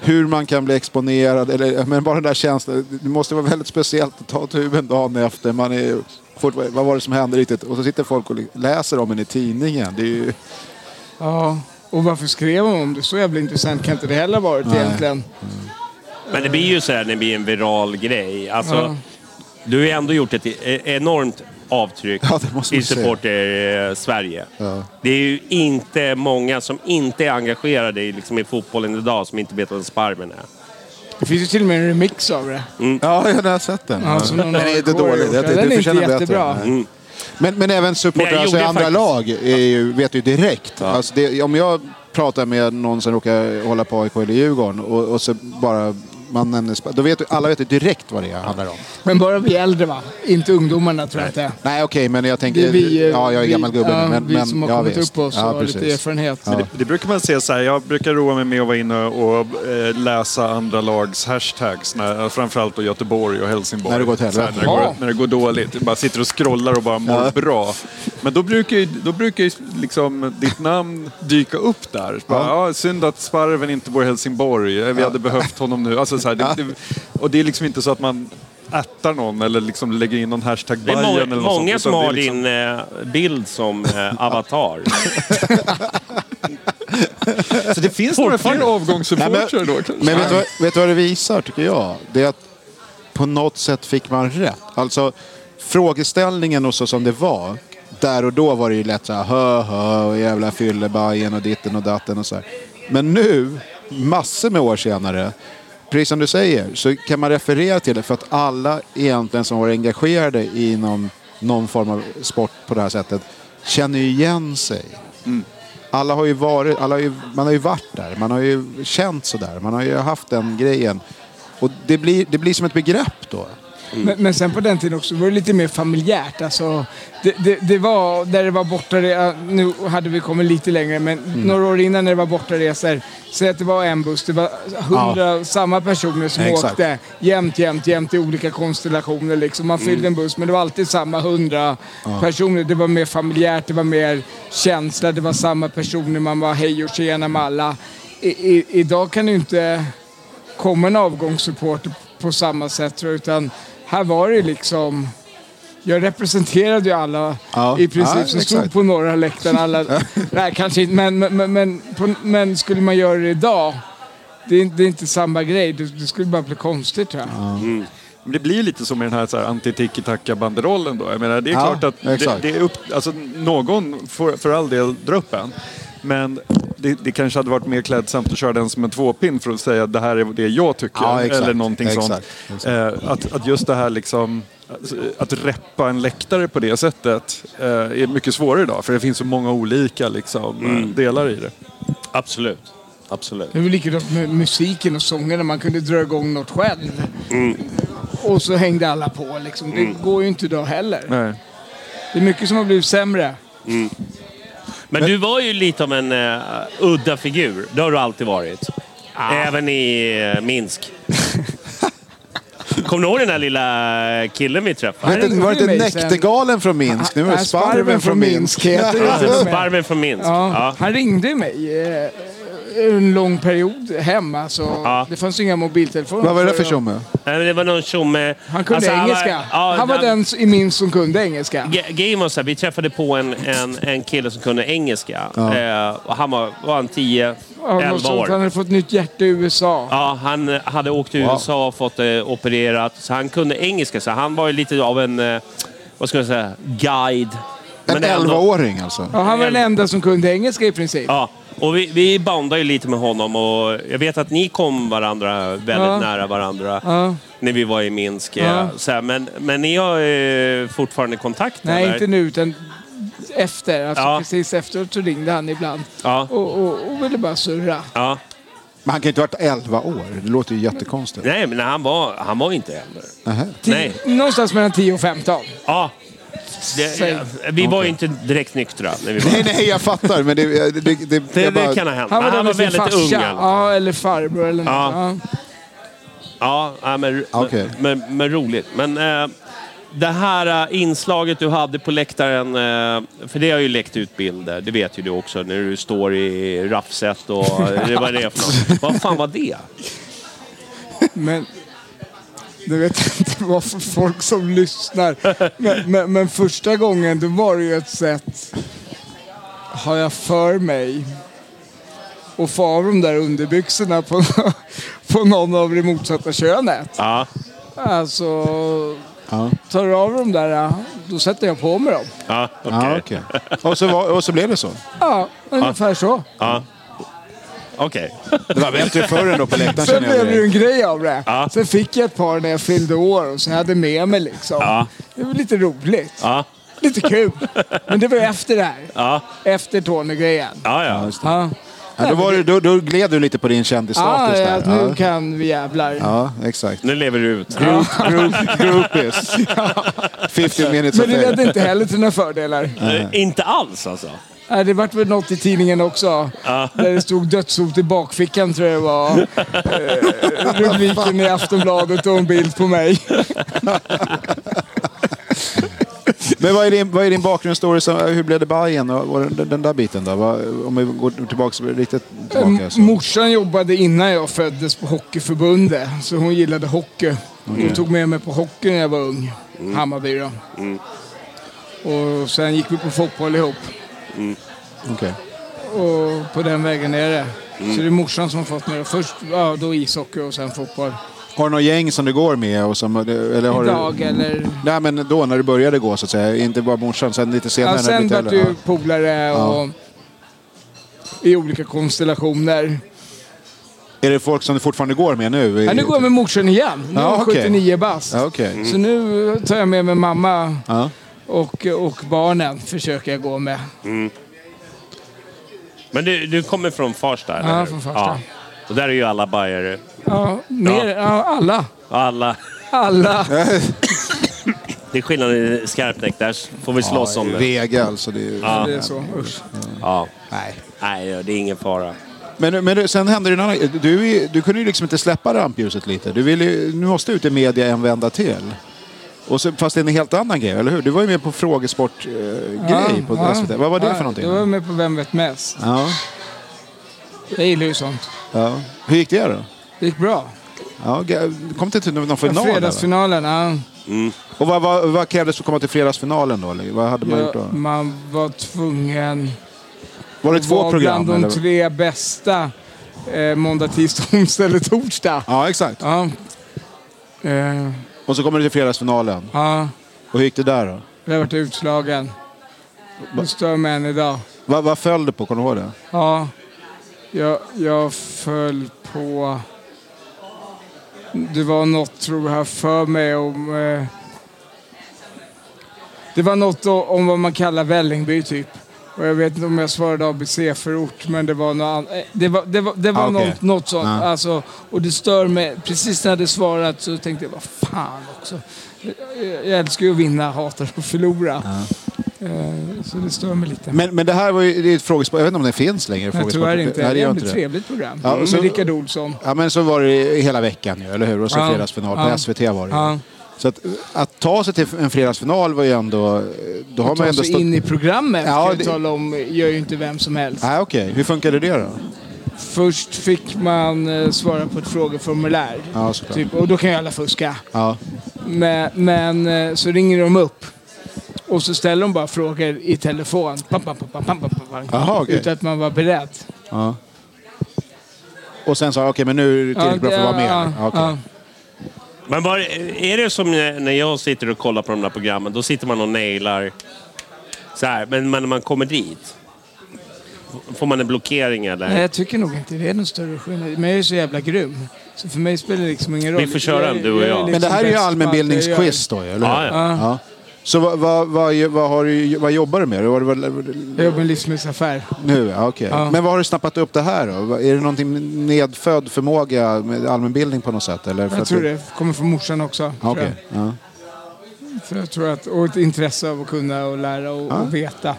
hur man kan bli exponerad, eller men bara den där känslan. Det måste vara väldigt speciellt att ta tuben dagen efter. Man är, fort, vad var det som hände riktigt? Och så sitter folk och läser om en i tidningen. Det är ju, Ja, och varför skrev de om det? Så jävla intressant kan inte det heller varit egentligen. Men det blir ju så här när det blir en viral grej. Alltså, Ja. Du har ju ändå gjort ett e- enormt avtryck Ja, det måste i supporter-Sverige. Ja. Det är ju inte många som inte är engagerade i, liksom, i fotbollen idag som inte vet vad en Sparven är. Det finns ju till och med en remix av det. Ja, jag har sett den. Ja, den är inte dålig. gjort. Det, Ja, det, den är inte jättebra. bättre. Mm. Men, men även supportrar, alltså i gjorde andra faktiskt- lag är ju, vet ju direkt. Alltså det, om jag pratar med någon som råkar hålla på AIK eller Djurgården och, och så bara man nämner då vet alla vet direkt vad det handlar om. Men bara vi äldre va? Inte ungdomarna tror jag inte. Nej okej, men jag tänker... Vi, ja, jag är vi- gammal gubbe. ja, men, vi men, som har ja, kommit visst. upp oss och ja, har lite erfarenhet. Ja. Det, det brukar man se så här, jag brukar roa mig med att vara inne och eh, läsa andra lags hashtags, när, framförallt då Göteborg och Helsingborg. När det går åt helvete. när, det Ja. går, när det går dåligt. Jag bara sitter och scrollar och bara mår Ja. bra. Men då brukar ju, då brukar ju liksom ditt namn dyka upp där. Bara, ja. synd att Sparven inte bor i Helsingborg, Eh, vi hade behövt honom nu. Alltså, så här, det, det, och det är liksom inte så att man ättar någon eller liksom lägger in någon hashtag Det är Bajen många, eller något många sånt, som utan det är har liksom- din eh, bild som eh, avatar. Så det finns några fler avgångssupportrar då kanske? Men vet du, vad, vet du vad det visar, tycker jag? Det är att på något sätt fick man rätt. Alltså, frågeställningen och så som det var, där och då var det ju lätt så här, hö, hö, och jävla fyllebajen och ditten och datten och så här. Men nu, massor med år senare, precis som du säger, så kan man referera till det för att alla egentligen som var engagerade i någon, någon form av sport på det här sättet känner ju igen sig. Alla har ju varit, alla har ju, man har ju varit där, man har ju känt sådär, man har ju haft den grejen. Och det blir, det blir som ett begrepp då. Men, men sen på den tiden också var det lite mer familjärt. Alltså, det, det, det var, där det var bortaresa, nu hade vi kommit lite längre, men Mm. några år innan när det var bortaresor, säg att det var en buss, det var hundra samma personer som Exakt. åkte jämt, jämt, jämt i olika konstellationer. Liksom. Man fyllde en buss, men det var alltid samma hundra personer. Det var mer familjärt, det var mer känsla, det var samma personer, man var hej och tjena med alla. I, i, idag kan du inte komma en avgångssupporter på samma sätt tror jag, utan här var det liksom jag representerade ju alla Ja. i princip Ja, som stod på norra läktaren. Alla, nej, kanske inte, men, men, men, men, på, men skulle man göra det idag, det är, det är inte samma grej. Det, det skulle bara bli konstigt tror jag. Men det blir ju lite som med den här, så här anti-tiki-taka-banderollen då. Jag menar, det är Ja, klart att det, det är upp, alltså, någon får för all del dra upp en. Men det, det kanske hade varit mer klädsamt att köra den som en tvåpinn för att säga att det här är det jag tycker. Ja, exakt. Eller någonting sånt. Exakt. Exakt. Eh, att, att just det här liksom alltså, att reppa en läktare på det sättet eh, är mycket svårare idag. För det finns så många olika liksom, eh, delar i det. Absolut. Absolut. Det är väl likadant med musiken och sången när man kunde dra igång något själv. Och så hängde alla på liksom. Det går ju inte idag heller. Nej. Det är mycket som har blivit sämre. Men du var ju lite av en uh, udda figur. Det har du alltid varit. Även i uh, Minsk. Kommer du ihåg den där lilla killen vi träffade? Var det inte, var det inte. Näktergalen från Minsk? Nu är det Sparven från Minsk. Sparven från Minsk. Ja, Ja. Han ringde mig eh, en lång period hem. Alltså, Ja. Det fanns inga mobiltelefoner. Vad var det för tjomme? Nej, men Det var någon tjomme... Han kunde Alltså, engelska. ja, han var han- den i min som kunde engelska. Ge- Game var så här, vi träffade på en, en, en kille som kunde engelska. Eh, och han var, var han 10, Ja, något 11 sånt. Han år. hade fått nytt hjärta i USA. Ja, han eh, hade åkt till USA och fått det opererat. Så han kunde engelska. Så han var ju lite av en, eh, vad ska jag säga, guide. En Men ändå- 11-åring alltså? Ja, han var den enda som kunde engelska i princip. Ja, och vi, vi bondade ju lite med honom och jag vet att ni kom varandra väldigt Ja. nära varandra Ja. när vi var i Minsk. Ja. Så här, men, men ni har eh, fortfarande kontakt? Nej, eller? inte nu utan efter. Alltså Ja. precis efteråt så ringde han ibland. Ja. Och, och, och ville bara surra. ja. Men han kan ju inte ha varit 11 år. Det låter ju jättekonstigt. Nej, men han var, han var inte äldre. Nähä. Nej. Någonstans mellan 10 och 15. Ja. Det, vi var ju inte direkt nyktra när vi var Nej, nej, jag fattar. Men det, det, det, det, Det, jag bara- det kan ha hänt. Han var Men han var väldigt ung. farsa. alla fall. Ja, eller farbror eller något. Ja. Ja. Ja, men, Okej. men, men roligt. Men eh, det här eh, inslaget du hade på läktaren, eh, för det har ju läckt ut bilder, det vet ju du också, när du står i raffset och det var det för något. Vad fan var det? Men... Du vet inte vad för folk som lyssnar. Men, men, men första gången, då var det ju ett sätt, har jag för mig, att få av de där underbyxorna på, på någon av det motsatta könet. Ja, Alltså, Ja, tar du av dem där, då sätter jag på mig dem. ja okej. ja okej. Och, så var, och så blev det så? Ja, ungefär så. Ja. Okej. Det var bättre förr ändå på läktaren Sen känner jag blev det ju en direkt. grej av det. Ja. Sen fick jag ett par när jag fyllde år och så hade jag med mig liksom. Ja. Det var lite roligt. Ja. Lite kul. Men det var ju efter det här. Ja. Efter Tony-grejen. Ja, ja. Ja. Ja, då, var det, då, då gled du lite på din kändisstatus Ja, där. nu Ja. kan vi jävlar. ja, exakt. Nu lever du ut. Group, group, groupies. 50 minutes of Men det ledde inte heller till några fördelar. Eh, Inte alls alltså. Nej, det vart väl något i tidningen också. Där det stod dödshot i bakfickan tror jag det var. Eh, rubriken i Aftonbladet och en bild på mig. Men vad är din, vad är din bakgrundsstory? Så, hur blev det Bajen och, och den, den där biten då? Vad, om vi går tillbaka riktigt tillbaka. Så. Morsan jobbade innan jag föddes på Hockeyförbundet. Så hon gillade hockey. Hon tog med mig på hockey när jag var ung. Hammarby då. Och sen gick vi på fotboll ihop. Okej. Och på den vägen är det. Så det är morsan som har fått mig. Först ja, då ishockey och sen fotboll. Har du något gäng som du går med? Och som, eller har Idag du, eller... Nej men då när du började gå så att säga. Inte bara morsan, sen lite senare Ja, när sen du vart du polare och i olika konstellationer. Är det folk som du fortfarande går med nu? Ja, nu går jag med morsan igen. Nu är hon okej. 79 bast. Ja, okej. Så nu tar jag med mig mamma Ja. Och, och barnen försöker jag gå med. Men du, du kommer från Farsta? eller Ja, från Farsta. Ja. Och där är ju alla bajare. Ja, mer, ja. alla. Alla. Alla. Det är skillnad i Skarpnäck. Där får vi slåss om det. Vega alltså. Det är, ju- Ja. Det är så. Usch. Ja. Nej. Nej, det är ingen fara. Men, men sen hände det en annan du, du kunde ju liksom inte släppa rampljuset lite. Du ville, ju- nu måste ut i media en vända till. Och så, fast det är en helt annan grej, eller hur? Du var ju med på frågesport-grej Ja, på ja. SVT. Vad var det Ja, för någonting? Då var jag med på Vem vet mest. Ja, Jag gillar ju sånt. ja. Hur gick det då? Det gick bra. Ja, kom till någon final? eller? Fredagsfinalen, ja. Och vad, vad, vad krävdes för att komma till fredagsfinalen då? eller? Vad hade man gjort ja. då? Man var tvungen Var det två vara program? bland de Eller? tre bästa eh, måndag, tisdag, onsdag eller torsdag. Ja, exakt. Ja. Eh, Och så kommer du till fredagsfinalen. ja. Och hur gick det där då? Jag har varit utslagen. Det stör mig än idag. Vad, vad föll det på? Kommer du ihåg det? Ja, jag, jag föll på... Det var något, tror jag, för mig om... Eh, det var något om vad man kallar Vällingby, typ. Och jag vet inte om jag svarade ABC-förort, men det var något annat. Eh, Det var, det var, det var Ah, okej. något, något sånt. Ja. Alltså, och det stör mig. Precis när jag hade svarat så tänkte jag, vad fan också. Jag, jag älskar ju att vinna, hatar att förlora. Eh, så det stör mig lite. Men, men det här var ju det är ett frågesport. Jag vet inte om det finns längre. Jag tror inte. Nej, Det är ett trevligt program. Ja, så- Med Rickard Olsson. Ja, men så var det hela veckan ju, eller hur? Och så Ja. fredagsfinal. På Ja. SVT var det. Ja. Så att, att ta sig till en fredagsfinal var ju ändå... Då har man ta ändå sig stått... in i programmet Ja, det- tala om, gör ju inte vem som helst. Nej, okej. Hur funkade det då? Först fick man eh, svara på ett frågeformulär. Ja. Typ, och då kan ju alla fuska. Ja. Men, men eh, så ringer de upp. Och så ställer de bara frågor i telefon. Pam, pam, pam, pam, pam, pam, pam, Jaha, okej. Utan att man var beredd. ja. Och sen sa okej men nu är det tillräckligt bra för att vara med. ja. Men var, är det som när jag sitter och kollar på de där programmen, då sitter man och nailar så här, men men när man kommer dit? Får man en blockering eller? Nej, jag tycker nog inte det är någon större skillnad. Men jag är så jävla grym. Så för mig spelar det liksom ingen roll. Vi får köra Jag- en, du och jag. liksom Men det här är ju allmänbildningsquiz då, eller hur? Ja, ja. Ja. Så vad, vad, vad, vad, har du, vad jobbar du med? Vad, vad. Jag jobbar i en livsmedelsaffär. nu, ja, okej. Ja. Men vad har du snappat upp det här då? Är det någonting nedfödd förmåga med allmänbildning på något sätt? Eller Jag tror du- det kommer från morsan också. Ja, Okej. jag. Ja. Så jag tror att, och ett intresse av att kunna och lära och, och veta.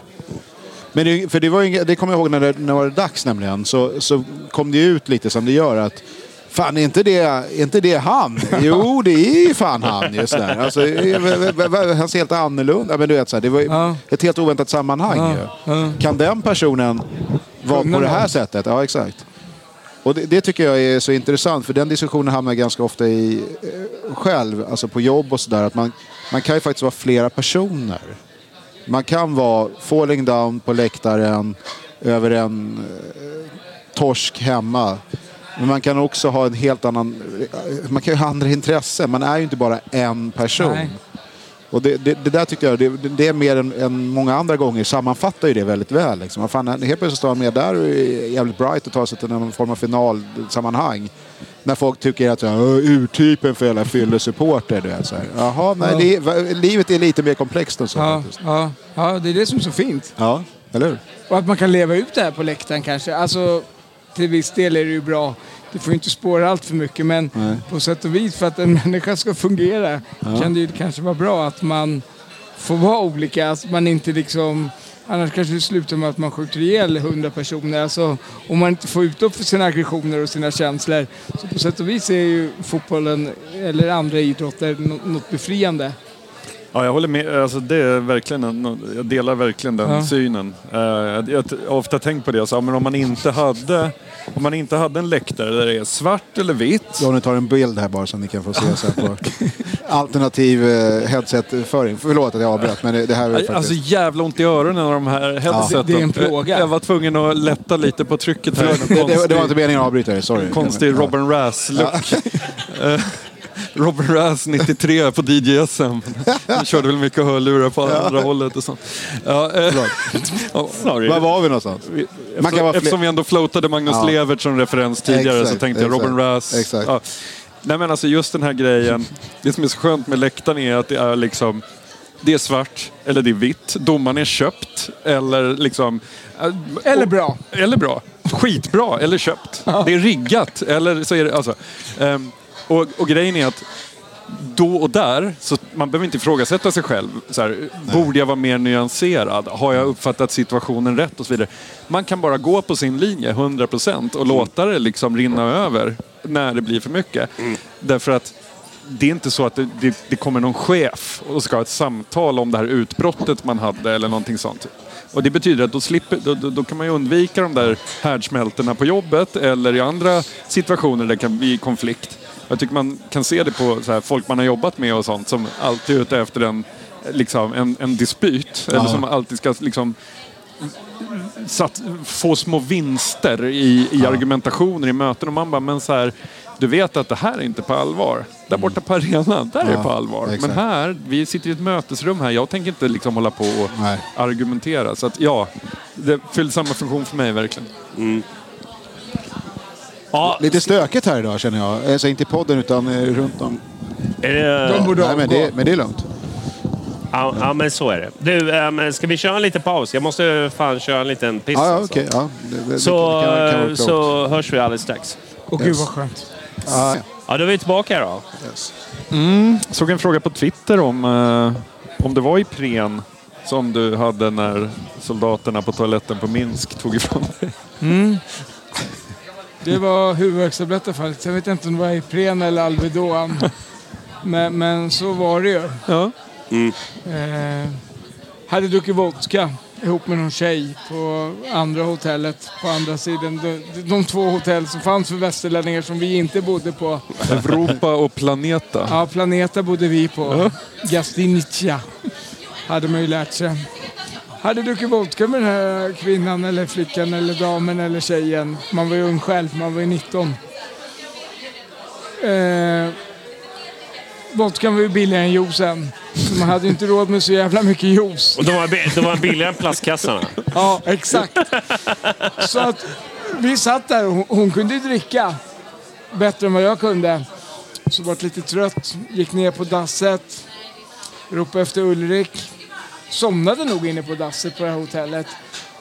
Men det, för det, var det kommer jag ihåg när det, när det var dags nämligen. Så, så kom det ut lite som det gör att Fan, är inte det, är inte det han? Jo, det är ju fan han just där. Alltså, han ser helt annorlunda. Men du vet, så här, det var Ja. ett helt oväntat sammanhang ju. Kan den personen vara på det här sättet? Ja, exakt. Och det, det tycker jag är så intressant, för den diskussionen hamnar jag ganska ofta i eh, själv, alltså på jobb och sådär. Man, man kan ju faktiskt vara flera personer. Man kan vara falling down på läktaren över en eh, torsk hemma. Men man kan också ha en helt annan... eh, Man kan ju ha andra intressen. Man är ju inte bara en person. Nej. Och det, det, det där tyckte jag, det, det är mer än, än många andra gånger, sammanfattar ju det väldigt väl. Liksom. Fan, helt plötsligt står han med där och är jävligt bright och tar sig till någon form av finalsammanhang. När folk tycker att "Åh, urtypen för jävla fyllesupporter. Jaha, nej, Ja. det är- livet är lite mer komplext än så. Ja, ja, ja, det är det som är så fint. ja, eller hur? Och att man kan leva ut det här på läktaren kanske. Alltså, till viss del är det ju bra. Det får ju inte spåra allt för mycket men Nej. på sätt och vis för att en människa ska fungera kan det ju kanske vara bra att man får vara olika. Att man inte liksom... Annars kanske det slutar med att man skjuter ihjäl hundra personer. Alltså, om man inte får utlopp för sina aggressioner och sina känslor. Så på sätt och vis är ju fotbollen, eller andra idrotter, nå- något befriande. Ja, jag håller med. Alltså, det är verkligen en, jag delar verkligen den Ja. synen. Eh, jag, har ofta tänkt på det. Alltså, men om, man inte hade, om man inte hade en läktare där det är svart eller vitt. Johnny tar en bild här bara så ni kan få se sen på alternativ eh, headset-föring. Förlåt att jag avbröt men det, det här är faktiskt... Alltså jävla ont i öronen av de här headseten. Det- det är en plåga. Jag var tvungen att lätta lite på trycket här. Det, det, det var inte meningen att avbryta dig, sorry. Konstig Ja. Robin Rass-look. Eh, Robin Rass 93 på DJ-SM. Han körde väl mycket hörlurar på andra hållet och sånt. Ja, eh, sorry. Var var vi någonstans? Vi- Man kan vara fler- Eftersom vi ändå floatade Magnus Ja. Levert som referens tidigare så Exakt, tänkte jag exakt, Robin exakt. Ja. Nej men alltså just den här grejen. Det som är så skönt med läktaren är att det är liksom det är svart eller det är vitt. Domaren är köpt eller liksom... äh, Eller och- bra. Eller bra. Skitbra eller köpt. Det är riggat eller så är det alltså. ehm, och, och grejen är att då och där, så man behöver inte ifrågasätta sig själv. Så här, borde jag vara mer nyanserad? Har jag uppfattat situationen rätt? Och så vidare. Man kan bara gå på sin linje 100% och låta det liksom rinna över när det blir för mycket. Därför att det är inte så att det, det, det kommer någon chef och ska ha ett samtal om det här utbrottet man hade eller någonting sånt. Och det betyder att då, slipper, då, då, då kan man ju undvika de där härdsmältorna på jobbet eller i andra situationer där det kan bli konflikt. Jag tycker man kan se det på så här, folk man har jobbat med och sånt som alltid är ute efter en, liksom, en, en dispyt. Eller som alltid ska liksom, satt, få små vinster i, i argumentationer i möten. Och man bara, men så här, du vet att det här är inte på allvar. Där borta på arenan, där är det Ja, på allvar. exakt. Men här, vi sitter i ett mötesrum här. Jag tänker inte liksom hålla på och Nej. argumentera. Så att ja, det fyller samma funktion för mig verkligen. Ja, Lite stökigt här idag känner jag. Alltså inte i podden utan eh, runt om. är det, De borde Nej, men, det, men det är lugnt. ja, ja, men så är det. Du, ähm, ska vi köra en liten paus? Jag måste fan köra en liten piss. Ja, ja alltså. okej. Ja, det, det, Så, det kan, kan så hörs vi alldeles strax. Och gud vad skönt. Ja, Ja, då är vi tillbaka då. yes. Såg en fråga på Twitter om, eh, om det var Ipren som du hade när soldaterna på toaletten på Minsk tog ifrån dig. Det var huvudvärkstabletter faktiskt. Jag vet inte om det var Ipren eller Alvedon. Men, men så var det ju. Ja. Eh, hade druckit vodka ihop med någon tjej på andra hotellet på andra sidan. De, de två hotell som fanns för västerlänningar som vi inte bodde på. Europa och Planeta. Ja, Planeta bodde vi på. Gastinica hade man ju lärt sig. Hade druckit vodka med den här kvinnan eller flickan eller damen eller tjejen. Man var ju ung själv, man var ju 19. Eh, vodkan var ju billigare än juicen. Så man hade ju inte råd med så jävla mycket juice. Och de var, de var billigare än plastkassarna. Ja, exakt. Så att vi satt där och hon, hon kunde ju dricka bättre än vad jag kunde. Så vart lite trött, gick ner på dasset, ropade efter Ulrik. Somnade nog inne på dasset på det här hotellet.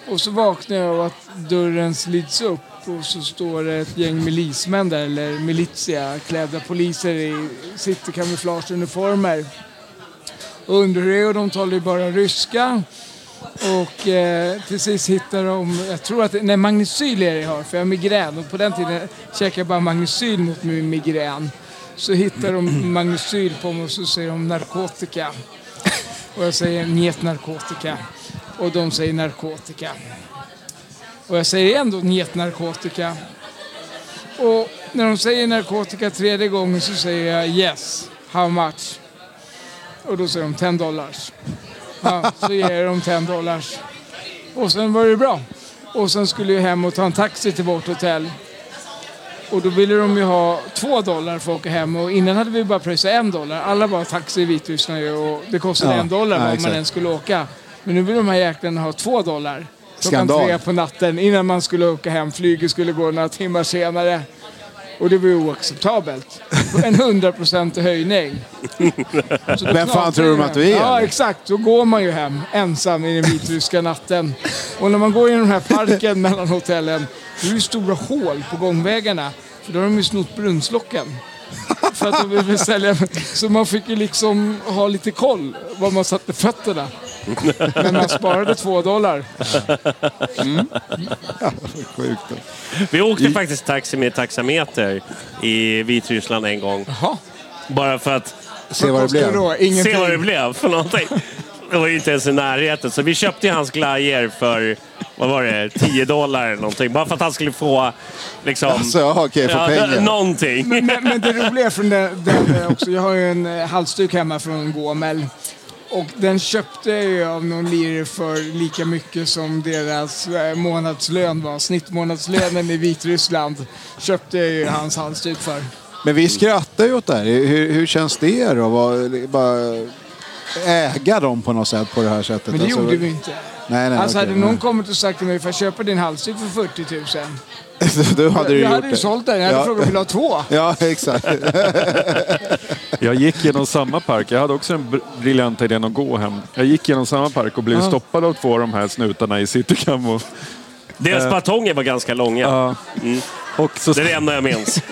Och så vaknade jag av att dörren slids upp och så står det ett gäng milismän där, eller militia, klädda poliser i citykamouflageuniformer. Och undrar hur det är och de talar ju bara ryska. Och eh, till sist hittar de, jag tror att, det- nej Magnecyl är det jag har för jag har migrän och på den tiden käkade jag bara Magnecyl mot min migrän. Så hittar de Magnecyl på mig och så säger de narkotika. Och jag säger njet narkotika. Och de säger narkotika. Och jag säger ändå njet narkotika. Och när de säger narkotika tredje gången så säger jag yes, how much? Och då säger de 10 dollars. Ja, så ger jag dem 10 dollars. Och sen var det bra. Och sen skulle jag hem och ta en taxi till vårt hotell. Och då ville de ju ha två dollar för att åka hem och innan hade vi bara pröjsat en dollar. Alla bara taxi i Vitryssland ju och det kostade Ja, en dollar ja, om man ens skulle åka. Men nu vill de här jäklarna ha två dollar. Klockan Skandal. tre på natten innan man skulle åka hem. Flyget skulle gå några timmar senare. Och det var ju oacceptabelt. En hundraprocentig höjning. Så då Vem fan tror de att du är, Ja, exakt. Då går man ju hem ensam i den vitryska natten. Och när man går i den här parken mellan hotellen, då är det stora hål på gångvägarna. För då har de ju snott brunnslocken. För att de vill sälja. Så man fick ju liksom ha lite koll var man satte fötterna. Men man sparade två dollar. Sjukt. Vi åkte faktiskt taxi med taxameter i Vitryssland en gång. Jaha. Bara för att Se vad det blev. då? Se vad det blev för någonting. Det var ju inte ens i närheten. Så vi köpte hans glajjor för, vad var det, 10 dollar eller någonting. Bara för att han skulle få liksom... Alltså, ja, okej, få ja, pengar. Någonting. Men, men det roliga från den, den också, jag har ju en eh, halsduk hemma från Gåmel. Och den köpte jag ju av någon lirare för lika mycket som deras eh, månadslön var. Snittmånadslönen i Vitryssland köpte jag ju hans halsduk för. Men vi skrattar ju åt det här. Hur, hur känns det då? Vad- Bara äga dem på något sätt på det här sättet. Men det Alltså, gjorde vi inte. Nej, nej, Alltså okej, hade någon nej. kommit och sagt till mig, får jag köpa din halsduk för 40 000? Då hade du jag gjort hade ju det. sålt den. Jag hade Ja. frågat, vill du ha två? Ja, exakt. Jag gick genom samma park. Jag hade också br- briljanta idén att gå hem. Jag gick genom samma park och blev stoppad av två av de här snutarna i citycam. Deras Eh. batonger var ganska långa. Ja. Och så, Det är det enda jag minns.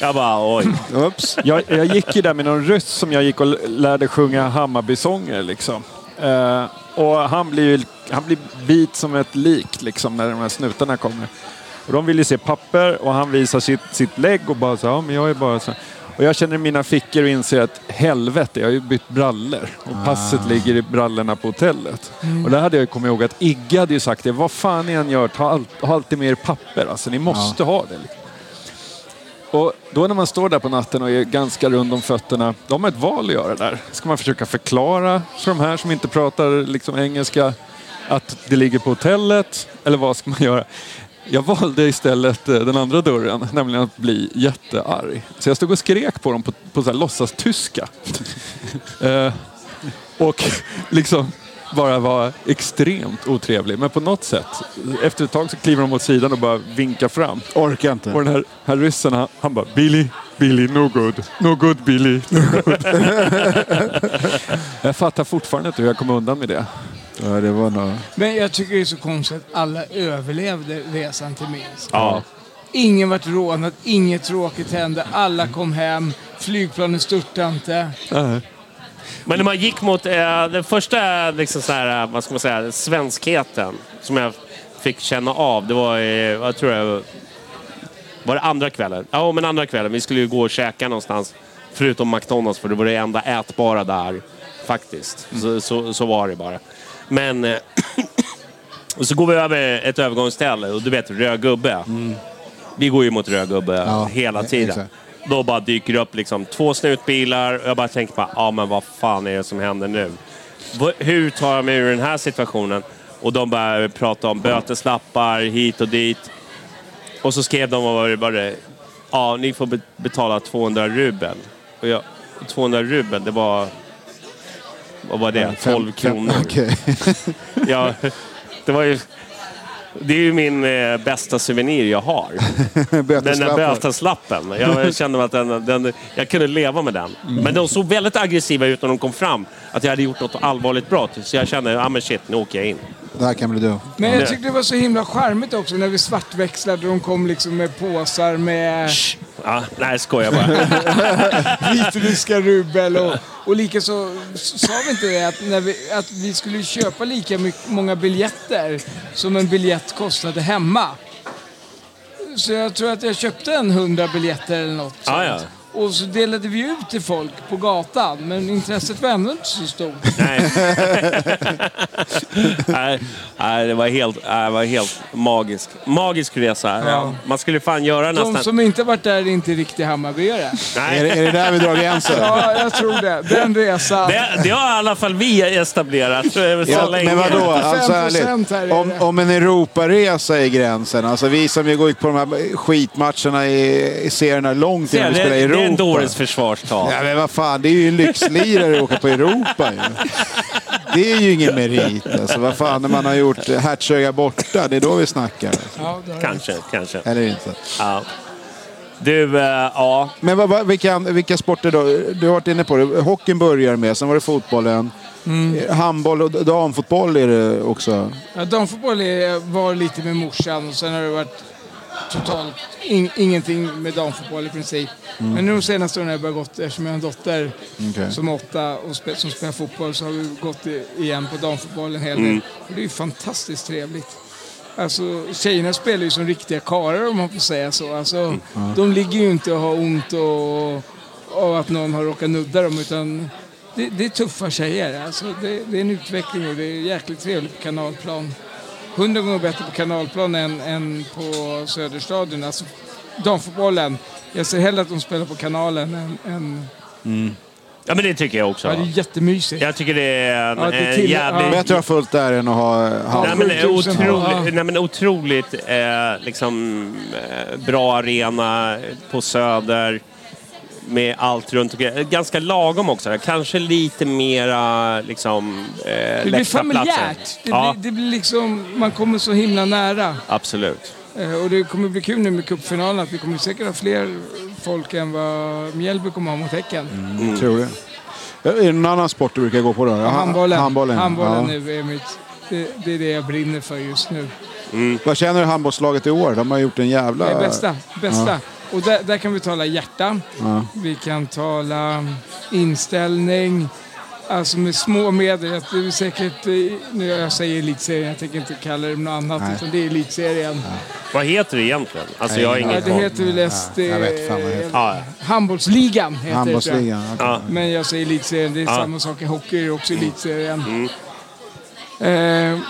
Jag bara, oj. Oops. jag, jag gick ju där med någon ryss som jag gick och lärde sjunga Hammarbysånger. Liksom. Eh, och han blir, ju- han blir bit som ett lik liksom, när de här snutarna kommer. Och de vill ju se papper och han visar sitt, sitt lägg och bara så ja men jag är bara så. Och jag känner i mina fickor och inser att helvete, jag har ju bytt brallor. Och passet ligger i brallorna på hotellet. Och där hade jag ju kommit ihåg att Igge hade ju sagt det, vad fan ni än gör, ta allt, ha alltid med er papper. Alltså ni måste ha det. Liksom. Och då när man står där på natten och är ganska rund om fötterna, då har man ett val att göra där. Ska man försöka förklara för de här som inte pratar liksom engelska att det ligger på hotellet? Eller vad ska man göra? Jag valde istället eh, den andra dörren, nämligen att bli jättearg. Så jag stod och skrek på dem på, på så här låtsas-tyska. eh, och liksom bara var extremt otrevlig. Men på något sätt, efter ett tag så kliver de åt sidan och bara vinkar fram. Orkar inte. Och den här, här ryssen, han, han bara Billy, Billy, no good. No good Billy, no good. jag fattar fortfarande inte hur jag kom undan med det. Ja, det var nog... Men jag tycker det är så konstigt att alla överlevde resan till Minsk. Ja. Ingen vart rånad, inget tråkigt hände, alla kom hem, flygplanen störtade inte. Men när man gick mot eh, den första liksom så här, eh, vad ska man säga, svenskheten som jag fick känna av, det var, vad tror jag, var det andra kvällen? Ja, men andra kvällen. Vi skulle ju gå och käka någonstans, förutom McDonalds, för det var det enda ätbara där, faktiskt. Så, så, så var det bara. Men, eh, och så går vi över ett övergångsställe och du vet, röd gubbe. Vi går ju mot röd gubbe Ja, hela tiden. exakt. Då bara dyker det upp liksom två snutbilar och jag bara tänker på, ja men vad fan är det som händer nu? Hur tar jag mig ur den här situationen? Och de börjar prata om böteslappar hit och dit. Och så skrev de, vad det, var det? Ja, ni får be- betala 200 rubel. Och jag, 200 rubel, det var... Vad var det? 12 kronor. Okej. Ja, det var ju... Det är ju min eh, bästa souvenir jag har. Den där böteslappen. Jag kände att den, den, jag kunde leva med den. Men de såg väldigt aggressiva ut när de kom fram. Att jag hade gjort något allvarligt brott. Så jag kände, ja men shit, nu åker jag in. Det här kan bli du. Men jag tyckte det var så himla charmigt också när vi svartväxlade. De kom liksom med påsar med Ja, nej, skojar bara. vitryska rubel och, och likaså sa vi inte det att, när vi, att vi skulle köpa lika mycket, många biljetter som en biljett kostade hemma. Så jag tror att jag köpte en hundra biljetter eller något Ja, ja. Och så delade vi ut till folk på gatan, men intresset var ändå inte så stort. Nej. nej, nej, det var helt, nej, det var helt magisk. Magisk resa. Ja. Man skulle fan göra De nästan... som inte varit där är inte riktiga Hammarbyare. Nej. Är, det- är det där vi drar gränsen? Ja, jag tror det. Den resan. Det, det har i alla fall vi etablerat så Ja, länge. men vadå? Alltså, 55% ärligt, om, om en Europaresa är gränsen, alltså vi som ju går ut på de här skitmatcherna i, i serierna långt innan vi spelar i det är en Europa. dåres försvarstal. Ja, men vad fan, det är ju en lyxlirare att åka på Europa ju. Det är ju ingen merit. Alltså, vad fan, när man har gjort Hertsöga borta, det är då vi snackar. Alltså. Ja, Kanske, kanske. Eller inte. Ja. Du, eh, ja. Men vad, vad, vilka, vilka sporter då? Du har varit inne på det. Hockeyn börjar med, sen var det fotbollen. Mm. Handboll och damfotboll är det också. Ja, damfotboll är- var lite med morsan och sen har det varit totalt in, ingenting med damfotboll i princip. Mm. Men nu de senaste åren har jag börjat gått, eftersom jag har en dotter Okej. som är åtta och spe, som spelar fotboll så har vi gått igen på damfotboll en hel del. Mm. Och det är ju fantastiskt trevligt. Alltså, tjejerna spelar ju som riktiga karlar om man får säga så. Alltså, De ligger ju inte och har ont och, och att någon har råkat nudda dem utan det, det är tuffa tjejer. Alltså, det, det är en utveckling och det är jäkligt trevligt på kanalplan. Hundra gånger bättre på kanalplan än, än på Söderstadion. Alltså, damfotbollen, jag ser hellre att de spelar på kanalen än... än ja, men det tycker jag också. ja, det är jättemysigt. Jag tycker det är en, Ja, det en till- jävligt... ja. Bättre att ha fullt där än att ha hand. Nej men, det är 7000, otroligt, ja. nej, men otroligt eh, liksom, eh, bra arena på Söder. Med allt runt omkring. Ganska lagom också. Kanske lite mera liksom, eh, Det blir familjärt. Det, Ja, blir, det blir liksom, man kommer så himla nära. absolut. Eh, Och det kommer bli kul nu med cupfinalen att vi kommer säkert ha fler folk än vad Mjällby kommer ha mot Häcken. Mm. Tror det. Ja, Är det någon annan sport du brukar gå på då? Ja, Handbollen. Handbollen, Handbollen ja. nu är mitt... Det, det är det jag brinner för just nu. Vad känner du handbollslaget i år? De har gjort en jävla... Det är bästa. bästa. Och där, där kan vi tala hjärta. Ja. Vi kan tala inställning. Alltså med små medel. Jag- Det är säkert, eh, nu jag säger elitserien, jag tänker inte kalla det något annat. Nej. Utan det är elitserien. Vad heter det egentligen? Alltså jag har ingen Ja, det heter väl SD... jag vet fan vad det heter. Ja, Handbollsligan heter det. Handbollsligan. okej. ja. Men jag säger elitserien, det är Ja. samma sak i hockey, det är också elitserien. Mm. Eh,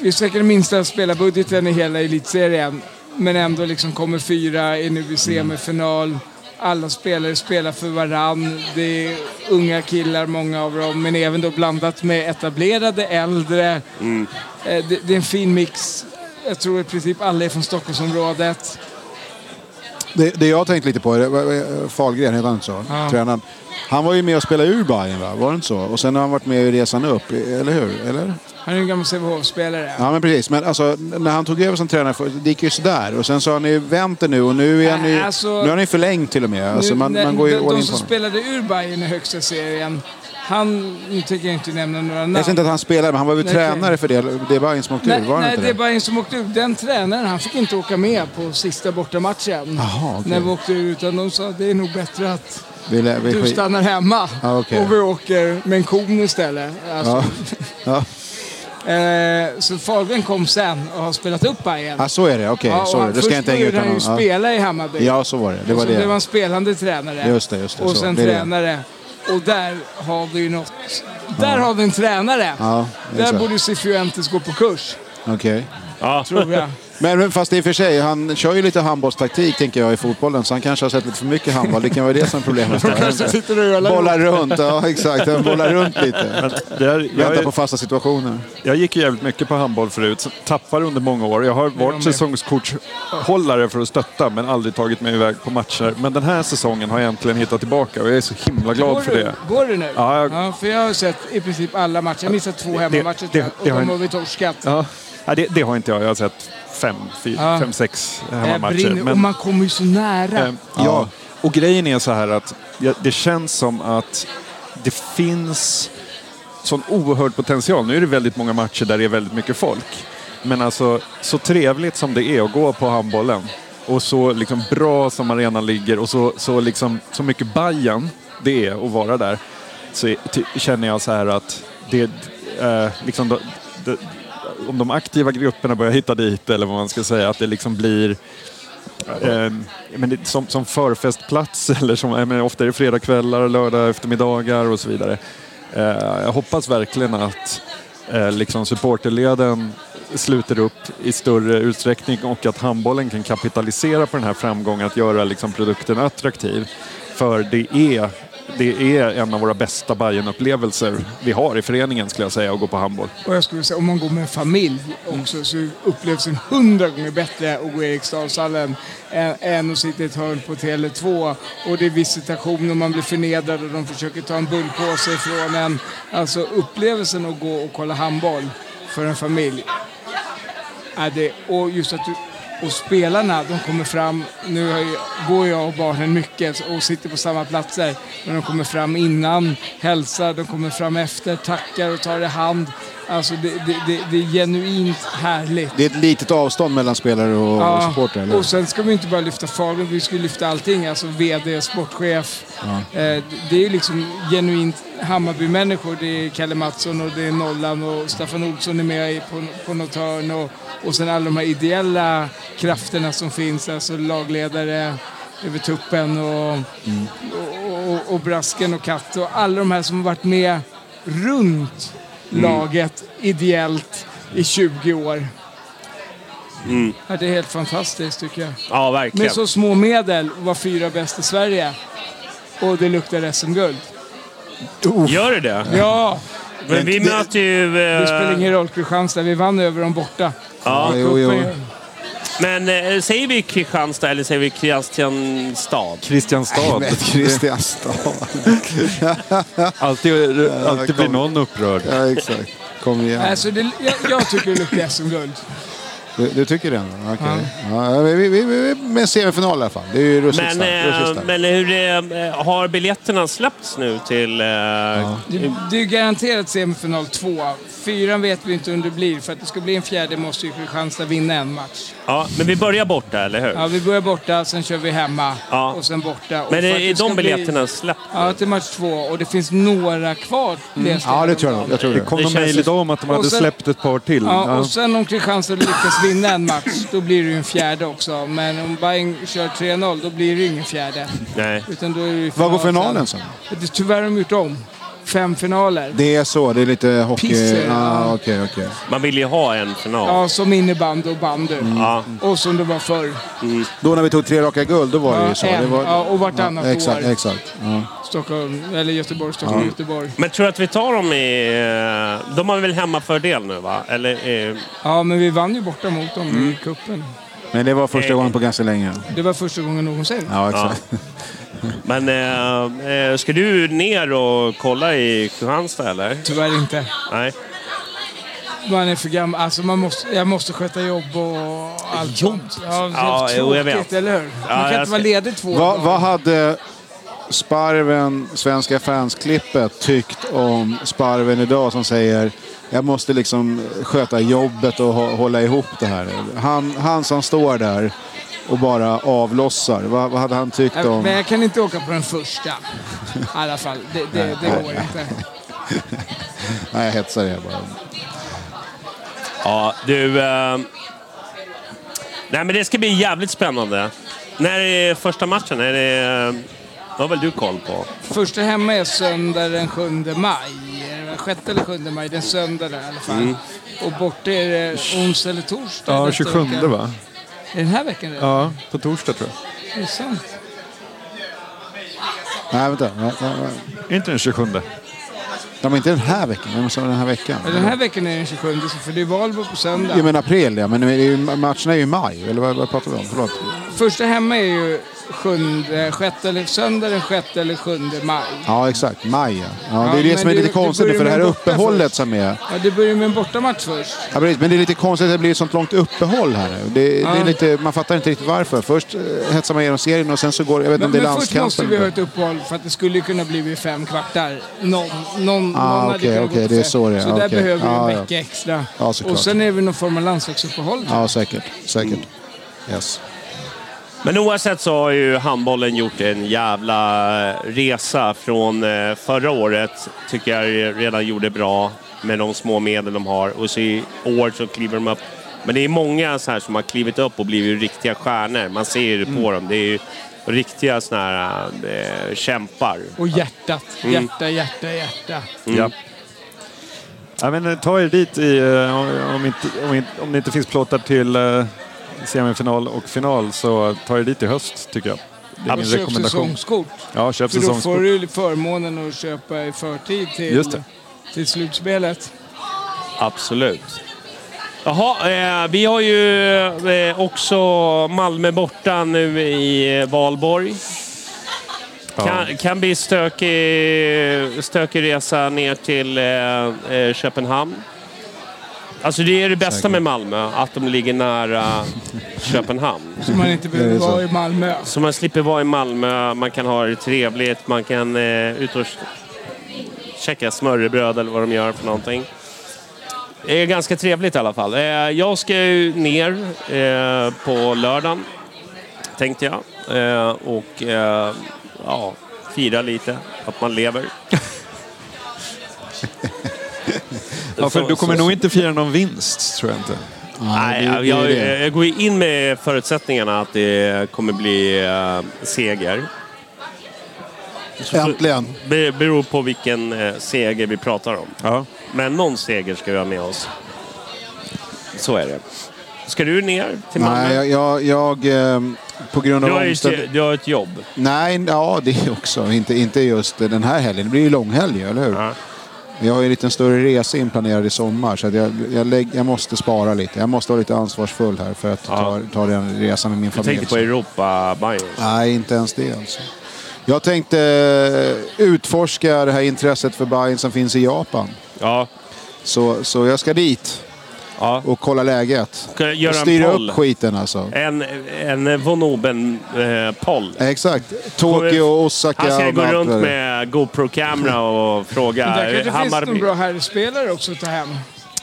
vi är säkert den minsta spelarbudgeten i hela elitserien. Men ändå liksom kommer fyra, är nu i semifinal. Alla spelare spelar för varann. Det är unga killar, många av dem, men även då blandat med etablerade, äldre. Mm. Eh, det, det är en fin mix. Jag tror i princip alla är från Stockholmsområdet. Det, det jag har tänkt lite på, är, Fahlgren heter han inte så? Ja. Tränaren. Han var ju med och spelade ur Bayern va? Var det inte så? Och sen har han varit med i resan upp, eller hur? Eller? Han är en gammal Sävehof-spelare. Ja men precis. Men alltså, när han tog över som tränare, för, det gick ju sådär. Och sen så har ni vänt det nu och nu är han ju, alltså- nu har ni förlängt till och med. Alltså, Nu, man, när- man går ju de, all de in som på spelade ur Bayern i högsta serien, han, nu tänker jag inte nämna några namn. Jag säger inte att han spelade, men han var väl Nej, tränare för det. Det Bayern som åkte Nej, ur, var nej det är det? Bayern som åkte ut. Den tränaren, han fick inte åka med på sista bortamatchen. Jaha, okej. När vi åkte ut. Utan de sa att det är nog bättre att Vi, lä- vi, du stannar hemma. Ja, okej. Och vi åker med en kon istället. Alltså, Ja. Ja. eh, så Fahlgren kom sen och har spelat upp Bayern. ja, så är det. Okej, Ja, och sorry. han- Det ska jag inte först hänga ut började han ju Ja. spela i Hammarby. ja, så var det. Det och var så blev han spelande tränare. Just det, just det. Och så. sen det är det. tränare. Och där har vi ju något. Där har vi en tränare. Ja, där borde Cifuentes gå på kurs, Okej. Ja. tror jag. Men fast i och för sig, han kör ju lite handbollstaktik tänker jag i fotbollen. Så han kanske har sett lite för mycket handboll. Det kan vara det som är problemet. kanske sitter och Bollar runt, ja exakt. Han bollar runt lite. Men det är, jag, Väntar på fasta situationer. jag gick ju jävligt mycket på handboll förut, tappade under många år. Jag har varit säsongskortshållare för att stötta, men aldrig tagit mig iväg på matcher. Men den här säsongen har jag äntligen hittat tillbaka och jag är så himla glad Går för du, det. går du nu? Ja, jag- för jag har sett i princip alla matcher. Jag missat två hemmamatcher det- och de har vi torskat. Ja, ja, det, det har inte jag. Jag har sett fem, fyra, Ja. fem sex Jag hemmamatcher. brinner, och man kommer ju så nära. Eh, ja. och grejen är så här att ja, det känns som att det finns sån oerhörd potential. Nu är det väldigt många matcher där det är väldigt mycket folk. Men alltså, så trevligt som det är att gå på handbollen och så liksom bra som arenan ligger och så, så, liksom, så mycket Bajen det är att vara där så känner jag så här att det, eh, liksom, det, om de aktiva grupperna börjar hitta dit eller vad man ska säga, att det liksom blir eh, men det, som, som förfestplats, eller som, eh, ofta är det fredagskvällar, lördag eftermiddagar och så vidare. Eh, jag hoppas verkligen att eh, liksom supporterleden sluter upp i större utsträckning och att handbollen kan kapitalisera på den här framgången att göra liksom, produkten attraktiv. För det är, det är en av våra bästa Bajen-upplevelser vi har i föreningen skulle jag säga, att gå på handboll. Och jag skulle säga, om man går med familj också så upplevs det hundra gånger bättre att gå i Eriksdalshallen än, att sitta i ett hörn på Tele2 och det är visitation och man blir förnedrad och de försöker ta en bullpåse ifrån en. Alltså upplevelsen att gå och kolla handboll för en familj. Är det, och just att du, och spelarna, de kommer fram, nu ju, går jag och barnen mycket och sitter på samma platser, men de kommer fram innan, hälsar, de kommer fram efter, tackar och tar i hand. Alltså det, det, det, det är genuint härligt. Det är ett litet avstånd mellan spelare och, och supportrar, eller? och sen ska vi inte bara lyfta Fahlgren, vi ska lyfta allting. Alltså VD, sportchef. Eh, det är ju liksom genuint Hammarby-människor. Det är Kalle Mattsson och det är Nollan och Staffan Olsson är med på, på något hörn. Och, och sen alla de här ideella krafterna som finns. Alltså lagledare över tuppen och, och, och, och Brasken och Katt och alla de här som har varit med runt laget ideellt i 20 år. Ja, det är helt fantastiskt tycker jag. Ja, verkligen. Med så små medel var fyra bäst i Sverige. Och det luktar SM-guld. Gör det det? Ja! Men vi möter ju... Det spelar Eh, ingen roll, Kristianstad. Vi vann över dem borta. ja, jo, jo. Men eh, säger vi Kristianstad eller säger vi Kristianstad? Kristianstad. Men Kristianstad. alltid alltid blir någon upprörd. Ja, exakt. Kom igen. Alltså, det, jag, jag tycker det luktar SM-guld. Du, du tycker det? Okej. Ja. vi, vi, vi, vi, med semifinal i alla fall. Det är ju ruskigt Men, eh, men hur eh, har biljetterna släppts nu till... Eh, Det, det är garanterat semifinal två. Fyran vet vi inte hur det blir. För att det ska bli en fjärde måste ju Kristianstad vinna en match. Ja, men vi börjar borta, eller hur? Ja, vi börjar borta, sen kör vi hemma Ja. och sen borta. Och Men är, det är de bli- biljetterna släppta? Ja, till match två. Och det finns några kvar. läste Ja, det tror jag. jag tror Det det. kom Det någon mejl idag om att de hade sen- släppt ett par till. Ja, Ja. och sen om Kristianstad lyckas vinna en match, då blir det ju en fjärde också. Men om Bayern kör 3-0, då blir det ju ingen fjärde. Nej. Utan då är det Vad går final finalen sen? Det, tyvärr har de gjort om. Fem finaler. Det är så, det är lite hockey... Piss är det, Ja, ja. okej, okej. Man vill ju ha en final. Ja, som innebandy och bandy. Ja. Och som det var förr. Då när vi tog tre raka guld, då var det Ja, ju så. en. Det var, Ja, och vartannat exakt, år. Exakt. Ja. Stockholm, eller Göteborg, Stockholm, Göteborg. Men tror du att vi tar dem i... eh, De har väl hemmafördel nu, va? Eller... Eh, Ja, men vi vann ju borta mot dem Mm. i cupen. Men det var första gången på ganska länge. Det var första gången någonsin. Ja, exakt. men eh, eh, ska du ner och kolla i Kristianstad, eller? Tyvärr inte. Nej. Man är för gammal. Alltså man måste, jag måste sköta jobb och allt Jobb? Ja, det är Ja, jo, jag tråkigt, vet. eller hur? Ja, Man kan jag inte vara ledig två Vad, dagar. vad hade Sparven, Svenska fans-klippet, tyckt om Sparven idag som säger jag måste liksom sköta jobbet och hå- hålla ihop det här. Han, han som står där och bara avlossar, vad, vad hade han tyckt om... Men jag kan inte åka på den första. I alla fall. Det, det, det går inte. Nej, jag hetsar er bara. Ja, du... Eh, nej, men det ska bli jävligt spännande. När är första matchen? Är det... Eh, vad har väl du koll på? Första hemma är söndag den 7 maj. Är det Sjätte eller 7 maj. Det är söndag där i alla fall. Mm. Och borta är det onsdag eller torsdag. Ja, nästa 27 vecka. va? Är den här veckan redan? Ja, på torsdag tror jag. Är det sant? Nej, vänta. Ja, ja. Inte den 27. Ja, men inte den här veckan, men så den här veckan. Ja, Den här veckan är den 27 för det är valborg på söndag. Ja, men april ja, men det är ju, matcherna är ju i maj. Eller vad, vad pratar vi om? Förlåt. Första hemma är ju sjunde, sjätte eller, söndag den 6 eller 7 maj. Ja, exakt. Maj ja. ja det Ja, är det som är det- lite det konstigt för det här uppehållet först. som är... Ja, det börjar med en bortamatch först. Ja, precis, men det är lite konstigt att det blir ett sånt långt uppehåll här. Det, det är Ja. lite, man fattar inte riktigt varför. Först eh, hetsar man igenom serien och sen så går jag vet inte om det är men först måste vi ha landskampen. ett uppehåll för att det skulle kunna bli vid fem kvartar. Någon, någon, Ah, någon hade okej, kunnat gå det är så det är. Så där Okej. behöver vi en Ja, ja. vecka extra. Ja, och sen är det någon form av landslagsuppehåll. Ja, säkert. Säkert. Yes. Men oavsett så har ju handbollen gjort en jävla resa från eh, förra året. Tycker jag redan gjorde bra med de små medel de har. Och så i år så kliver de upp Men det är många så här som har klivit upp och blivit riktiga stjärnor. Man ser ju det på dem. Det är ju riktiga såna här eh, kämpar. Och hjärtat. Mm. Hjärta, hjärta, hjärta. Ja. Ja, men eh, ta er dit i, eh, om, om, inte, om, inte, om det inte finns plåtar till eh, semifinal och final så ta er dit i höst tycker jag. Det är min Köp rekommendation. säsongskort. Ja, köp För då säsongskort. får du förmånen att köpa i förtid Just till, det. till slutspelet. Absolut. Jaha, eh, vi har ju eh, också Malmö borta nu i eh, Valborg. Kan, kan bli stökig, stökig resa ner till eh, eh, Köpenhamn. Alltså det är det bästa med Malmö, att de ligger nära Köpenhamn. Så man inte behöver vara i Malmö. Så man slipper vara i Malmö, man kan ha det trevligt, man kan eh, ut och käka smörrebröd eller vad de gör för någonting. Det är ganska trevligt i alla fall. Eh, jag ska ju ner eh, på lördagen, tänkte jag. Eh, och eh, ja, fira lite, att man lever. Ja, för Så- du kommer så- nog inte fira någon vinst, tror jag inte. Nej, det- jag, det jag, det. jag går in med förutsättningarna att det kommer bli eh, seger. Äntligen. Det beror på vilken eh, seger vi pratar om. Ja. Men någon seger ska vi ha med oss. Så är det. Ska du ner till Malmö? Nej, jag, jag, eh, på grund du, av har ju, omständigheter... du har ett jobb. Nej, ja det också. Inte, inte just den här helgen. Det blir ju långhelg, eller hur? Ja. Jag har ju en liten större resa inplanerad i sommar så jag, jag, lägg, jag måste spara lite. Jag måste vara lite ansvarsfull här för att Ja. ta, ta den resan med min Jag familj. tänkte på europa Bayern. Nej, inte ens det alltså. Jag tänkte eh, utforska det här intresset för Bayern som finns i Japan. Ja. Så, så jag ska dit ja. och kolla läget. Göra och en styra poll? upp skiten alltså. En, en von Oben-poll. Exakt. Tokyo, Osaka Han ska gå runt med GoPro-kamera och fråga. Där kanske finns Hammarby- någon bra herrspelare också att ta hem.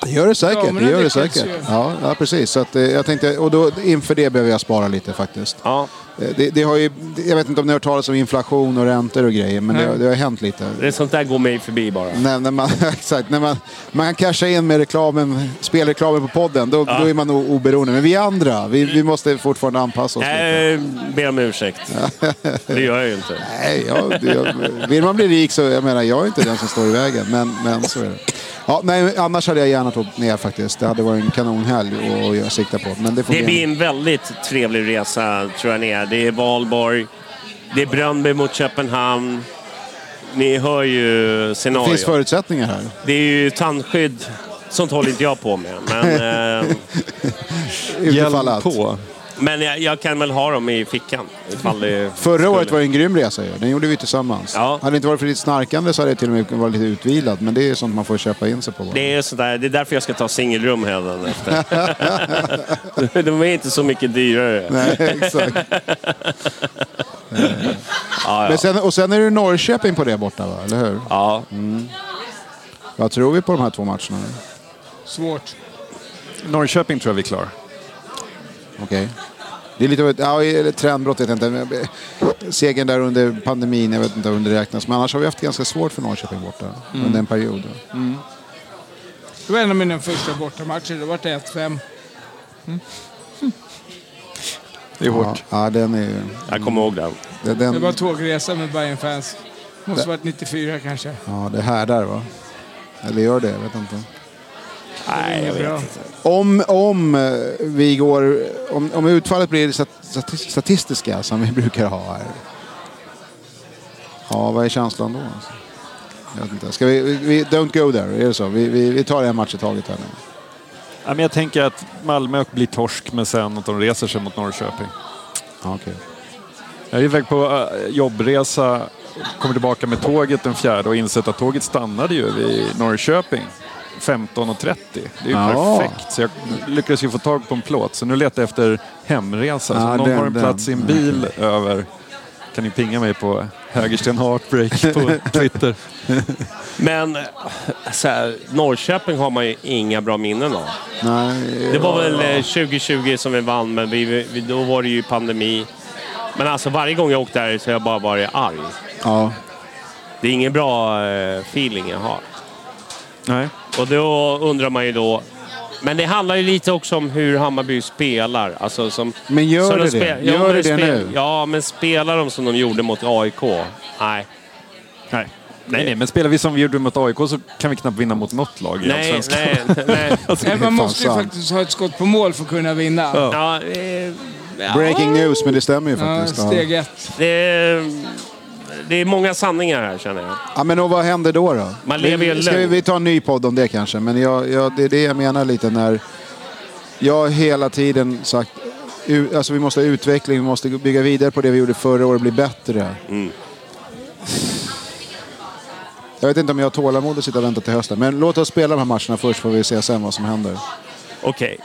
Det gör det säkert. Damerna Det gör det säkert. Ja, ja, precis. Så att, eh, jag tänkte, och då, inför det behöver jag spara lite faktiskt. Ja, Eh, Det, det har ju, jag vet inte om ni har hört talas om inflation och räntor och grejer, men det, Nej. det har hänt lite. det är sånt där går mig förbi bara. När, när man, exakt, när man, man kan casha in med reklamen, spelreklamen på podden, då, då är man oberoende. Men vi andra, vi, vi måste fortfarande anpassa oss. Nej, ber om ursäkt. Det gör jag ju inte. Nej, ja, det, vill man bli rik så, jag menar, jag är inte den som står i vägen, men, men så är det. Ja, nej, annars hade jag gärna tagit ner faktiskt. Det hade varit en kanonhelg att- sikta på. Men det får Det bli blir en- väldigt trevlig resa, tror jag ni är. Det är Valborg, det är Bröndby mot Köpenhamn. Ni hör ju det scenariot. finns förutsättningar här. Det är ju tandskydd. Sånt håller inte jag på med. Men, eh, Hjälm att. på. Men jag, jag kan väl ha dem i fickan. Ifall det Förra året skulle- var det en grym resa ju. Den gjorde vi tillsammans. Ja. Hade det inte varit för ditt snarkande så hade jag till och med varit lite utvilad. Men det är sånt man får köpa in sig på. Det är, sådär, det är därför jag ska ta singelrum efter. De är inte så mycket dyrare. Nej, exakt. Ja, ja. Men sen, och sen är det Norrköping på det borta va? Eller hur? ja. Vad tror vi på de här två matcherna? Svårt. Norrköping tror jag vi är klar. Okej. Det är lite av ett ja, eller trendbrott, vet jag inte. Eh, Segern där under pandemin, jag vet inte om det räknas. Men annars har vi haft ganska svårt för Norrköping borta under en period. Det var en av mina första bortamatcher. Det var 1-5. Det är Ja, hårt. ja, den är ju... Jag kommer ihåg den. Den, Det den, var tågresa med bayern fans Måste varit 94 kanske. ja, det härdar va? Eller gör det? Jag vet inte. Nej, jag vet inte. Om, om eh, vi går... Om, om utfallet blir stat- stat- statistiska som vi brukar ha här. Ja, vad är känslan då? Jag vet inte. Ska vi, vi. Don't go there, är det så? Vi, vi, vi tar en match i taget här nu. Ja, men jag tänker att Malmö blir torsk, men sen att de reser sig mot Norrköping. Ja, okej. Jag är iväg på äh, jobbresa, kommer tillbaka med tåget den fjärde och insett att tåget stannade ju vid Norrköping 15.30. Det är ju Ja. perfekt. Så jag lyckades ju få tag på en plåt. Så nu letar jag efter hemresa. Så Ja, om någon den- har en plats i en bil över kan ni pinga mig på Hägersten Heartbreak på Twitter. Men så här, Norrköping har man ju inga bra minnen av. Nej, Det var väl eh, 2020 som vi vann, men vi, vi, då var det ju pandemi. Men alltså varje gång jag åkt där så har jag bara varit arg. Ja. Det är ingen bra eh, feeling jag har. Nej. Och då undrar man ju då, Men det handlar ju lite också om hur Hammarby spelar. Alltså som, Men gör så det de det? ja, Gör men det de det nu? Ja, men spelar de som de gjorde mot AIK? Nej. Nej. Nej, nej, men spelar vi som vi gjorde mot AIK så kan vi knappt vinna mot något lag i Nej, Allsvenskan. nej, nej. Alltså, Nej, man måste ju sant. faktiskt ha ett skott på mål för att kunna vinna. Ja, Ja, eh, ja, Breaking news, men det stämmer ju faktiskt. Ja. steg ett. det, det är många sanningar här känner jag. Ja, men och vad händer då? då? Man lever vi, ska vi, vi tar en ny podd om det kanske, men jag, jag, det är det jag menar lite när jag har hela tiden sagt Alltså vi måste ha utveckling, vi måste bygga vidare på det vi gjorde förra året och bli bättre. Mm. Jag vet inte om jag har tålamod att sitta och vänta till hösten. Men låt oss spela de här matcherna först får vi se sen vad som händer. Okej.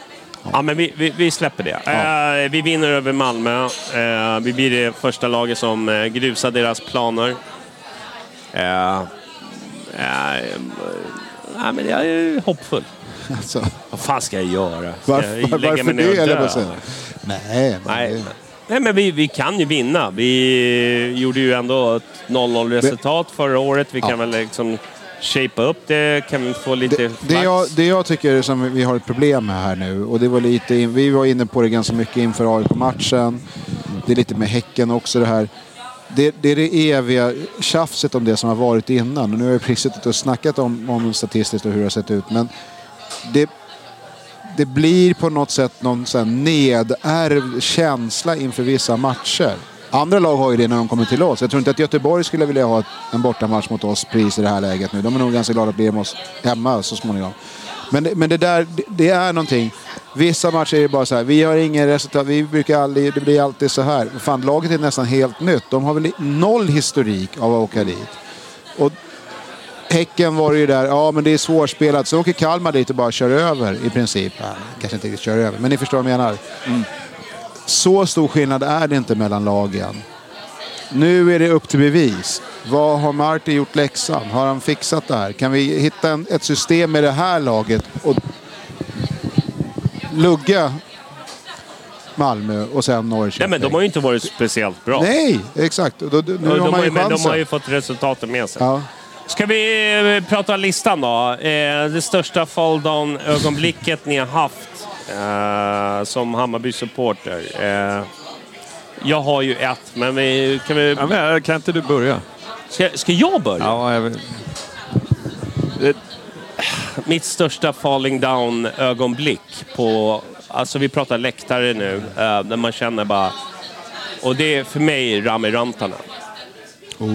Ja, men vi, vi, vi släpper det. Eh, vi vinner över Malmö. Eh, vi blir det första laget som uh, grusar deras planer. Eh, eh, men jag är hoppfull. Alltså, Vad fan ska jag göra? Ska varför jag varför det, att säga. Nej, Nej, nej men vi, vi kan ju vinna. Vi gjorde ju ändå ett 0-0 resultat förra året. Vi kan väl liksom shapea upp det. Kan vi få lite Det, det, jag, det jag tycker som vi har ett problem med här nu, och det var lite, vi var inne på det ganska mycket inför AIK-matchen. Det är lite med Häcken också det här. Det, det är det eviga tjafset om det som har varit innan. Och nu har jag precis suttit och snackat om, om statistiskt och hur det har sett ut. Men det, det blir på något sätt någon nedärvd känsla inför vissa matcher. Andra lag har ju det när de kommer till oss. Jag tror inte att Göteborg skulle vilja ha en bortamatch mot oss pris i det här läget nu. De är nog ganska glada att bli med oss- hemma så småningom. Men, det- men det där, det, det är någonting. Vissa matcher är det bara så här, vi har ingen resultat, vi brukar aldrig, det blir alltid så här. Fan, laget är nästan helt nytt. De har väl noll historik av att åka dit. Och Häcken var det ju där, ja men det är svårspelat. Så åker Kalmar dit och bara kör över i princip. Ja, kanske inte riktigt kör över, men ni förstår vad jag menar. Mm. Så stor skillnad är det inte mellan lagen. Nu är det upp till bevis. Vad har Marti gjort läxan? Har han fixat det här? Kan vi hitta en, ett system med det här laget och lugga Malmö och sen Norrköping? Nej, men de har ju inte varit speciellt bra. Nej, exakt. Då, nu Och har de, man ju ju, men de chansen. har ju fått resultaten med sig. Ja. Ska vi eh, prata listan då? Eh, det största fall down-ögonblicket ni har haft som Hammarby-supporter. Eh, jag har ju ett, men vi, kan vi... Ja, men, kan inte du börja? Ska, ska jag börja? Ja, jag vet. Mitt största falling down-ögonblick på... Alltså vi pratar läktare nu, eh, där man känner bara... Och det är för mig Rami Rantanen.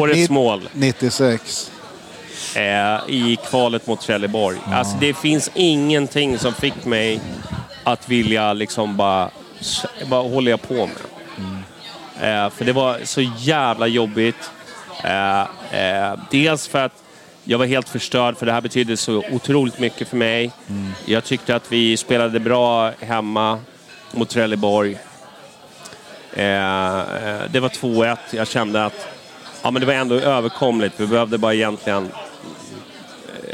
Årets Nitt- mål. 96. Eh, i kvalet mot Trelleborg. Alltså det finns ingenting som fick mig att vilja liksom bara... Vad håller jag på med? Eh, för det var så jävla jobbigt. Eh, eh, dels för att jag var helt förstörd, för det här betydde så otroligt mycket för mig. Jag tyckte att vi spelade bra hemma mot Trelleborg. Eh, eh, det var 2-1. Jag kände att ja, men det var ändå överkomligt. Vi behövde bara egentligen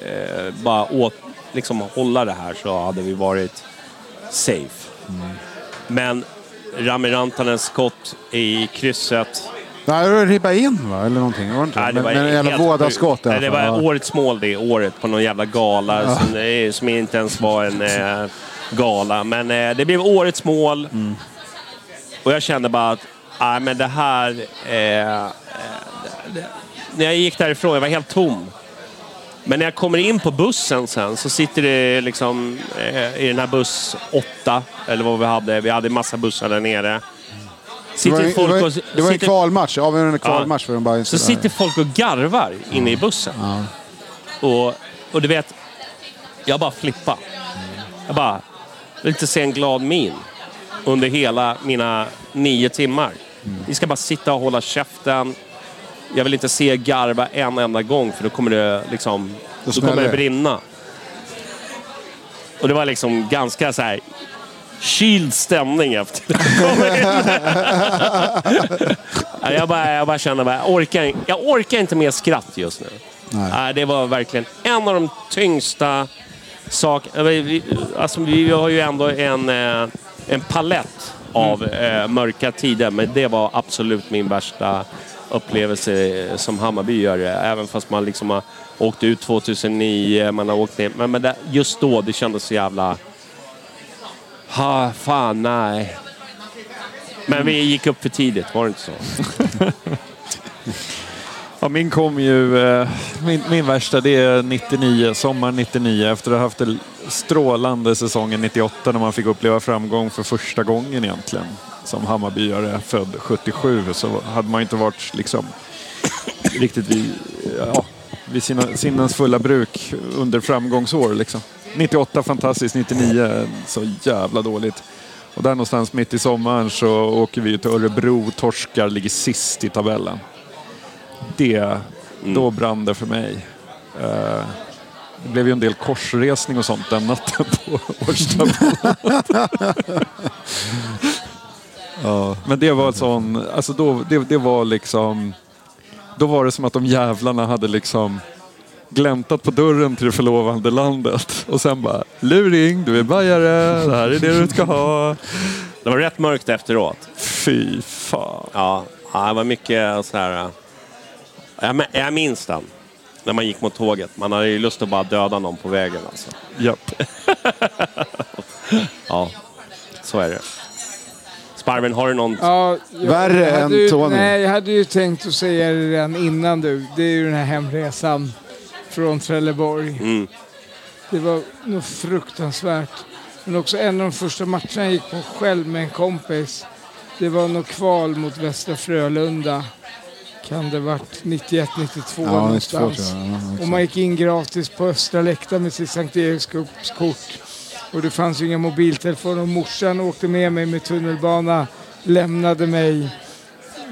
eh, bara åt, liksom hålla det här så hade vi varit safe. Men Rami Rantanens skott i krysset. Nej, det var ribba in va? Eller någonting. Var det inte? Nej, det men, var men en jävla helt vådaskott i Nej, Det var fall. årets mål det året på någon jävla gala som, eh, som inte ens var en eh, gala. Men eh, det blev årets mål. Mm. Och jag kände bara att nej, men det här... Eh, eh, det, när jag gick därifrån, jag var helt tom. Men när jag kommer in på bussen sen så sitter det liksom eh, i den här buss 8, eller vad vi hade. Vi hade en massa bussar där nere. Det var, folk det var, det var en sitter- kvalmatch, avgörande kvalmatch för de bara så sitter folk och garvar inne i bussen. Och, och du vet, jag bara flippar. Jag bara, vill inte se en glad min under hela mina nio timmar. Vi ska bara sitta och hålla käften. Jag vill inte se garva en enda gång för då kommer det liksom, Då då kommer det brinna. Och det var liksom ganska så här kyld stämning efter. Ja, jag, bara, jag bara kände bara, jag orkar, jag orkar inte mer skratt just nu. Nej. det var verkligen en av de tyngsta sakerna. Vi, alltså, vi har ju ändå en, eh, en palett av eh, mörka tider, men det var absolut min värsta upplevelse som Hammarby gör. Även fast man liksom har åkt ut 2009, man har åkt ner. Men, men det, just då, det kändes så jävla... Ha, fan, nej. Men vi gick upp för tidigt, var det inte så? Ja, min kom ju, eh, min, min värsta det är 99, sommar 99 efter att ha haft en strålande säsongen 98 när man fick uppleva framgång för första gången egentligen. Som Hammarbyare född 77 så hade man inte varit liksom riktigt vid, ja, vid sina sinnens fulla bruk under framgångsår liksom. 98 fantastiskt, 99 så jävla dåligt. Och där någonstans mitt i sommaren så åker vi till Örebro, torskar, ligger sist i tabellen det, då brann det för mig. Eh, det blev ju en del korsresning och sånt den natten på Årstavallen. ja, men det var en sån, alltså då, det, det var liksom, då var det som att de jävlarna hade liksom gläntat på dörren till det förlovande landet och sen bara luring, du är bajare, det här är det du ska ha. Det var rätt mörkt efteråt. Fy fan. Ja, ja det var mycket så här... Jag, men- jag minns den. När man gick mot tåget. Man hade ju lust att bara döda någon på vägen alltså. Japp. Ja, så är det. Sparven, har du någon... Ja, jag, Värre jag hade än ju, Tony. Nej, jag hade ju tänkt att säga det redan innan du. Det är ju den här hemresan från Trelleborg. Mm. Det var nog fruktansvärt. Men också en av de första matcherna jag gick på själv med en kompis. Det var nog kval mot Västra Frölunda. Kan det varit 91, 92 Ja, någonstans. 92 tror jag. Ja, och man gick in gratis på Östra läktaren med sitt Sankt Erikskort. Och det fanns ju inga mobiltelefoner och morsan åkte med mig med tunnelbana, lämnade mig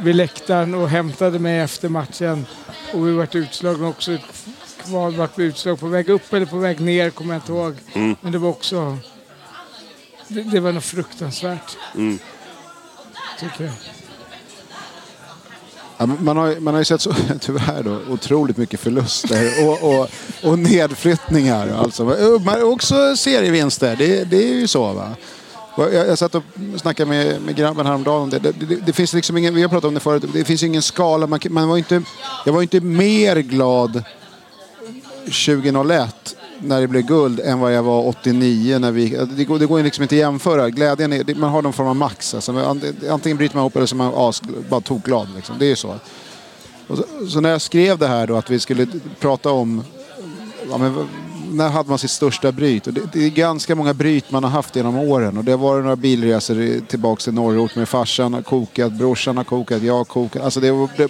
vid läktaren och hämtade mig efter matchen. Och vi vart utslagna också. Kval vart vi utslag på väg upp eller på väg ner, kommer jag inte ihåg. Mm. Men det var också... Det, det var nog fruktansvärt, Mm. tycker jag. Ja, man, har, ju- man har ju sett så, tyvärr då, otroligt mycket förluster och, och, och nedflyttningar. Alltså. Men också serievinster, det, det är ju så. Va? Jag, jag satt och snackade med, med grabben häromdagen om det. Det, det. det finns liksom ingen, vi har pratat om det förut, det finns ingen skala. Man, man var inte, jag var inte mer glad 2001 när det blev guld än vad jag var 89 när vi... Det går, det går ju liksom inte att jämföra. Glädjen är, man har någon form av max. Alltså, antingen bryter man ihop eller så är man as, bara tokglad. Liksom. Det är ju så. Och så. Så när jag skrev det här då att vi skulle prata om... Ja, men, när hade man sitt största bryt? Och det, det är ganska många bryt man har haft genom åren. Och det har varit några bilresor tillbaka till norrort med farsan har kokat, brorsan har kokat, jag har kokat. Alltså det, det,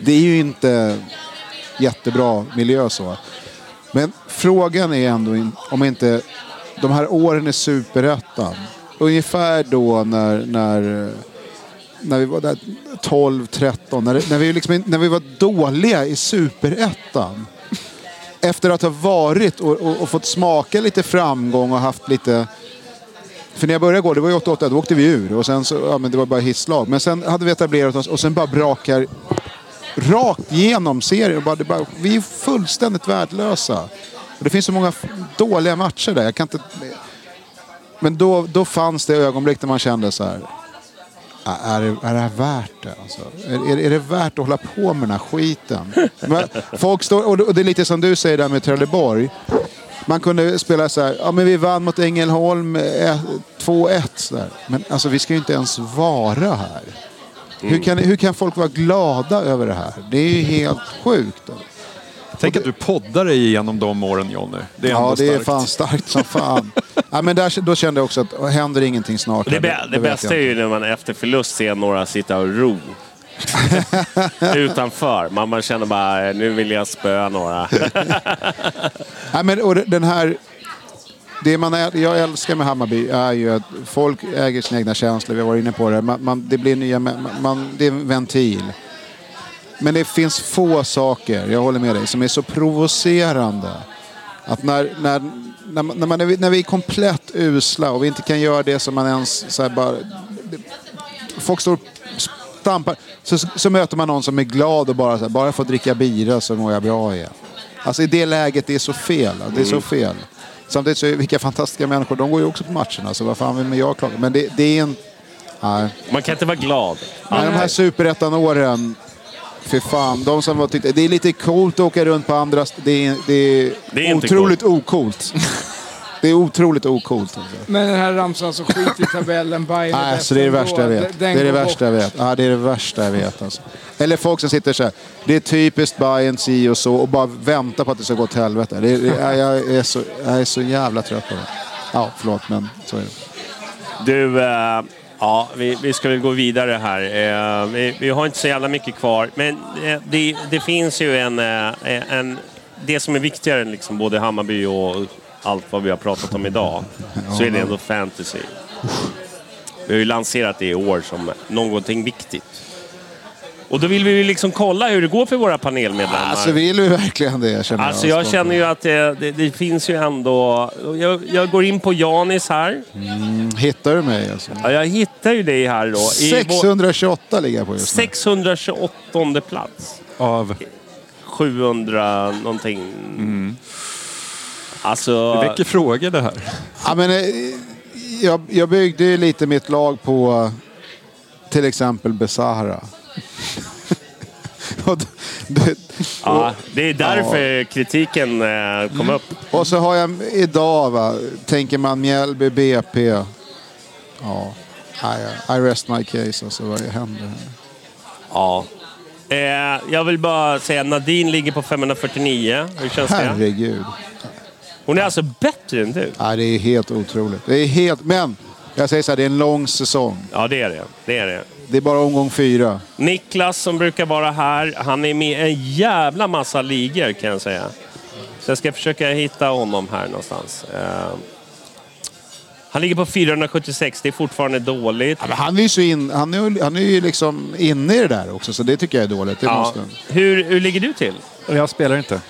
det är ju inte jättebra miljö så. Men frågan är ändå in, om inte de här åren i superettan. Ungefär då när, när, eh, när vi var där 12, 13. När, när, vi liksom, när vi var dåliga i superettan. Efter att ha varit och, och, och fått smaka lite framgång och haft lite... För när jag började gå, det var ju 88, då åkte vi ur. Och sen så, ja men det var bara hisslag. Men sen hade vi etablerat oss och sen bara brakar rakt igenom serien. Och Bara, det bara, vi är fullständigt värdelösa. Och det finns så många dåliga matcher där. Jag kan inte... Men då, då fanns det ögonblick där man kände så här. Är det, är det här värt det? Alltså? Är, är, det värt att hålla på med den här skiten? Men folk står, och det- är lite som du säger där med Trelleborg. Man kunde spela så här, ja men vi vann mot Ängelholm eh, 2-1. Men alltså vi ska ju inte ens vara här. Hur, kan, hur kan folk vara glada över det här? Det är ju helt sjukt. Tänk att du poddar dig igenom de åren Jonny. Det är Ja, ändå det är starkt. fan starkt som fan. ja, men där, då kände jag också att händer ingenting snart? Det, det då vet bästa är ju när man efter förlust ser några sitta och ro. Utanför. Man, man känner bara, nu vill jag spöa några. Nej, men, och den här... Det man är, jag älskar med Hammarby är ju att folk äger sina egna känslor. Vi har varit inne på det. Man, man, det, blir nya, man, det är en ventil. Men det finns få saker, jag håller med dig, som är så provocerande. Att när, när, när, när, man, när, vi, när vi är komplett usla och vi inte kan göra det som man ens så bara... Folk står stampar. Så, så möter man någon som är glad och bara så här, bara jag får dricka bira så mår jag bra igen. Alltså i det läget, det är så fel. Det är så fel. Samtidigt så är vilka fantastiska människor, de går ju också på matcherna. Så vad fan vill jag klaga? Men det, det är en... Nej. Man kan inte vara glad. Nej, de här superettan-åren. Fy fan, de som var tyckte, det är lite coolt att åka runt på andra... Det är, det är, Det är otroligt ocoolt. Det är otroligt ocoolt. Alltså. Men den här ramsan så skit i tabellen. Bayern Nej, så det är det värsta jag vet. Det är det värsta jag vet. Ja, det är det värsta jag vet. Alltså. Eller folk som sitter så här. Det är typiskt Bayern si och så och bara väntar på att det ska gå åt helvete. Det är, det är, jag, är så, jag är så jävla trött på det. Ja, förlåt, men så är det. Du, eh, ja, vi, vi ska väl gå vidare här. Eh, vi, vi har inte så jävla mycket kvar. Men eh, det, det finns ju en, en... Det som är viktigare än liksom både Hammarby och allt vad vi har pratat om idag, så är det ändå fantasy. Vi har ju lanserat det i år som någonting viktigt. Och då vill vi ju liksom kolla hur det går för våra panelmedlemmar. Alltså vill vi verkligen det känner Alltså jag. jag känner ju att det, det, det finns ju ändå... Jag, jag går in på Janis här. Hittar du mig alltså? Ja, jag hittar ju dig här då. I vår- 628 ligger jag på just nu. 628 plats. Av? 700 någonting. Alltså... Det väcker frågor det här. Ja, men, eh, jag, jag byggde ju lite mitt lag på till exempel Besara. och, d- d- Ja, det är därför kritiken eh, kom upp. och så har jag idag, va, tänker man Mjällby, BP. Ja, I, I rest my case. Alltså, vad händer här? Ja. Eh, jag vill bara säga Nadine ligger på 549. Hur känns det? Herregud. Hon är alltså bättre än du. Ja, det är helt otroligt. Det är helt, men jag säger så här, det är en lång säsong. Ja, det är det. Det är det. Det är bara omgång fyra. Niklas som brukar vara här, han är med i en jävla massa ligor kan jag säga. Så jag ska försöka hitta honom här någonstans. Eh, han ligger på 476, det är fortfarande dåligt. Ja, men han är ju så in, han är, han är ju liksom inne i det där också, så det tycker jag är dåligt. Det Ja. måste. Hur, hur ligger du till? Jag spelar inte.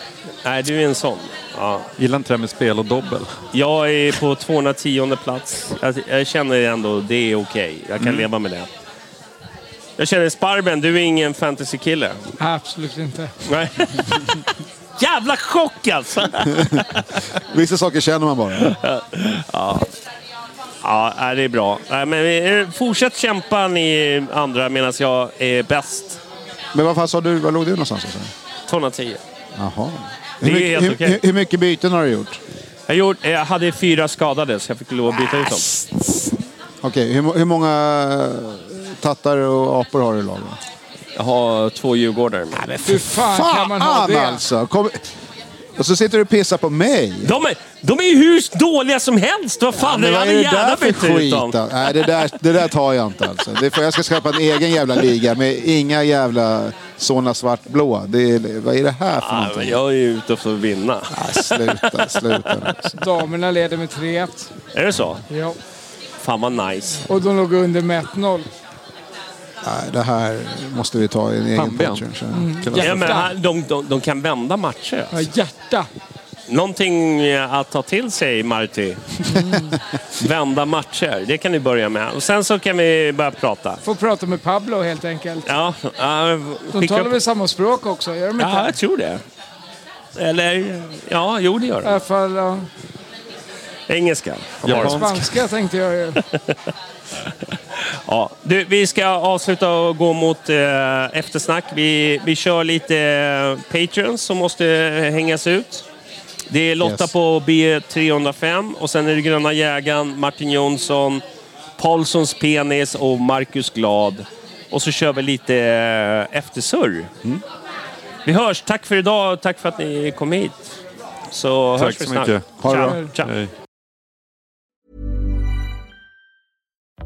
Nej, du är en sån. Ja. Gillar inte det här med spel och dobbel. Jag är på 210 plats. Jag, jag känner ändå det är okej. Jag kan leva med det. Jag känner Sparben, du är ingen fantasy-kille. Absolut inte. Nej. Jävla chock alltså! Vissa saker känner man bara. Ja, nej, det är bra. Nej, Men eh, fortsätt kämpa ni andra medan jag är bäst. Men vad fan sa du, var låg du någonstans? Alltså? 210. Jaha. Det är Hur, mycket, helt hur, okej. hur, hur mycket byten har du gjort? Jag, gjorde, jag hade fyra skadade så jag fick lov att byta ut dem. Okej, hur, hur många tattar och apor har du i laget? Jag har två djurgårdar. Hur fan, kan man ha det? alltså! Kom, och så sitter du och pissar på mig. De är, de är ju hur dåliga som helst! Vad fan, Men jag hade är det där gärna för bytt ut skit? dem. då? Nej, det där, det där tar jag inte alltså. Det får, jag ska skapa en egen jävla liga med inga jävla såna svartblå. Det är, vad är det här för Ja, men någonting? jag är ju ute för att vinna. Ah, sluta, sluta. Alltså. Damerna leder med 3-1. Är det så? Ja. Fan vad nice. Och de låg under med 1-0. Nej, det här måste vi ta i en egen Pannben. podd. jag. Ja, men Hjärta. här- de, de, de kan vända matcher. Ja, hjärta. Någonting eh, att ta till sig, Marti. Vända matcher, det kan ni börja med. Och sen så kan vi börja prata. Får prata med Pablo helt enkelt. Ja, ja, De talar upp- väl samma språk också? Gör de inte? ja, jag tror det. Eller, ja, jo det gör I de. alla fall, ja. Engelska. Japansk. Spanska tänkte jag ju. Ja. Du, vi ska avsluta och gå mot eh, eftersnack. Vi, vi kör lite eh, Patreons som måste hängas ut. Det är Lotta Yes. på B305 och sen är det Gröna Jägaren, Martin Jonsson, Paulssons Penis och Marcus Glad. Och så kör vi lite eh, eftersurr. Vi hörs. Tack för idag. Tack för att ni kom hit. Så Tack hörs vi så snart. mycket. Ha det bra. Ciao. Hej.